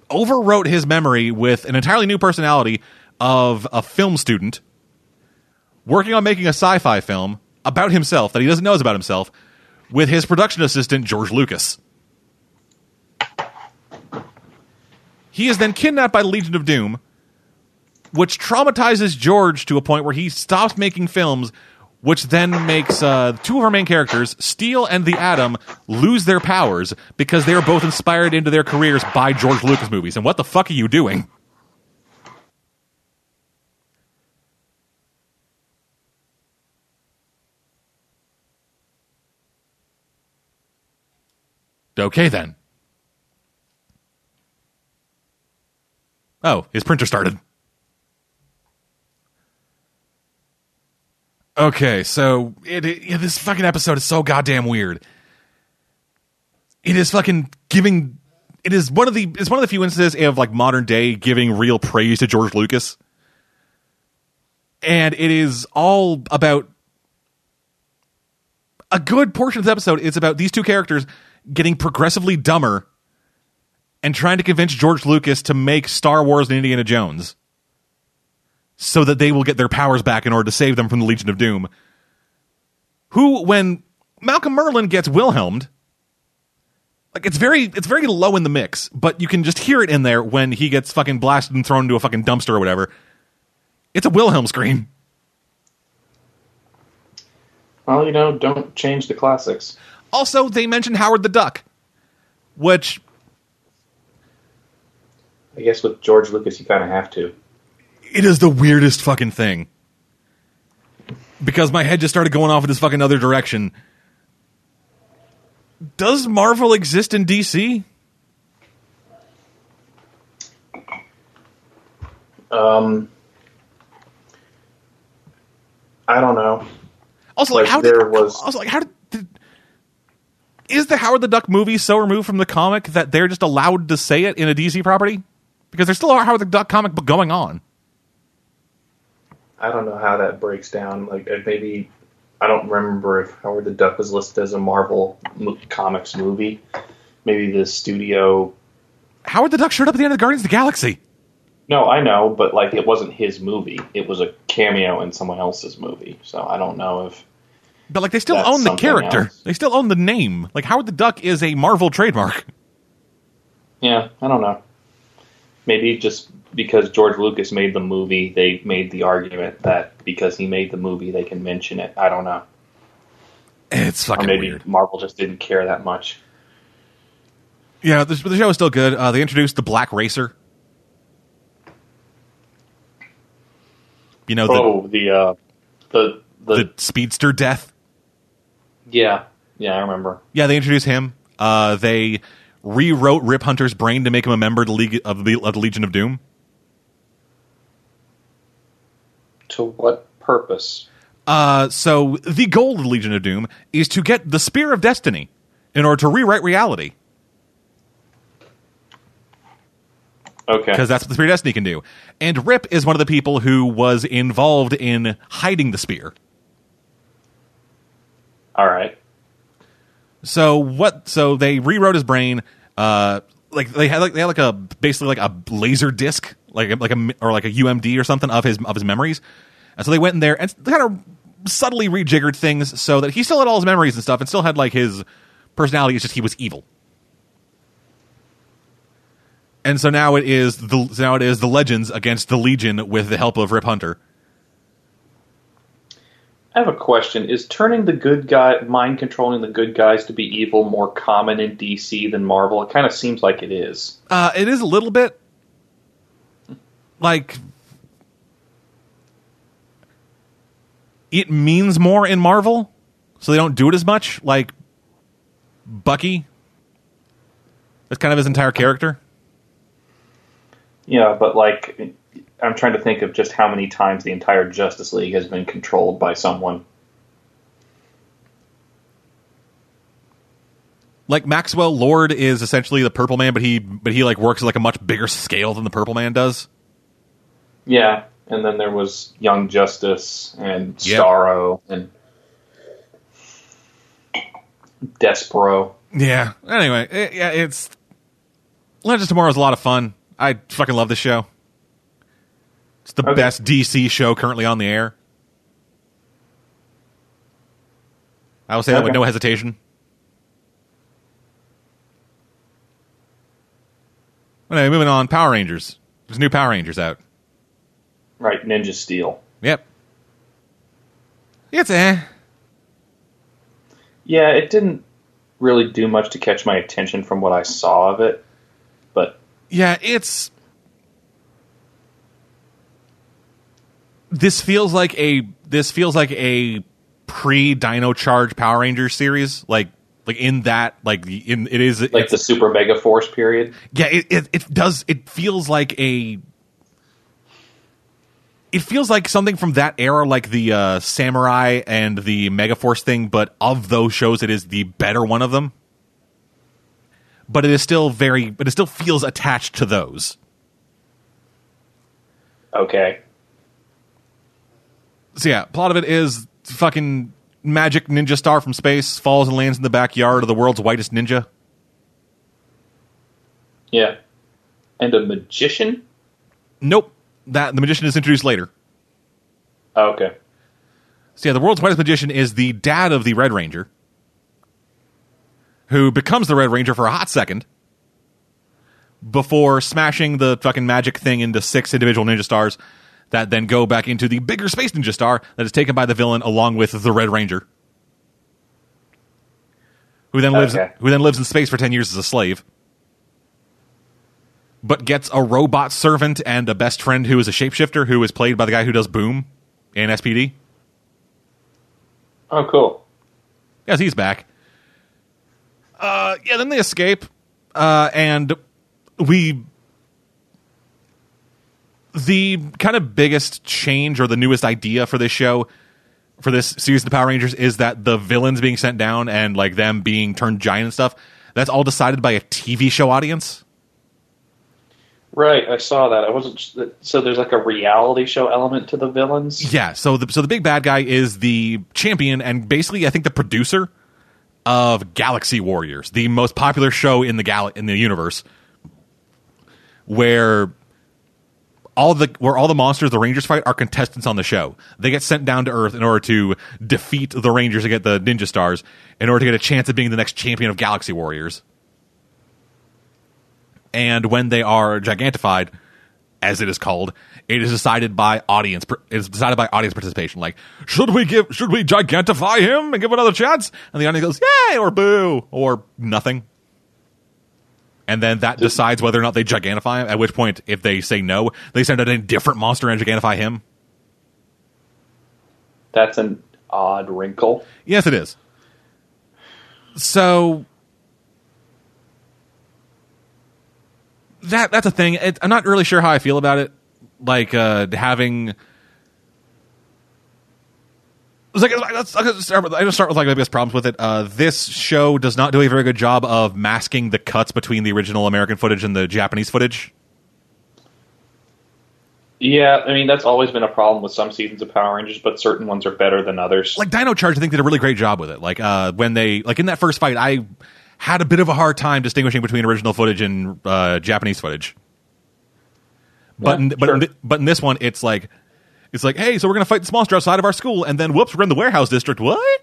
overwrote his memory with an entirely new personality of a film student working on making a sci-fi film about himself that he doesn't know is about himself with his production assistant George Lucas. He is then kidnapped by the Legion of Doom, which traumatizes George to a point where he stops making films, which then makes uh, two of our main characters, Steel and the Atom, lose their powers because they are both inspired into their careers by George Lucas movies. And what the fuck are you doing? Okay, then. Oh, his printer started. Okay, so it, it yeah, this fucking episode is so goddamn weird. It is fucking giving. It is one of the. It's one of the few instances of like modern day giving real praise to George Lucas, and it is all about a good portion of the episode. It's about these two characters getting progressively dumber and trying to convince George Lucas to make Star Wars and Indiana Jones so that they will get their powers back in order to save them from the Legion of Doom. Who, when Malcolm Merlyn gets Wilhelmed, like it's very it's very low in the mix, but you can just hear it in there when he gets fucking blasted and thrown into a fucking dumpster or whatever. It's a Wilhelm scream. Well, you know, don't change the classics. Also, they mentioned Howard the Duck, which I guess with George Lucas, you kind of have to. it is the weirdest fucking thing. Because my head just started going off in this fucking other direction. Does Marvel exist in DC? Um, I don't know. Also, like, Like, how did there was- also like how did, did is the Howard the Duck movie so removed from the comic that they're just allowed to say it in a DC property? Because there's still a Howard the Duck comic book going on. I don't know how that breaks down. Like uh, maybe I don't remember if Howard the Duck was listed as a Marvel comics movie. Maybe the studio. Howard the Duck showed up at the end of the Guardians of the Galaxy. No, I know, but like it wasn't his movie. It was a cameo in someone else's movie. So I don't know if But like they still own the character. else. They still own the name. Like Howard the Duck is a Marvel trademark. Yeah, I don't know. Maybe just because George Lucas made the movie, they made the argument that because he made the movie, they can mention it. I don't know. It's Or fucking maybe weird. Marvel just didn't care that much. Yeah, the, the show is still good. Uh, they introduced the Black Racer. You know the oh, the uh, the the, the speedster death. yeah yeah I remember. Yeah, they introduced him. Uh, they rewrote Rip Hunter's brain to make him a member of the League of the, of the Legion of Doom. To what purpose? Uh, so the goal of the Legion of Doom is to get the Spear of Destiny in order to rewrite reality. Okay. because that's what the Spear of Destiny can do. And Rip is one of the people who was involved in hiding the spear. All right. So what? So they rewrote his brain. Uh, like they had like they had like a basically like a laser disc, like like a or like a UMD or something of his of his memories. And so they went in there and kind of subtly rejiggered things so that he still had all his memories and stuff, and still had like his personality. It's just he was evil. And so now it is the now it is the legends against the Legion with the help of Rip Hunter. I have a question. Is turning the good guy, mind controlling the good guys to be evil more common in DC than Marvel? It kind of seems like it is. Uh, it is a little bit like it means more in Marvel, so they don't do it as much. Like Bucky, that's kind of his entire character. Yeah, but like, I'm trying to think of just how many times the entire Justice League has been controlled by someone. Like Maxwell Lord is essentially the Purple Man, but he but he like works at like a much bigger scale than the Purple Man does. Yeah, and then there was Young Justice and yep. Starro and Despero. Yeah. Anyway, it, yeah, it's Legends Tomorrow is a lot of fun. I fucking love this show. It's the Okay. best DC show currently on the air. I will say that with no hesitation. Anyway, moving on. Power Rangers. There's new Power Rangers out. Right, Ninja Steel. Yep. It's eh. Yeah, it didn't really do much to catch my attention from what I saw of it, but Yeah, it's. This feels like a this feels like a pre Dino Charge Power Rangers series, like like in that like the- in it is like it's- the Super Mega Force period. yeah it, it it does it feels like a it feels like something from that era like the uh samurai and the megaforce thing but of those shows it is the better one of them but it is still very but it still feels attached to those Okay. So yeah plot of it is fucking magic ninja star from space falls and lands in the backyard of the world's whitest ninja Yeah. And a magician? nope that the magician is introduced later Oh, okay. So yeah, the world's whitest magician is the dad of the Red Ranger, who becomes the Red Ranger for a hot second before smashing the fucking magic thing into six individual ninja stars that then go back into the bigger space ninja star that is taken by the villain along with the Red Ranger. Who then lives Okay. who then lives in space for 10 years as a slave. But gets a robot servant and a best friend who is a shapeshifter who is played by the guy who does Boom in SPD. Oh, cool. Yes, he's back. Uh, yeah, then they escape, uh, and we. The kind of biggest change or the newest idea for this show, for this series of the Power Rangers, is that the villains being sent down and like them being turned giant and stuff. That's all decided by a TV show audience. Right, I saw that. I wasn't. So there's like a reality show element to the villains. Yeah, so the so the big bad guy is the champion and basically I think the producer of Galaxy Warriors, the most popular show in the gal in the universe, where all the where all the monsters the Rangers fight are contestants on the show. They get sent down to Earth in order to defeat the Rangers to get the Ninja Stars in order to get a chance of being the next champion of Galaxy Warriors. And when they are gigantified, as it is called, it is decided by audience. It is decided by audience participation. Like, should we give? Should we gigantify him and give another chance? And the audience goes, "Yay!" or "Boo!" or nothing. And then that decides whether or not they gigantify him. At which point, if they say no, they send out a different monster and gigantify him. That's an odd wrinkle. Yes, it is. So that that's a thing. It, I'm not really sure how I feel about it. Like uh, having. Like, let's, let's start with, I just start with like my biggest problems with it. Uh, this show does not do a very good job of masking the cuts between the original American footage and the Japanese footage. Yeah, I mean that's always been a problem with some seasons of Power Rangers, but certain ones are better than others. like Dino Charge, I think did a really great job with it. Like uh, when they like in that first fight, I had a bit of a hard time distinguishing between original footage and uh, Japanese footage. But Yeah, in, but sure. in, but in this one, it's like it's like, hey, so we're gonna fight this monster outside of our school, and then whoops, we're in the warehouse district. What?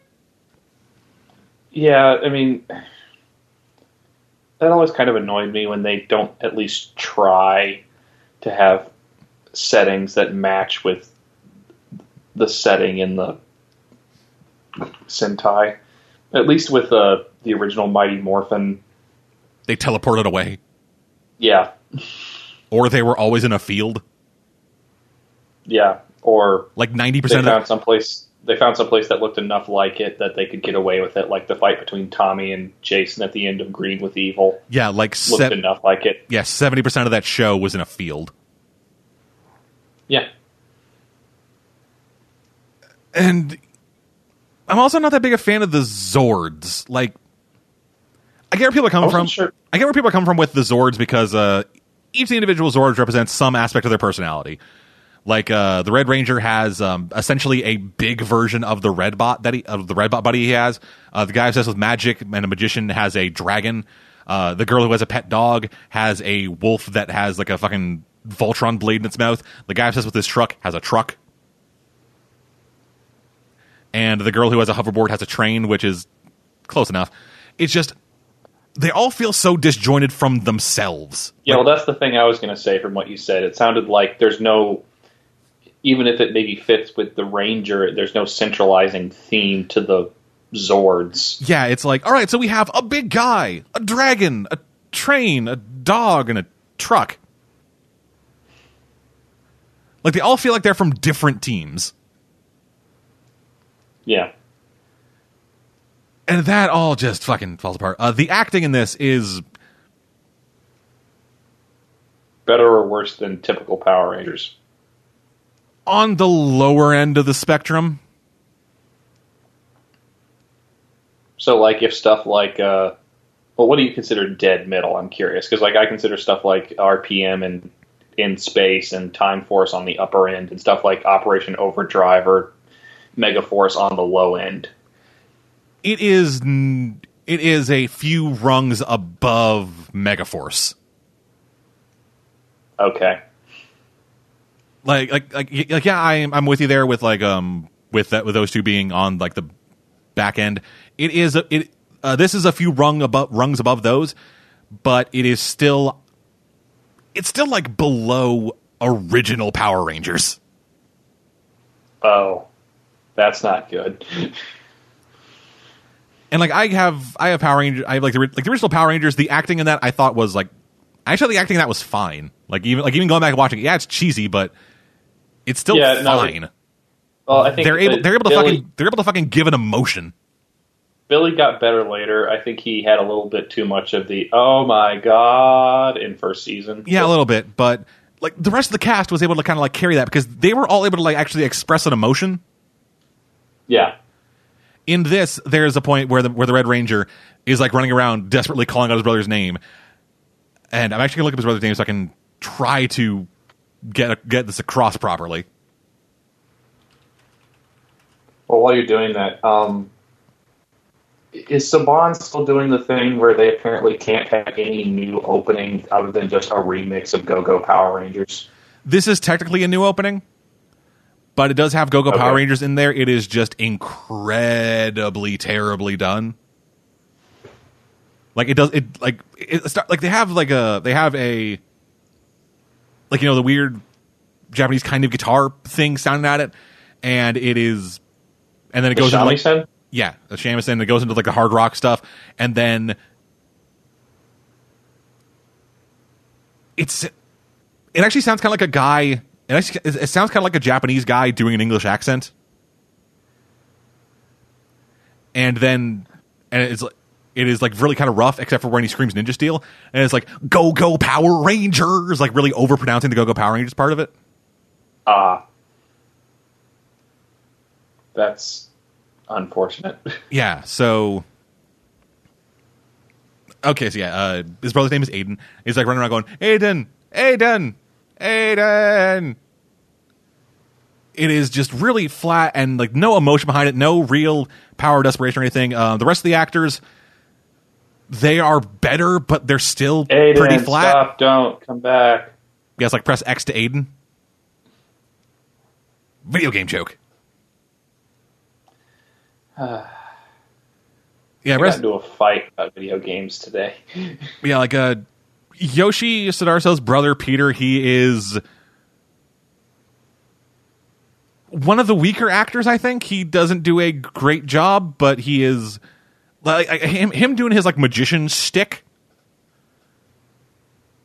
Yeah, I mean, that always kind of annoyed me when they don't at least try to have settings that match with the setting in the Sentai. At least with uh, the original Mighty Morphin, They teleported away, yeah, or they were always in a field. yeah, or Like ninety they percent of found someplace they found someplace that looked enough like it that they could get away with it, like the fight between Tommy and Jason at the end of Green with Evil yeah, like looked se- enough like it. yeah, seventy percent of that show was in a field. Yeah, and I'm also not that big a fan of the Zords. Like, I get where people are coming from. sure. I get where people are coming from with the Zords because uh, each individual Zords represents some aspect of their personality. Like uh, the Red Ranger has um, essentially a big version of the Red Bot that he of the Red Bot buddy he has. Uh, the guy obsessed with magic and a magician has a dragon. Uh, the girl who has a pet dog has a wolf that has like a fucking Voltron blade in its mouth. The guy obsessed with his truck has a truck. And the girl who has a hoverboard has a train, which is close enough. It's just they all feel so disjointed from themselves. Yeah, well, that's the thing I was going to say from what you said. It sounded like there's no, even if it maybe fits with the Ranger, there's no centralizing theme to the Zords. Yeah, it's like, all right, so we have a big guy, a dragon, a train, a dog, and a truck. Like they all feel like they're from different teams. Yeah. And that all just fucking falls apart. Uh, the acting in this is Better or worse than typical Power Rangers? On the lower end of the spectrum. So, like, if stuff like, uh, well, what do you consider dead middle? I'm curious because, like, I consider stuff like RPM and in space and Time Force on the upper end, and stuff like Operation Overdrive or Mega Force on the low end. It is n- it is a few rungs above Megaforce. Okay. Like like like like yeah i'm i'm with you there with like um with that with those two being on like the back end. It is a, it uh, this is a few rung above rungs above those but it is still it's still like below original power rangers. Oh, that's not good. and like i have i have power rangers i have like the like the original power rangers the acting in that i thought was like actually the acting in that was fine. Like even like even going back and watching it yeah it's cheesy but it's still Yeah, no, fine Well, I think they're able they're able to Billy, fucking they're able to fucking give an emotion Billy got better later. I think he had a little bit too much of the "oh my god" in first season. Yeah, a little bit, but like the rest of the cast was able to kind of like carry that because they were all able to like actually express an emotion. Yeah. In this, there's a point where the where the Red Ranger is like running around desperately calling out his brother's name, and I'm actually gonna look up his brother's name so I can try to get get this across properly. Well, while you're doing that, um, is Saban still doing the thing where they apparently can't have any new opening other than just a remix of Go Go Power Rangers? This is technically a new opening, but it does have Go Go Okay. Power Rangers in there. It is just incredibly terribly done. Like it does it like it start, like they have like a they have a like you know the weird Japanese kind of guitar thing sounding at it, and it is, and then it The goes into like yeah, the shamisen. It goes into like the hard rock stuff, and then it's it actually sounds kind of like a guy. It actually it sounds kind of like a Japanese guy doing an English accent, and then and it's like it is like really kind of rough, except for when he screams Ninja Steel, and it's like Go Go Power Rangers, like really overpronouncing the Go Go Power Rangers part of it. Ah. That's unfortunate. Yeah, so okay, so yeah, uh, his brother's name is Aiden. He's like running around going, Aiden, Aiden, Aiden. It is just really flat and like no emotion behind it, no real power, desperation, or anything. Uh, the rest of the actors, they are better, but they're still Aiden, pretty flat. stop, don't, come back. Yeah, it's like press X to Aiden. Video game joke. yeah, I got rest, into a fight about video games today. yeah, like uh, Yoshi Sudarso's brother Peter. He is one of the weaker actors. I think he doesn't do a great job, but he is like him. Him doing his like magician stick.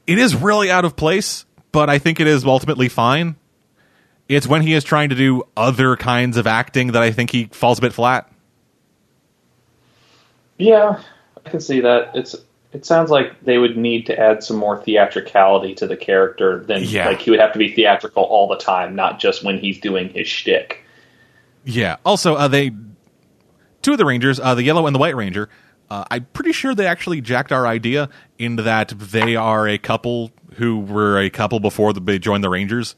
It is really out of place, but I think it is ultimately fine. It's when he is trying to do other kinds of acting that I think he falls a bit flat. Yeah, I can see that. It's it sounds like they would need to add some more theatricality to the character than Yeah. like he would have to be theatrical all the time, not just when he's doing his shtick. Yeah. Also, uh, they two of the Rangers, uh, the yellow and the white Ranger, Uh, I'm pretty sure they actually jacked our idea in that they are a couple who were a couple before they joined the Rangers,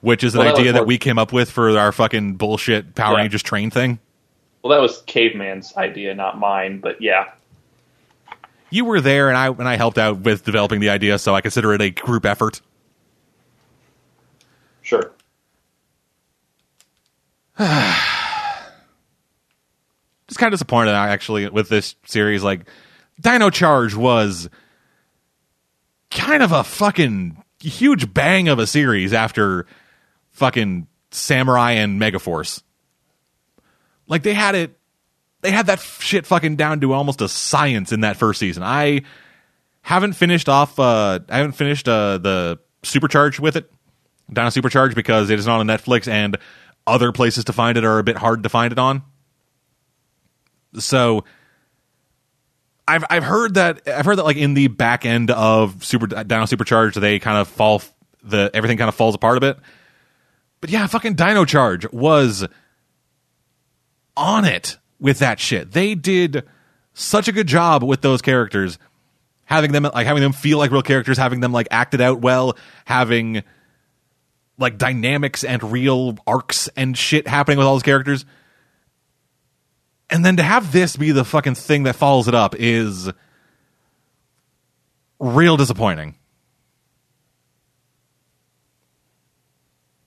which is an Well, that idea that we came up with for our fucking bullshit Power Yeah. Rangers train thing. Well, that was Caveman's idea, not mine. But yeah, You were there, and I and I helped out with developing the idea, so I consider it a group effort. sure. just kind of disappointed actually with this series. Like, Dino Charge was kind of a fucking huge bang of a series after fucking Samurai and Megaforce. Like they had it, they had that shit fucking down to almost a science in that first season. I haven't finished off. Uh, I haven't finished uh, the Supercharge with it, Dino Supercharge, because it is not on Netflix and other places to find it are a bit hard to find it on. So I've I've heard that I've heard that like in the back end of Super Dino Supercharged they kind of fall the everything kind of falls apart a bit. But yeah, fucking Dino Charge was on it with that shit. They did such a good job with those characters, having them like having them feel like real characters, having them like acted out well, having like dynamics and real arcs and shit happening with all those characters. And then to have this be the fucking thing that follows it up is real disappointing.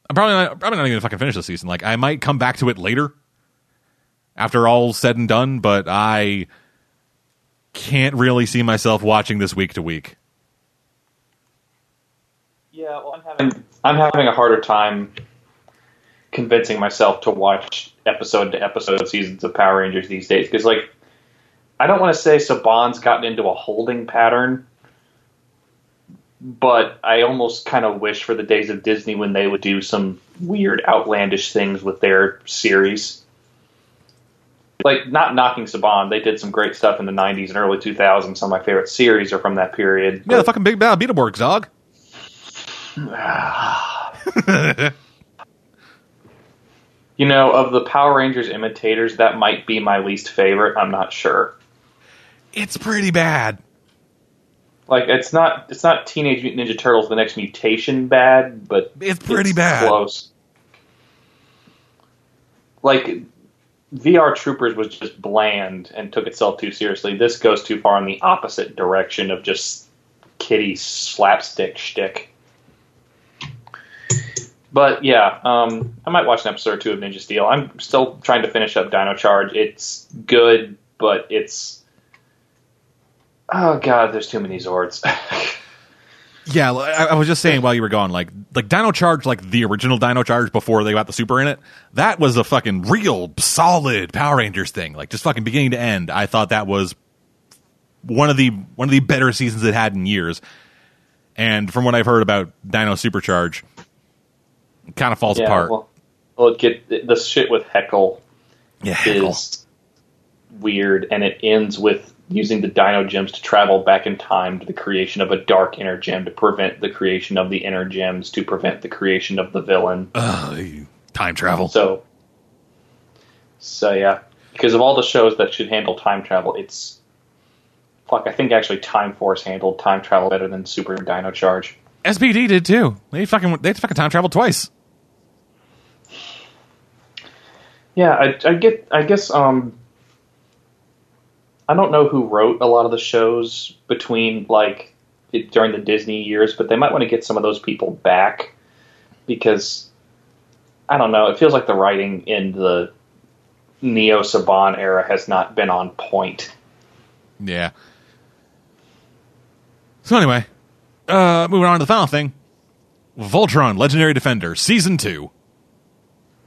I'm probably not, probably not even gonna fucking finish the season. Like I might come back to it later after all's said and done, but I can't really see myself watching this week to week. Yeah, well, I'm having I'm having a harder time convincing myself to watch episode to episode seasons of Power Rangers these days because, like, I don't want to say Saban's gotten into a holding pattern, but I almost kind of wish for the days of Disney when they would do some weird, outlandish things with their series. Like, not knocking Saban, they did some great stuff in the '90s and early 2000s. Some of my favorite series are from that period. Yeah, the fucking big bad Beetleborgs, dog. You know, of the Power Rangers imitators, that might be my least favorite. I'm not sure. It's pretty bad. Like it's not it's not Teenage Mutant Ninja Turtles: The Next Mutation bad, but It's pretty bad. Close. Like VR Troopers was just bland and took itself too seriously. This goes too far in the opposite direction of just kitty slapstick shtick. But yeah, um, I might watch an episode or two of Ninja Steel. I'm still trying to finish up Dino Charge. It's good, but it's oh god, there's too many Zords. Yeah, I, I was just saying while you were gone, like like Dino Charge, like the original Dino Charge before they got the Super in it. That was a fucking real solid Power Rangers thing, like just fucking beginning to end. I thought that was one of the one of the better seasons it had in years. And from what I've heard about Dino Supercharge, kind of falls yeah, apart. well, well, get the shit with Heckyl yeah, heckyl. is weird, and it ends with using the Dino Gems to travel back in time to the creation of a Dark Energem to prevent the creation of the Energems to prevent the creation of the villain. Time travel. So, so yeah, because of all the shows that should handle time travel, it's fuck. I think actually Time Force handled time travel better than Super Dino Charge. SPD did too. They fucking they fucking time traveled twice. Yeah, I, I get. I guess. Um, I don't know who wrote a lot of the shows between like it, during the Disney years, but they might want to get some of those people back because I don't know. It feels like the writing in the Neo Saban era has not been on point. Yeah. So anyway, uh, moving on to the final thing. Voltron, Legendary Defender, Season 2.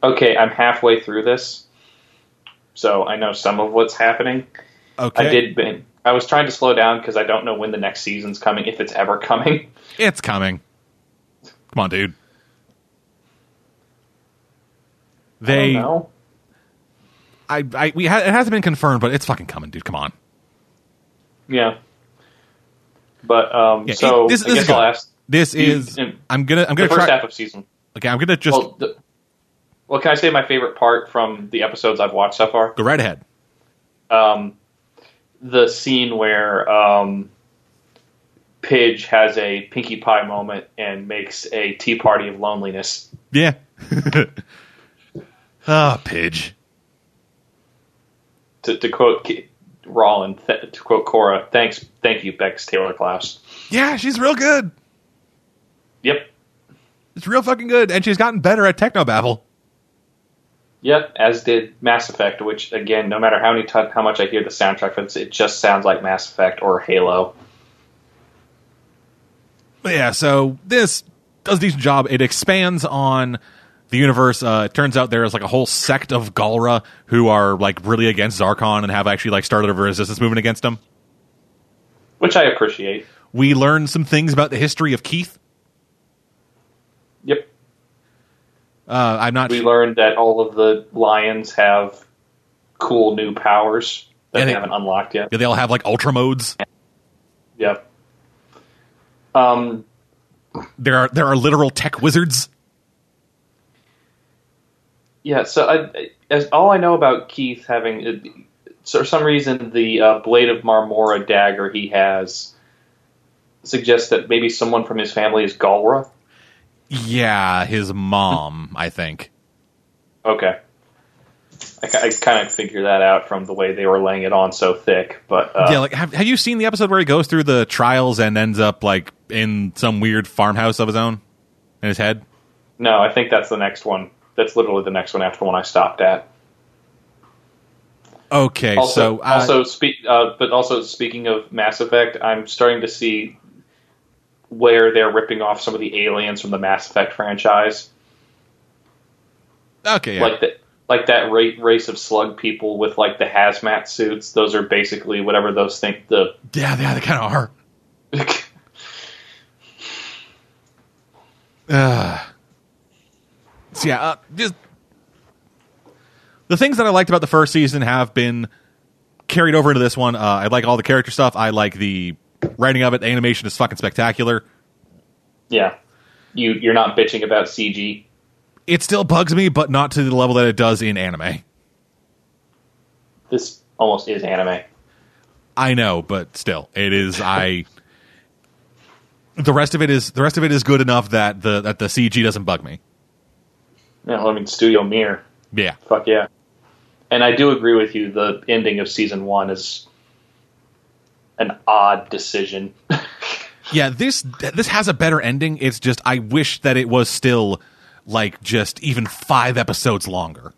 Okay, I'm halfway through this, so I know some of what's happening. Okay. I did. Been, I was trying to slow down because I don't know when the next season's coming, if it's ever coming. It's coming. Come on, dude. I They, don't know. I, I, we ha- it hasn't been confirmed, but it's fucking coming, dude. Come on. Yeah. But um, Yeah, so it- this, I this guess is. I'll ask This is. in I'm gonna. I'm gonna first try. half of season. Okay, I'm gonna just Well, the, well, can I say my favorite part from the episodes I've watched so far? go right ahead. Um, the scene where um, Pidge has a Pinkie Pie moment and makes a tea party of loneliness. Yeah. Ah, Pidge. To, to quote K- Rollin, th- to quote Korra, thanks, thank you, Bex Taylor Klaus. Yeah, she's real good. Yep, It's real fucking good, and she's gotten better at techno technobabble. yep. As did Mass Effect, which again, no matter how many ti how much I hear the soundtrack, for this, it just sounds like Mass Effect or Halo. But yeah, so this does a decent job. It expands on the universe. Uh, it turns out there's like a whole sect of Galra who are like really against Zarkon and have actually like started a resistance movement against him. which I appreciate. We learn some things about the history of Keith. Yep. Uh, I'm not. We su- learned that all of the lions have cool new powers that Yeah, they haven't unlocked yet. they all have like ultra modes. Yep. Um, There are there are literal tech wizards. Yeah, so I, as all I know about Keith having, for some reason, the uh, blade of Marmora dagger he has suggests that maybe someone from his family is Galra. Yeah, his mom, I think. Okay. I, I kind of figured that out from the way they were laying it on so thick, but uh, yeah, like have, have you seen the episode where he goes through the trials and ends up like in some weird farmhouse of his own in his head? no, I think that's the next one. That's literally the next one after the one I stopped at. Okay, Also, so uh, also speak, uh, but also speaking of Mass Effect, I'm starting to see where they're ripping off some of the aliens from the Mass Effect franchise, okay, yeah. like that, like that race of slug people with like the hazmat suits. Those are basically whatever those think the. yeah, yeah, they kind of are. Uh, so yeah, uh, just the things that I liked about the first season have been carried over into this one. Uh, I like all the character stuff. I like the writing of it. The animation is fucking spectacular. yeah, you you're not bitching about CG. It still bugs me, but not to the level that it does in anime. This almost is anime. I know, but still, it is. I the rest of it is the rest of it is good enough that the that the CG doesn't bug me. Yeah, I mean Studio Mir. Yeah, Fuck yeah. And I do agree with you. The ending of season one is an odd decision. yeah. This this has a better ending. It's just I wish that it was still like just even five episodes longer.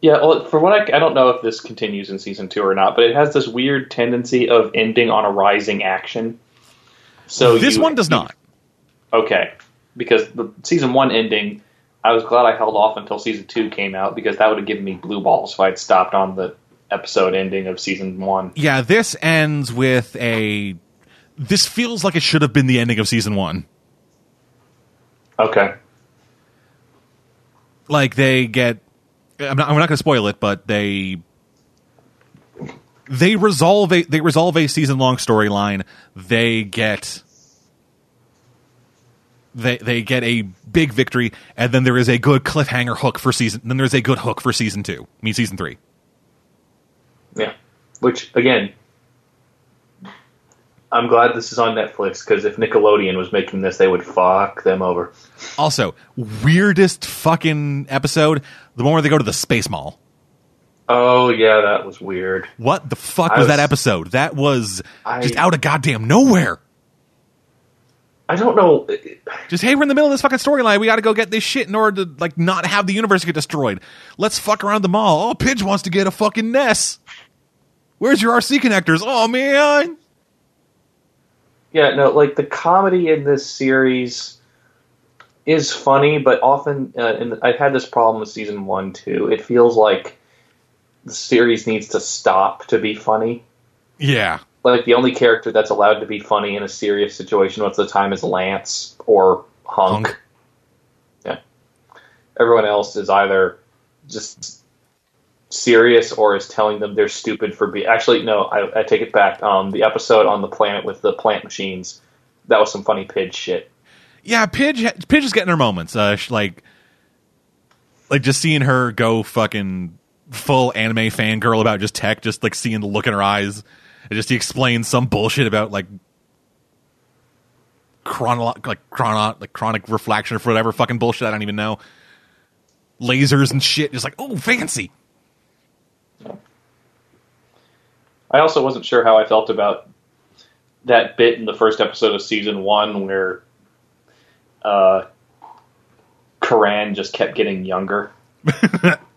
yeah, well, for what I, I don't know if this continues in season two or not, but it has this weird tendency of ending on a rising action. So this you- one does not. Okay, because the season one ending, I was glad I held off until season two came out because that would have given me blue balls if I had stopped on the episode ending of season one. Yeah, this ends with a. This feels like it should have been the ending of season one. Okay. like they get I'm not, I'm not going to spoil it, but they they resolve a they resolve a season long storyline. They get they they get a big victory, and then there is a good cliffhanger hook for season. Then there's a good hook for season two. I mean season three. Yeah. Which again, I'm glad this is on Netflix because if Nickelodeon was making this, they would fuck them over. Also, weirdest fucking episode, the one where they go to the space mall. Oh yeah, that was weird. What the fuck was, was- that episode? That was I- just out of goddamn nowhere. I don't know. Just hey, we're in the middle of this fucking storyline. We got to go get this shit in order to like not have the universe get destroyed. Let's fuck around the mall. Oh, Pidge wants to get a fucking Ness. Where's your RC connectors? Oh man. Yeah, no, like the comedy in this series is funny, but often, uh, and I've had this problem with season one too. It feels like the series needs to stop to be funny. Yeah. Like the only character that's allowed to be funny in a serious situation most of the time is Lance or Hunk. Hunk. Yeah. Everyone else is either just serious or is telling them they're stupid for being. Actually, no, I, I take it back. Um, the episode on the planet with the plant machines, that was some funny pidge shit. Yeah, Pidge Pidge is getting her moments. Uh like like just seeing her go fucking full anime fangirl about just tech, just like seeing the look in her eyes. And just he explains some bullshit about like chrono like chrono like chronic reflection or whatever fucking bullshit I don't even know. Lasers and shit, just like, oh fancy. I also wasn't sure how I felt about that bit in the first episode of season one where uh, Coran just kept getting younger.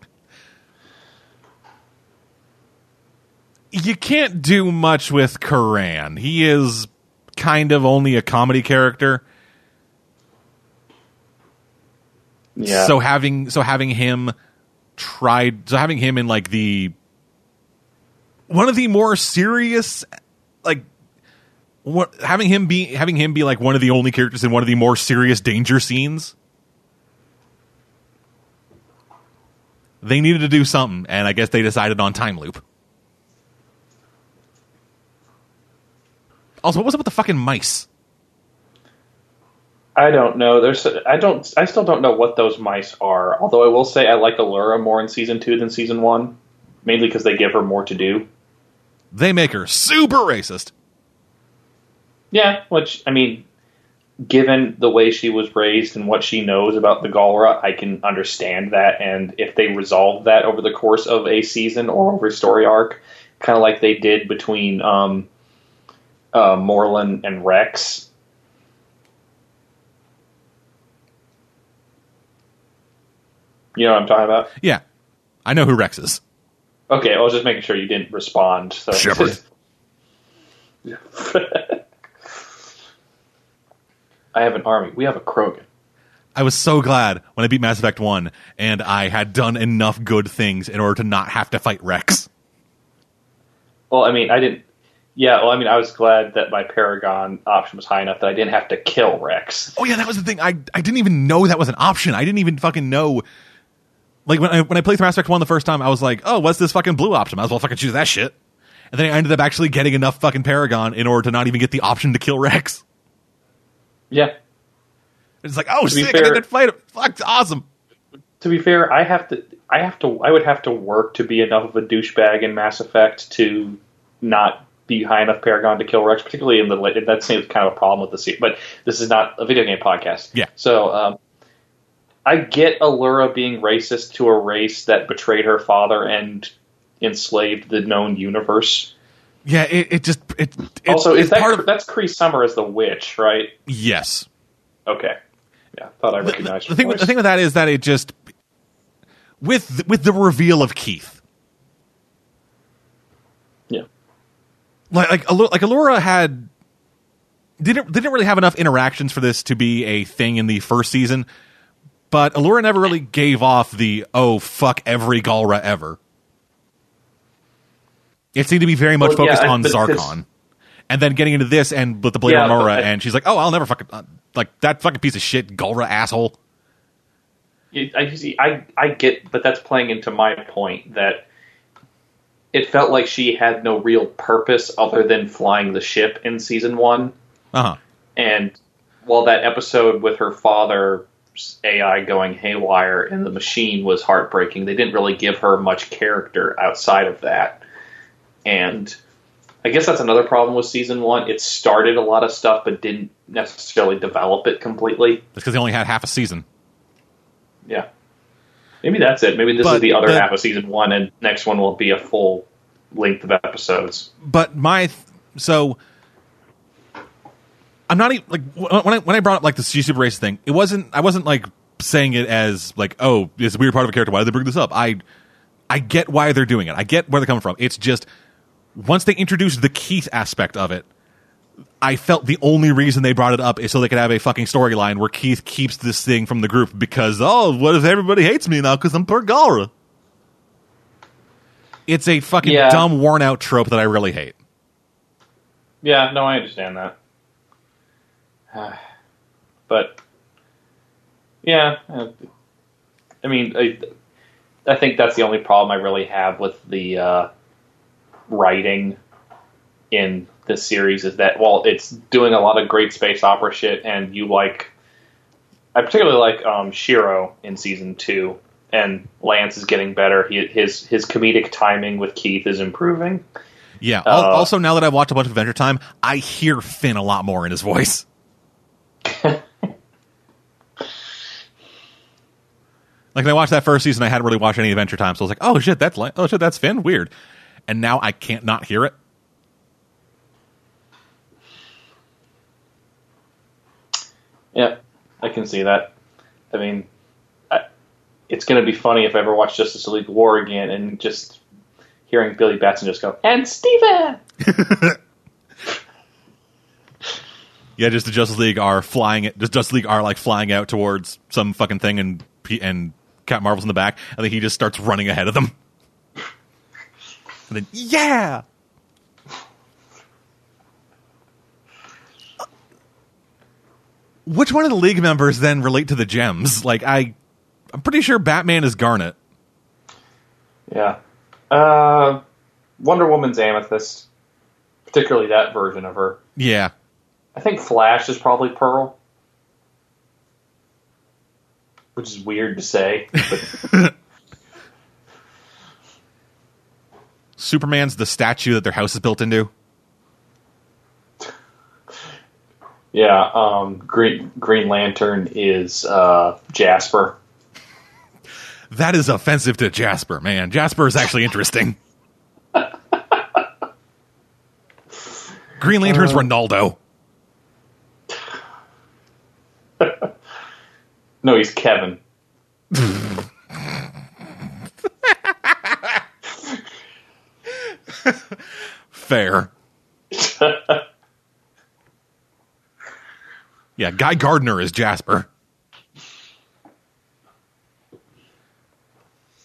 you can't do much with Coran. He is kind of only a comedy character. Yeah. So having so having him tried so having him in like the one of the more serious like what having him be having him be like one of the only characters in one of the more serious danger scenes they needed to do something and i guess they decided on time loop also what was up with the fucking mice I don't know. There's I don't I still don't know what those mice are. Although I will say I like Allura more in season two than season one, mainly because they give her more to do. they make her super racist Yeah, which I mean, given the way she was raised and what she knows about the Galra, I can understand that. And if they resolve that over the course of a season or over a story arc, kind of like they did between um, uh, Moreland and Wrex, you know what I'm talking about? yeah i know who wrex is Okay, I was just making sure you didn't respond. So. Shepard. I have an army. We have a Krogan. I was so glad when I beat Mass Effect 1 and I had done enough good things in order to not have to fight Wrex. Well, I mean, I didn't. Yeah, well, I mean, I was glad that my Paragon option was high enough that I didn't have to kill Wrex. Oh yeah, that was the thing. I I didn't even know that was an option. I didn't even fucking know. Like when I when I played through Mass Effect 1 the first time, I was like, "Oh, what's this fucking blue option? Might as well fucking choose that shit." And then I ended up actually getting enough fucking Paragon in order to not even get the option to kill Wrex. Yeah. It's like, "Oh, be sick! I fair- didn't fight him. Fuck, awesome." To be fair, I have to. I have to. I would have to work to be enough of a douchebag in Mass Effect to not be high enough Paragon to kill Wrex, particularly in the late. That seems kind of a problem with the series, but this is not a video game podcast. Yeah. So um, I get Allura being racist to a race that betrayed her father and enslaved the known universe. Yeah, it, it just it, it also, it's is that part of that's Cree Summer as the witch, right? yes. Okay. Yeah, thought I the, recognized the her thing voice. the thing with that is that it just with with the reveal of Keith like like like Allura had didn't didn't really have enough interactions for this to be a thing in the first season, but Allura never really gave off the oh fuck every Galra ever. It seemed to be very much Well, yeah, focused on but 'cause- Zarkon, and then getting into this and with the Blade Yeah, Nora, I- and she's like, oh, I'll never fucking uh, like that fucking piece of shit Galra asshole. I see. I I get, but that's playing into my point that it felt like she had no real purpose other than flying the ship in season one. Uh huh. And while that episode with her father's AI going haywire in the machine was heartbreaking, they didn't really give her much character outside of that. And I guess that's another problem with season one. It started a lot of stuff, but didn't necessarily develop it completely. That's because they only had half a season. Yeah. Maybe that's it. Maybe this But is the other the- half of season one, and next one will be a full length of episodes. but my th- so I'm not even like when I when I brought up like the Super Race thing, it wasn't I wasn't like saying it as like oh it's a weird part of a character. Why did they bring this up? I I get why they're doing it. I get where they're coming from. It's just once they introduced the Keith aspect of it, I felt the only reason they brought it up is so they could have a fucking storyline where Keith keeps this thing from the group because oh what if everybody hates me now because I'm Pergalra. It's a fucking Yeah. dumb, worn out trope that I really hate. Yeah, no, I understand that. but yeah, I mean, I, I think that's the only problem I really have with the uh, writing in this series is that while it's doing a lot of great space opera shit, and you like, I particularly like um, Shiro in season two, and Lance is getting better. He, his his comedic timing with Keith is improving. Yeah. Al- also, now that I've watched a bunch of Adventure Time, I hear Finn a lot more in his voice. like when I watched that first season, I hadn't really watched any Adventure Time, so I was like, "Oh shit, that's Lan- oh shit, that's Finn." Weird. And now I can't not hear it. Yeah, I can see that. I mean, I, it's going to be funny if I ever watch Justice League War again and just hearing Billy Batson just go, and Steven! Yeah, just the Justice League are flying. Just Justice League are like flying out towards some fucking thing, and and Cat Marvel's in the back, and then he just starts running ahead of them. And then yeah, which one of the League members then relate to the gems? Like I, I'm pretty sure Batman is Garnet. Yeah. Uh, Wonder Woman's Amethyst, particularly that version of her. Yeah, I think Flash is probably Pearl, which is weird to say. But Superman's the statue that their house is built into. Yeah, um, Green Green Lantern is uh, Jasper. That is offensive to Jasper, man. Jasper is actually interesting. Green Lantern's Ronaldo. No, he's Kevin. Fair. yeah, Guy Gardner is Jasper.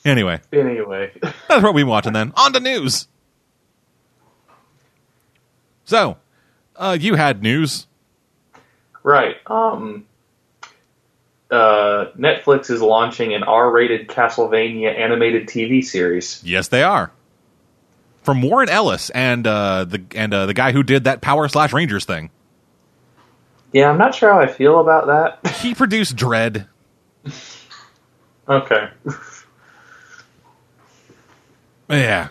Anyway, Anyway, that's what been watching then. On to news. So, uh, you had news. right. Um, uh, Netflix is launching an R-rated Castlevania animated TV series. Yes, they are. From Warren Ellis and uh, the and uh, the guy who did that Power Slash Rangers thing. Yeah, I'm not sure how I feel about that. He produced Dredd. okay. Yeah.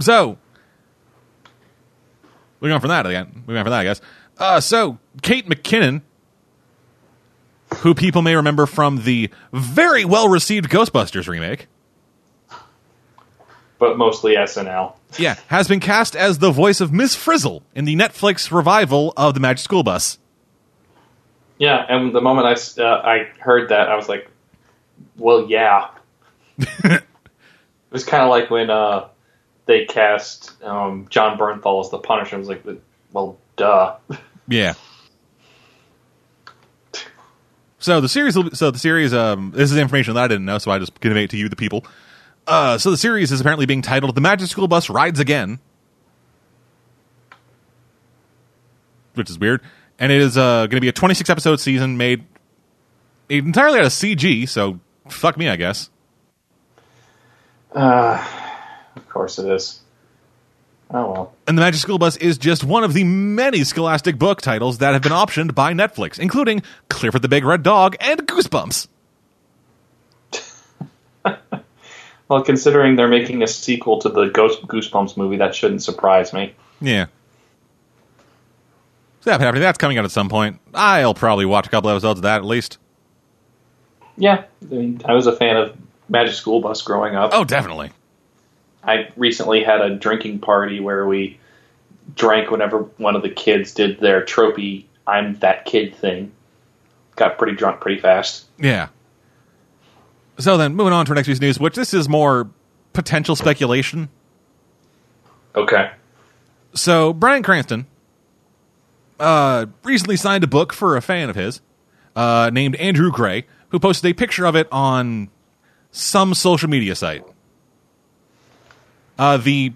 So, we're going for that again. We're going for that, I guess. Uh, so, Kate McKinnon, who people may remember from the very well received Ghostbusters remake, But mostly SNL. yeah, has been cast as the voice of Miss Frizzle in the Netflix revival of the Magic School Bus. Yeah, and the moment I, uh, I heard that, I was like, well, yeah. it was kind of like when uh, they cast um, Jon Bernthal as the Punisher. I was like, well, duh. Yeah. So the series, so the series, um, this is information that I didn't know, so I just convey it to you, the people. Uh, so the series is apparently being titled "The Magic School Bus Rides Again," which is weird, and it is uh, going to be a 26 episode season made entirely out of CG. So fuck me, I guess. Uh, of course it is. Oh, well. And the Magic School Bus is just one of the many Scholastic book titles that have been optioned by Netflix, including Clifford the Big Red Dog and Goosebumps. Well, considering they're making a sequel to the Ghost Goosebumps movie, that shouldn't surprise me. Yeah. So yeah, Happy, that's coming out at some point. I'll probably watch a couple episodes of that at least. Yeah, I, mean, I was a fan of Magic School Bus growing up. Oh, definitely. I recently had a drinking party where we drank whenever one of the kids did their tropey "I'm that kid" thing. Got pretty drunk pretty fast. Yeah. So then, moving on to our next piece of news, which this is more potential speculation. Okay. So Bryan Cranston uh, recently signed a book for a fan of his uh, named Andrew Gray, who posted a picture of it on some social media site. Uh, the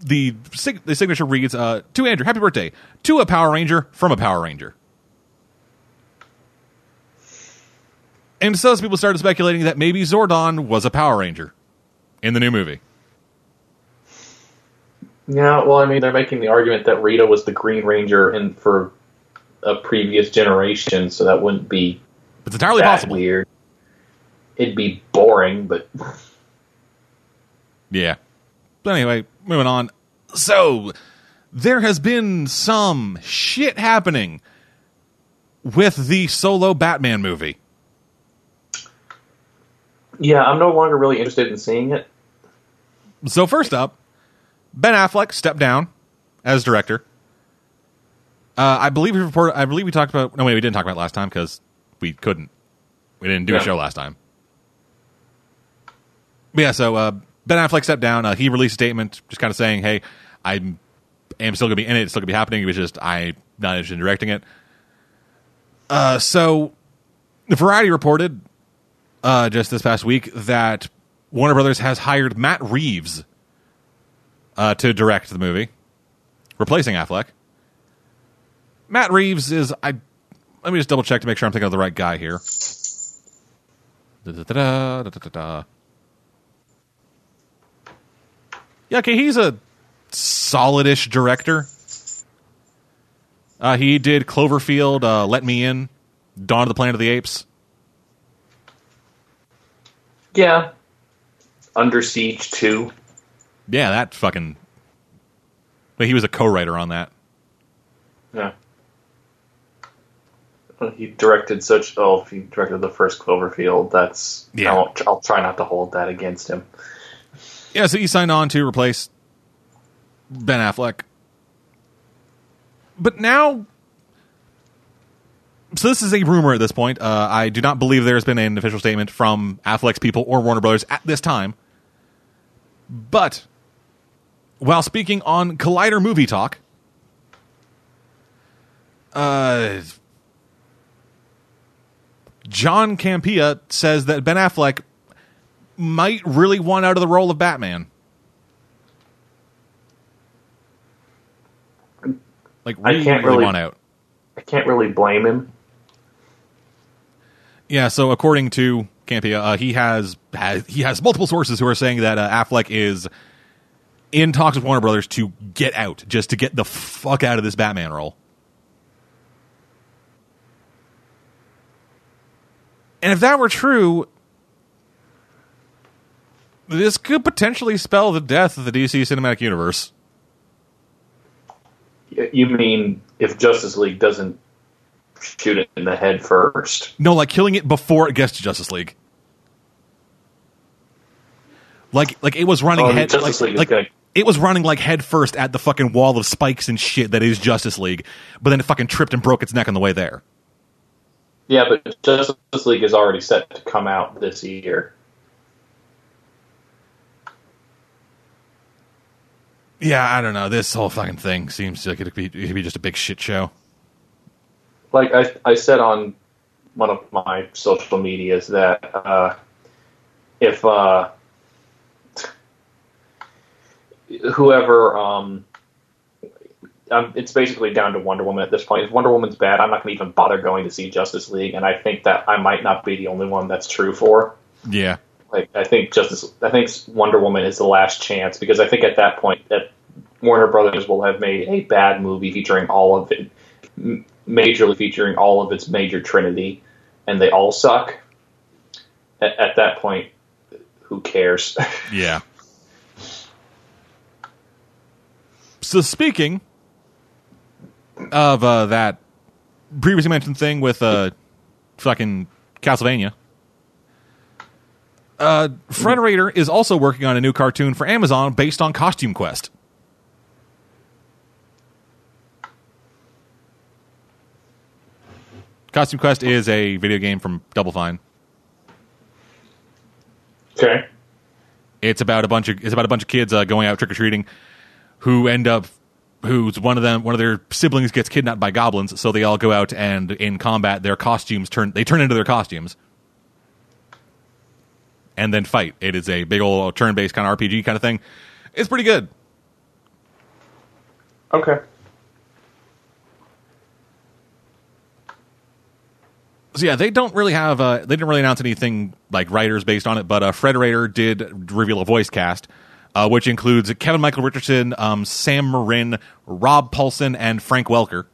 the sig- the signature reads uh, to Andrew, happy birthday to a Power Ranger from a Power Ranger. And so people started speculating that maybe Zordon was a Power Ranger in the new movie. Yeah, well, I mean, they're making the argument that Rita was the Green Ranger in for a previous generation, so that wouldn't be It's entirely possible. weird. it'd be boring, but Yeah. But anyway, moving on. So, there has been some shit happening with the solo Batman movie. Yeah, I'm no longer really interested in seeing it. So, first up, Ben Affleck stepped down as director. Uh, I believe we reported. I believe we talked about. No, wait, we didn't talk about it last time because we couldn't. We didn't do a show last time. But yeah, so uh, Ben Affleck stepped down. Uh, he released a statement, just kind of saying, "Hey, I am still going to be in it. It's still going to be happening. It was just I'm not interested in directing it." Uh, so, the Variety reported uh, just this past week that Warner Brothers has hired Matt Reeves uh, to direct the movie, replacing Affleck. Matt Reeves is I. Let me just double check to make sure I'm thinking of the right guy here. Da-da-da-da, da-da-da-da. Yeah, okay, he's a solidish director. Uh, he did Cloverfield, uh, Let Me In, Dawn of the Planet of the Apes. Yeah. Under Siege 2. Yeah, that fucking. But he was a co-writer on that. Yeah. He directed such. Oh, he directed the first Cloverfield, that's. Yeah. I won't, I'll try not to hold that against him. Yeah, so he signed on to replace Ben Affleck. But now. So this is a rumor at this point. Uh, I do not believe there has been an official statement from Affleck's people or Warner Brothers at this time. But while speaking on Collider Movie Talk, uh, John Campea says that Ben Affleck might really want out of the role of Batman. Like I can't really really- want out. I can't really blame him. Yeah, so according to Campea, uh, he has, has he has multiple sources who are saying that uh, Affleck is in talks with Warner Brothers to get out, just to get the fuck out of this Batman role. And if that were true, this could potentially spell the death of the DC cinematic universe. You mean if Justice League doesn't shoot it in the head first? No, like killing it before it gets to Justice League. Like, like it was running Oh, head, Justice like, League like it was running like head first at the fucking wall of spikes and shit that is Justice League, but then it fucking tripped and broke its neck on the way there. Yeah, but Justice League is already set to come out this year. Yeah, I don't know. This whole fucking thing seems like it could be, it could be just a big shit show. Like I, I said on one of my social medias that uh, if uh, whoever um, um, it's basically down to Wonder Woman at this point. If Wonder Woman's bad, I'm not going to even bother going to see Justice League, and I think that I might not be the only one that's true for. Yeah, Like I think Justice, I think Wonder Woman is the last chance because I think at that point that Warner Brothers will have made a bad movie featuring all of it, majorly featuring all of its major trinity, and they all suck. At, at that point, who cares? yeah. So speaking of uh, that previously mentioned thing with uh, fucking Castlevania, uh, Frederator is also working on a new cartoon for Amazon based on Costume Quest. Costume Quest is a video game from Double Fine. okay. It's about a bunch of it's about a bunch of kids uh, going out trick or treating, who end up who's one of them one of their siblings gets kidnapped by goblins, so they all go out and in combat their costumes turn they turn into their costumes, and then fight. It is a big old turn based kind of RPG kind of thing. It's pretty good. Okay. So yeah, they don't really have. Uh, they didn't really announce anything like writers based on it, but uh, Frederator did reveal a voice cast, uh, which includes Kevin Michael Richardson, um, Sam Marin, Rob Paulsen, and Frank Welker.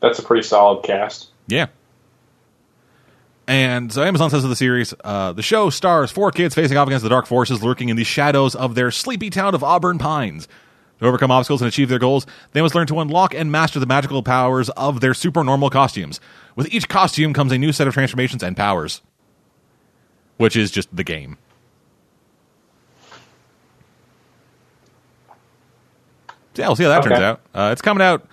That's a pretty solid cast. Yeah. And so Amazon says of the series, uh, the show stars four kids facing off against the dark forces lurking in the shadows of their sleepy town of Auburn Pines. To overcome obstacles and achieve their goals, they must learn to unlock and master the magical powers of their supernormal costumes. With each costume comes a new set of transformations and powers, which is just the game. So yeah, we'll see how that Okay. turns out. Uh, it's coming out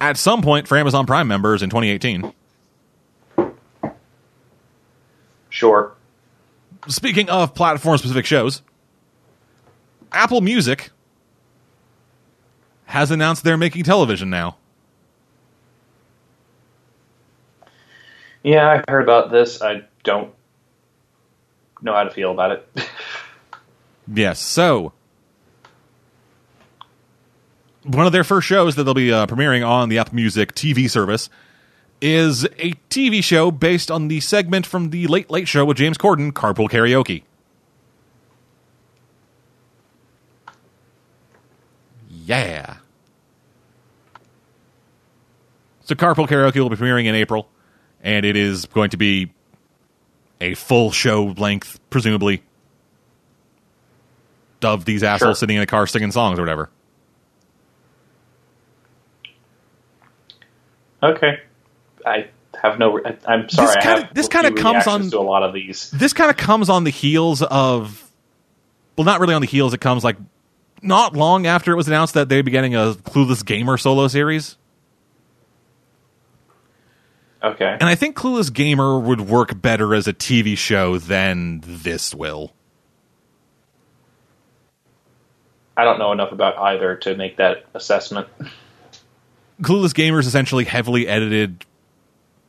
at some point for Amazon Prime members in 2018. Sure. Speaking of platform specific shows, Apple Music has announced they're making television now. Yeah, I heard about this. I don't know how to feel about it. Yes, so one of their first shows that they'll be uh, premiering on the Apple Music TV service is a TV show based on the segment from the Late Late Show with James Corden, Carpool Karaoke. Yeah. So Carpool Karaoke will be premiering in April, and it is going to be a full show length, presumably, of these assholes Sure. sitting in a car singing songs or whatever. okay. I have no. I'm sorry. This kinda- have this kinda comes on- to a lot of these. this kind of comes on the heels of well not really on the heels it comes like not long after it was announced that they'd be getting a clueless gamer solo series Okay. and i think clueless gamer would work better as a tv show than this will I don't know enough about either to make that assessment. clueless gamer is essentially heavily edited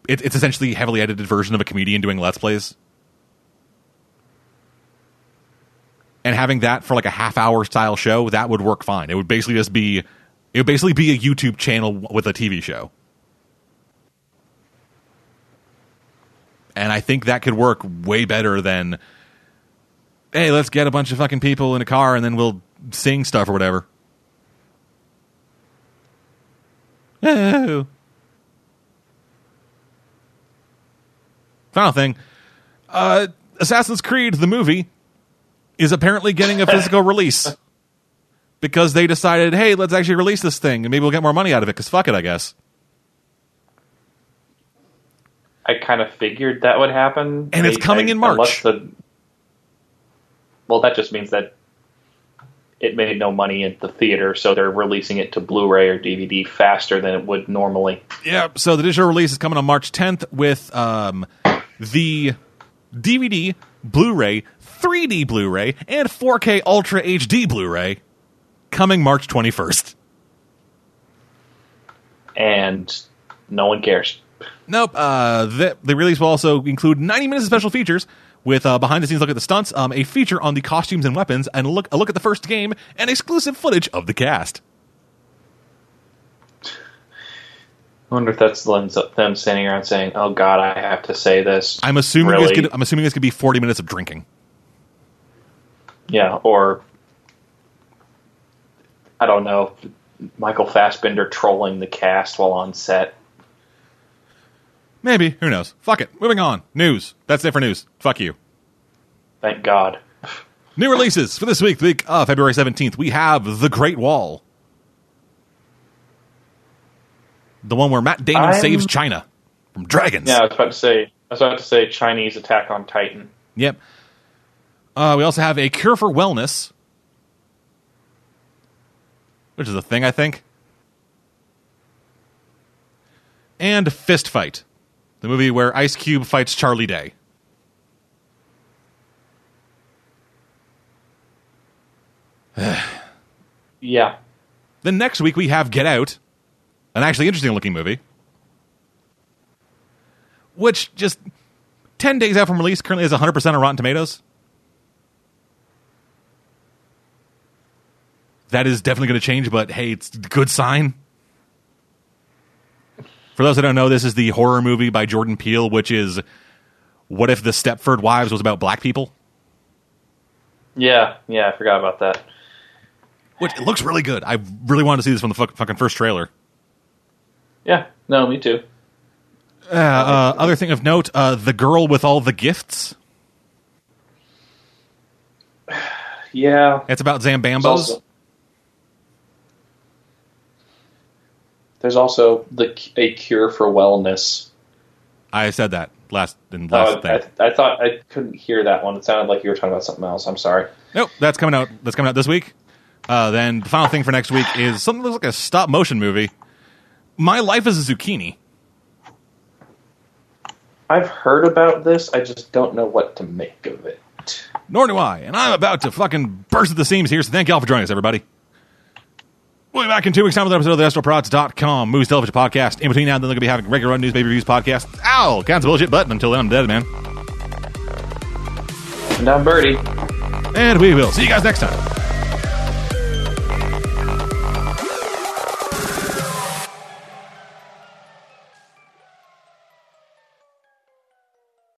it, it's essentially a heavily edited version of a comedian doing let's plays and having that for like a half hour style show that would work fine it would basically just be it would basically be a youtube channel with a tv show and i think that could work way better than hey let's get a bunch of fucking people in a car and then we'll sing stuff or whatever. Final thing. Uh, Assassin's Creed, the movie, is apparently getting a physical release. Because they decided, hey, let's actually release this thing and maybe we'll get more money out of it because fuck it, I guess. I kind of figured that would happen. And it's coming I- in March. the- well, that just means that it made no money at the theater, so they're releasing it to Blu-ray or DVD faster than it would normally. Yeah, so the digital release is coming on March 10th with um, the DVD, Blu ray, 3D Blu ray, and 4K Ultra HD Blu ray coming March 21st. And no one cares. Nope. Uh, the, the release will also include 90 minutes of special features with uh, behind the scenes look at the stunts, um, a feature on the costumes and weapons, and a look, a look at the first game, and exclusive footage of the cast. I wonder if that's them them standing around saying, "Oh God, I have to say this." I'm assuming Really? it's gonna, I'm assuming it's gonna be 40 minutes of drinking. Yeah, or I don't know, Michael Fassbender trolling the cast while on set. Maybe. Who knows? Fuck it. Moving on. News. That's it for news. Fuck you. Thank God. New releases for this week, the week of February 17th. We have The Great Wall. The one where Matt Damon I'm- saves China from dragons. Yeah, I was about to say. I was about to say Chinese Attack on Titan. Yep. Uh, we also have A Cure for Wellness, which is a thing, I think. And Fist Fight, the movie where Ice Cube fights Charlie Day. Yeah, Then next week we have Get Out, an actually interesting looking movie, which just 10 days out from release currently has 100% on Rotten Tomatoes. That is definitely going to change, but hey, it's a good sign. For those that don't know, this is the horror movie by Jordan Peele, which is What If the Stepford Wives was about black people? yeah, yeah. I forgot about that. Which it looks really good. I really wanted to see this from the fucking first trailer. Yeah, no, me too. Uh, uh, other thing of note: uh, the girl with all the gifts. Yeah. It's about Zambambos. There's also the a cure for wellness. I said that last in last Oh, thing. I, I thought I couldn't hear that one. It sounded like you were talking about something else. I'm sorry. Nope, that's coming out. That's coming out this week. Uh, then the final thing for next week is something that looks like a stop motion movie. My life as a zucchini. I've heard about this. I just don't know what to make of it. Nor do I. And I'm about to fucking burst at the seams here. So thank y'all for joining us, everybody. We'll be back in two weeks' time with an episode of the AstroProds.com Movies Television Podcast. In between now and then, they're going to be having regular run news, baby reviews podcast. Ow! Kinds of bullshit, but until then, I'm dead, man. And I'm Birdie. And we will see you guys next time.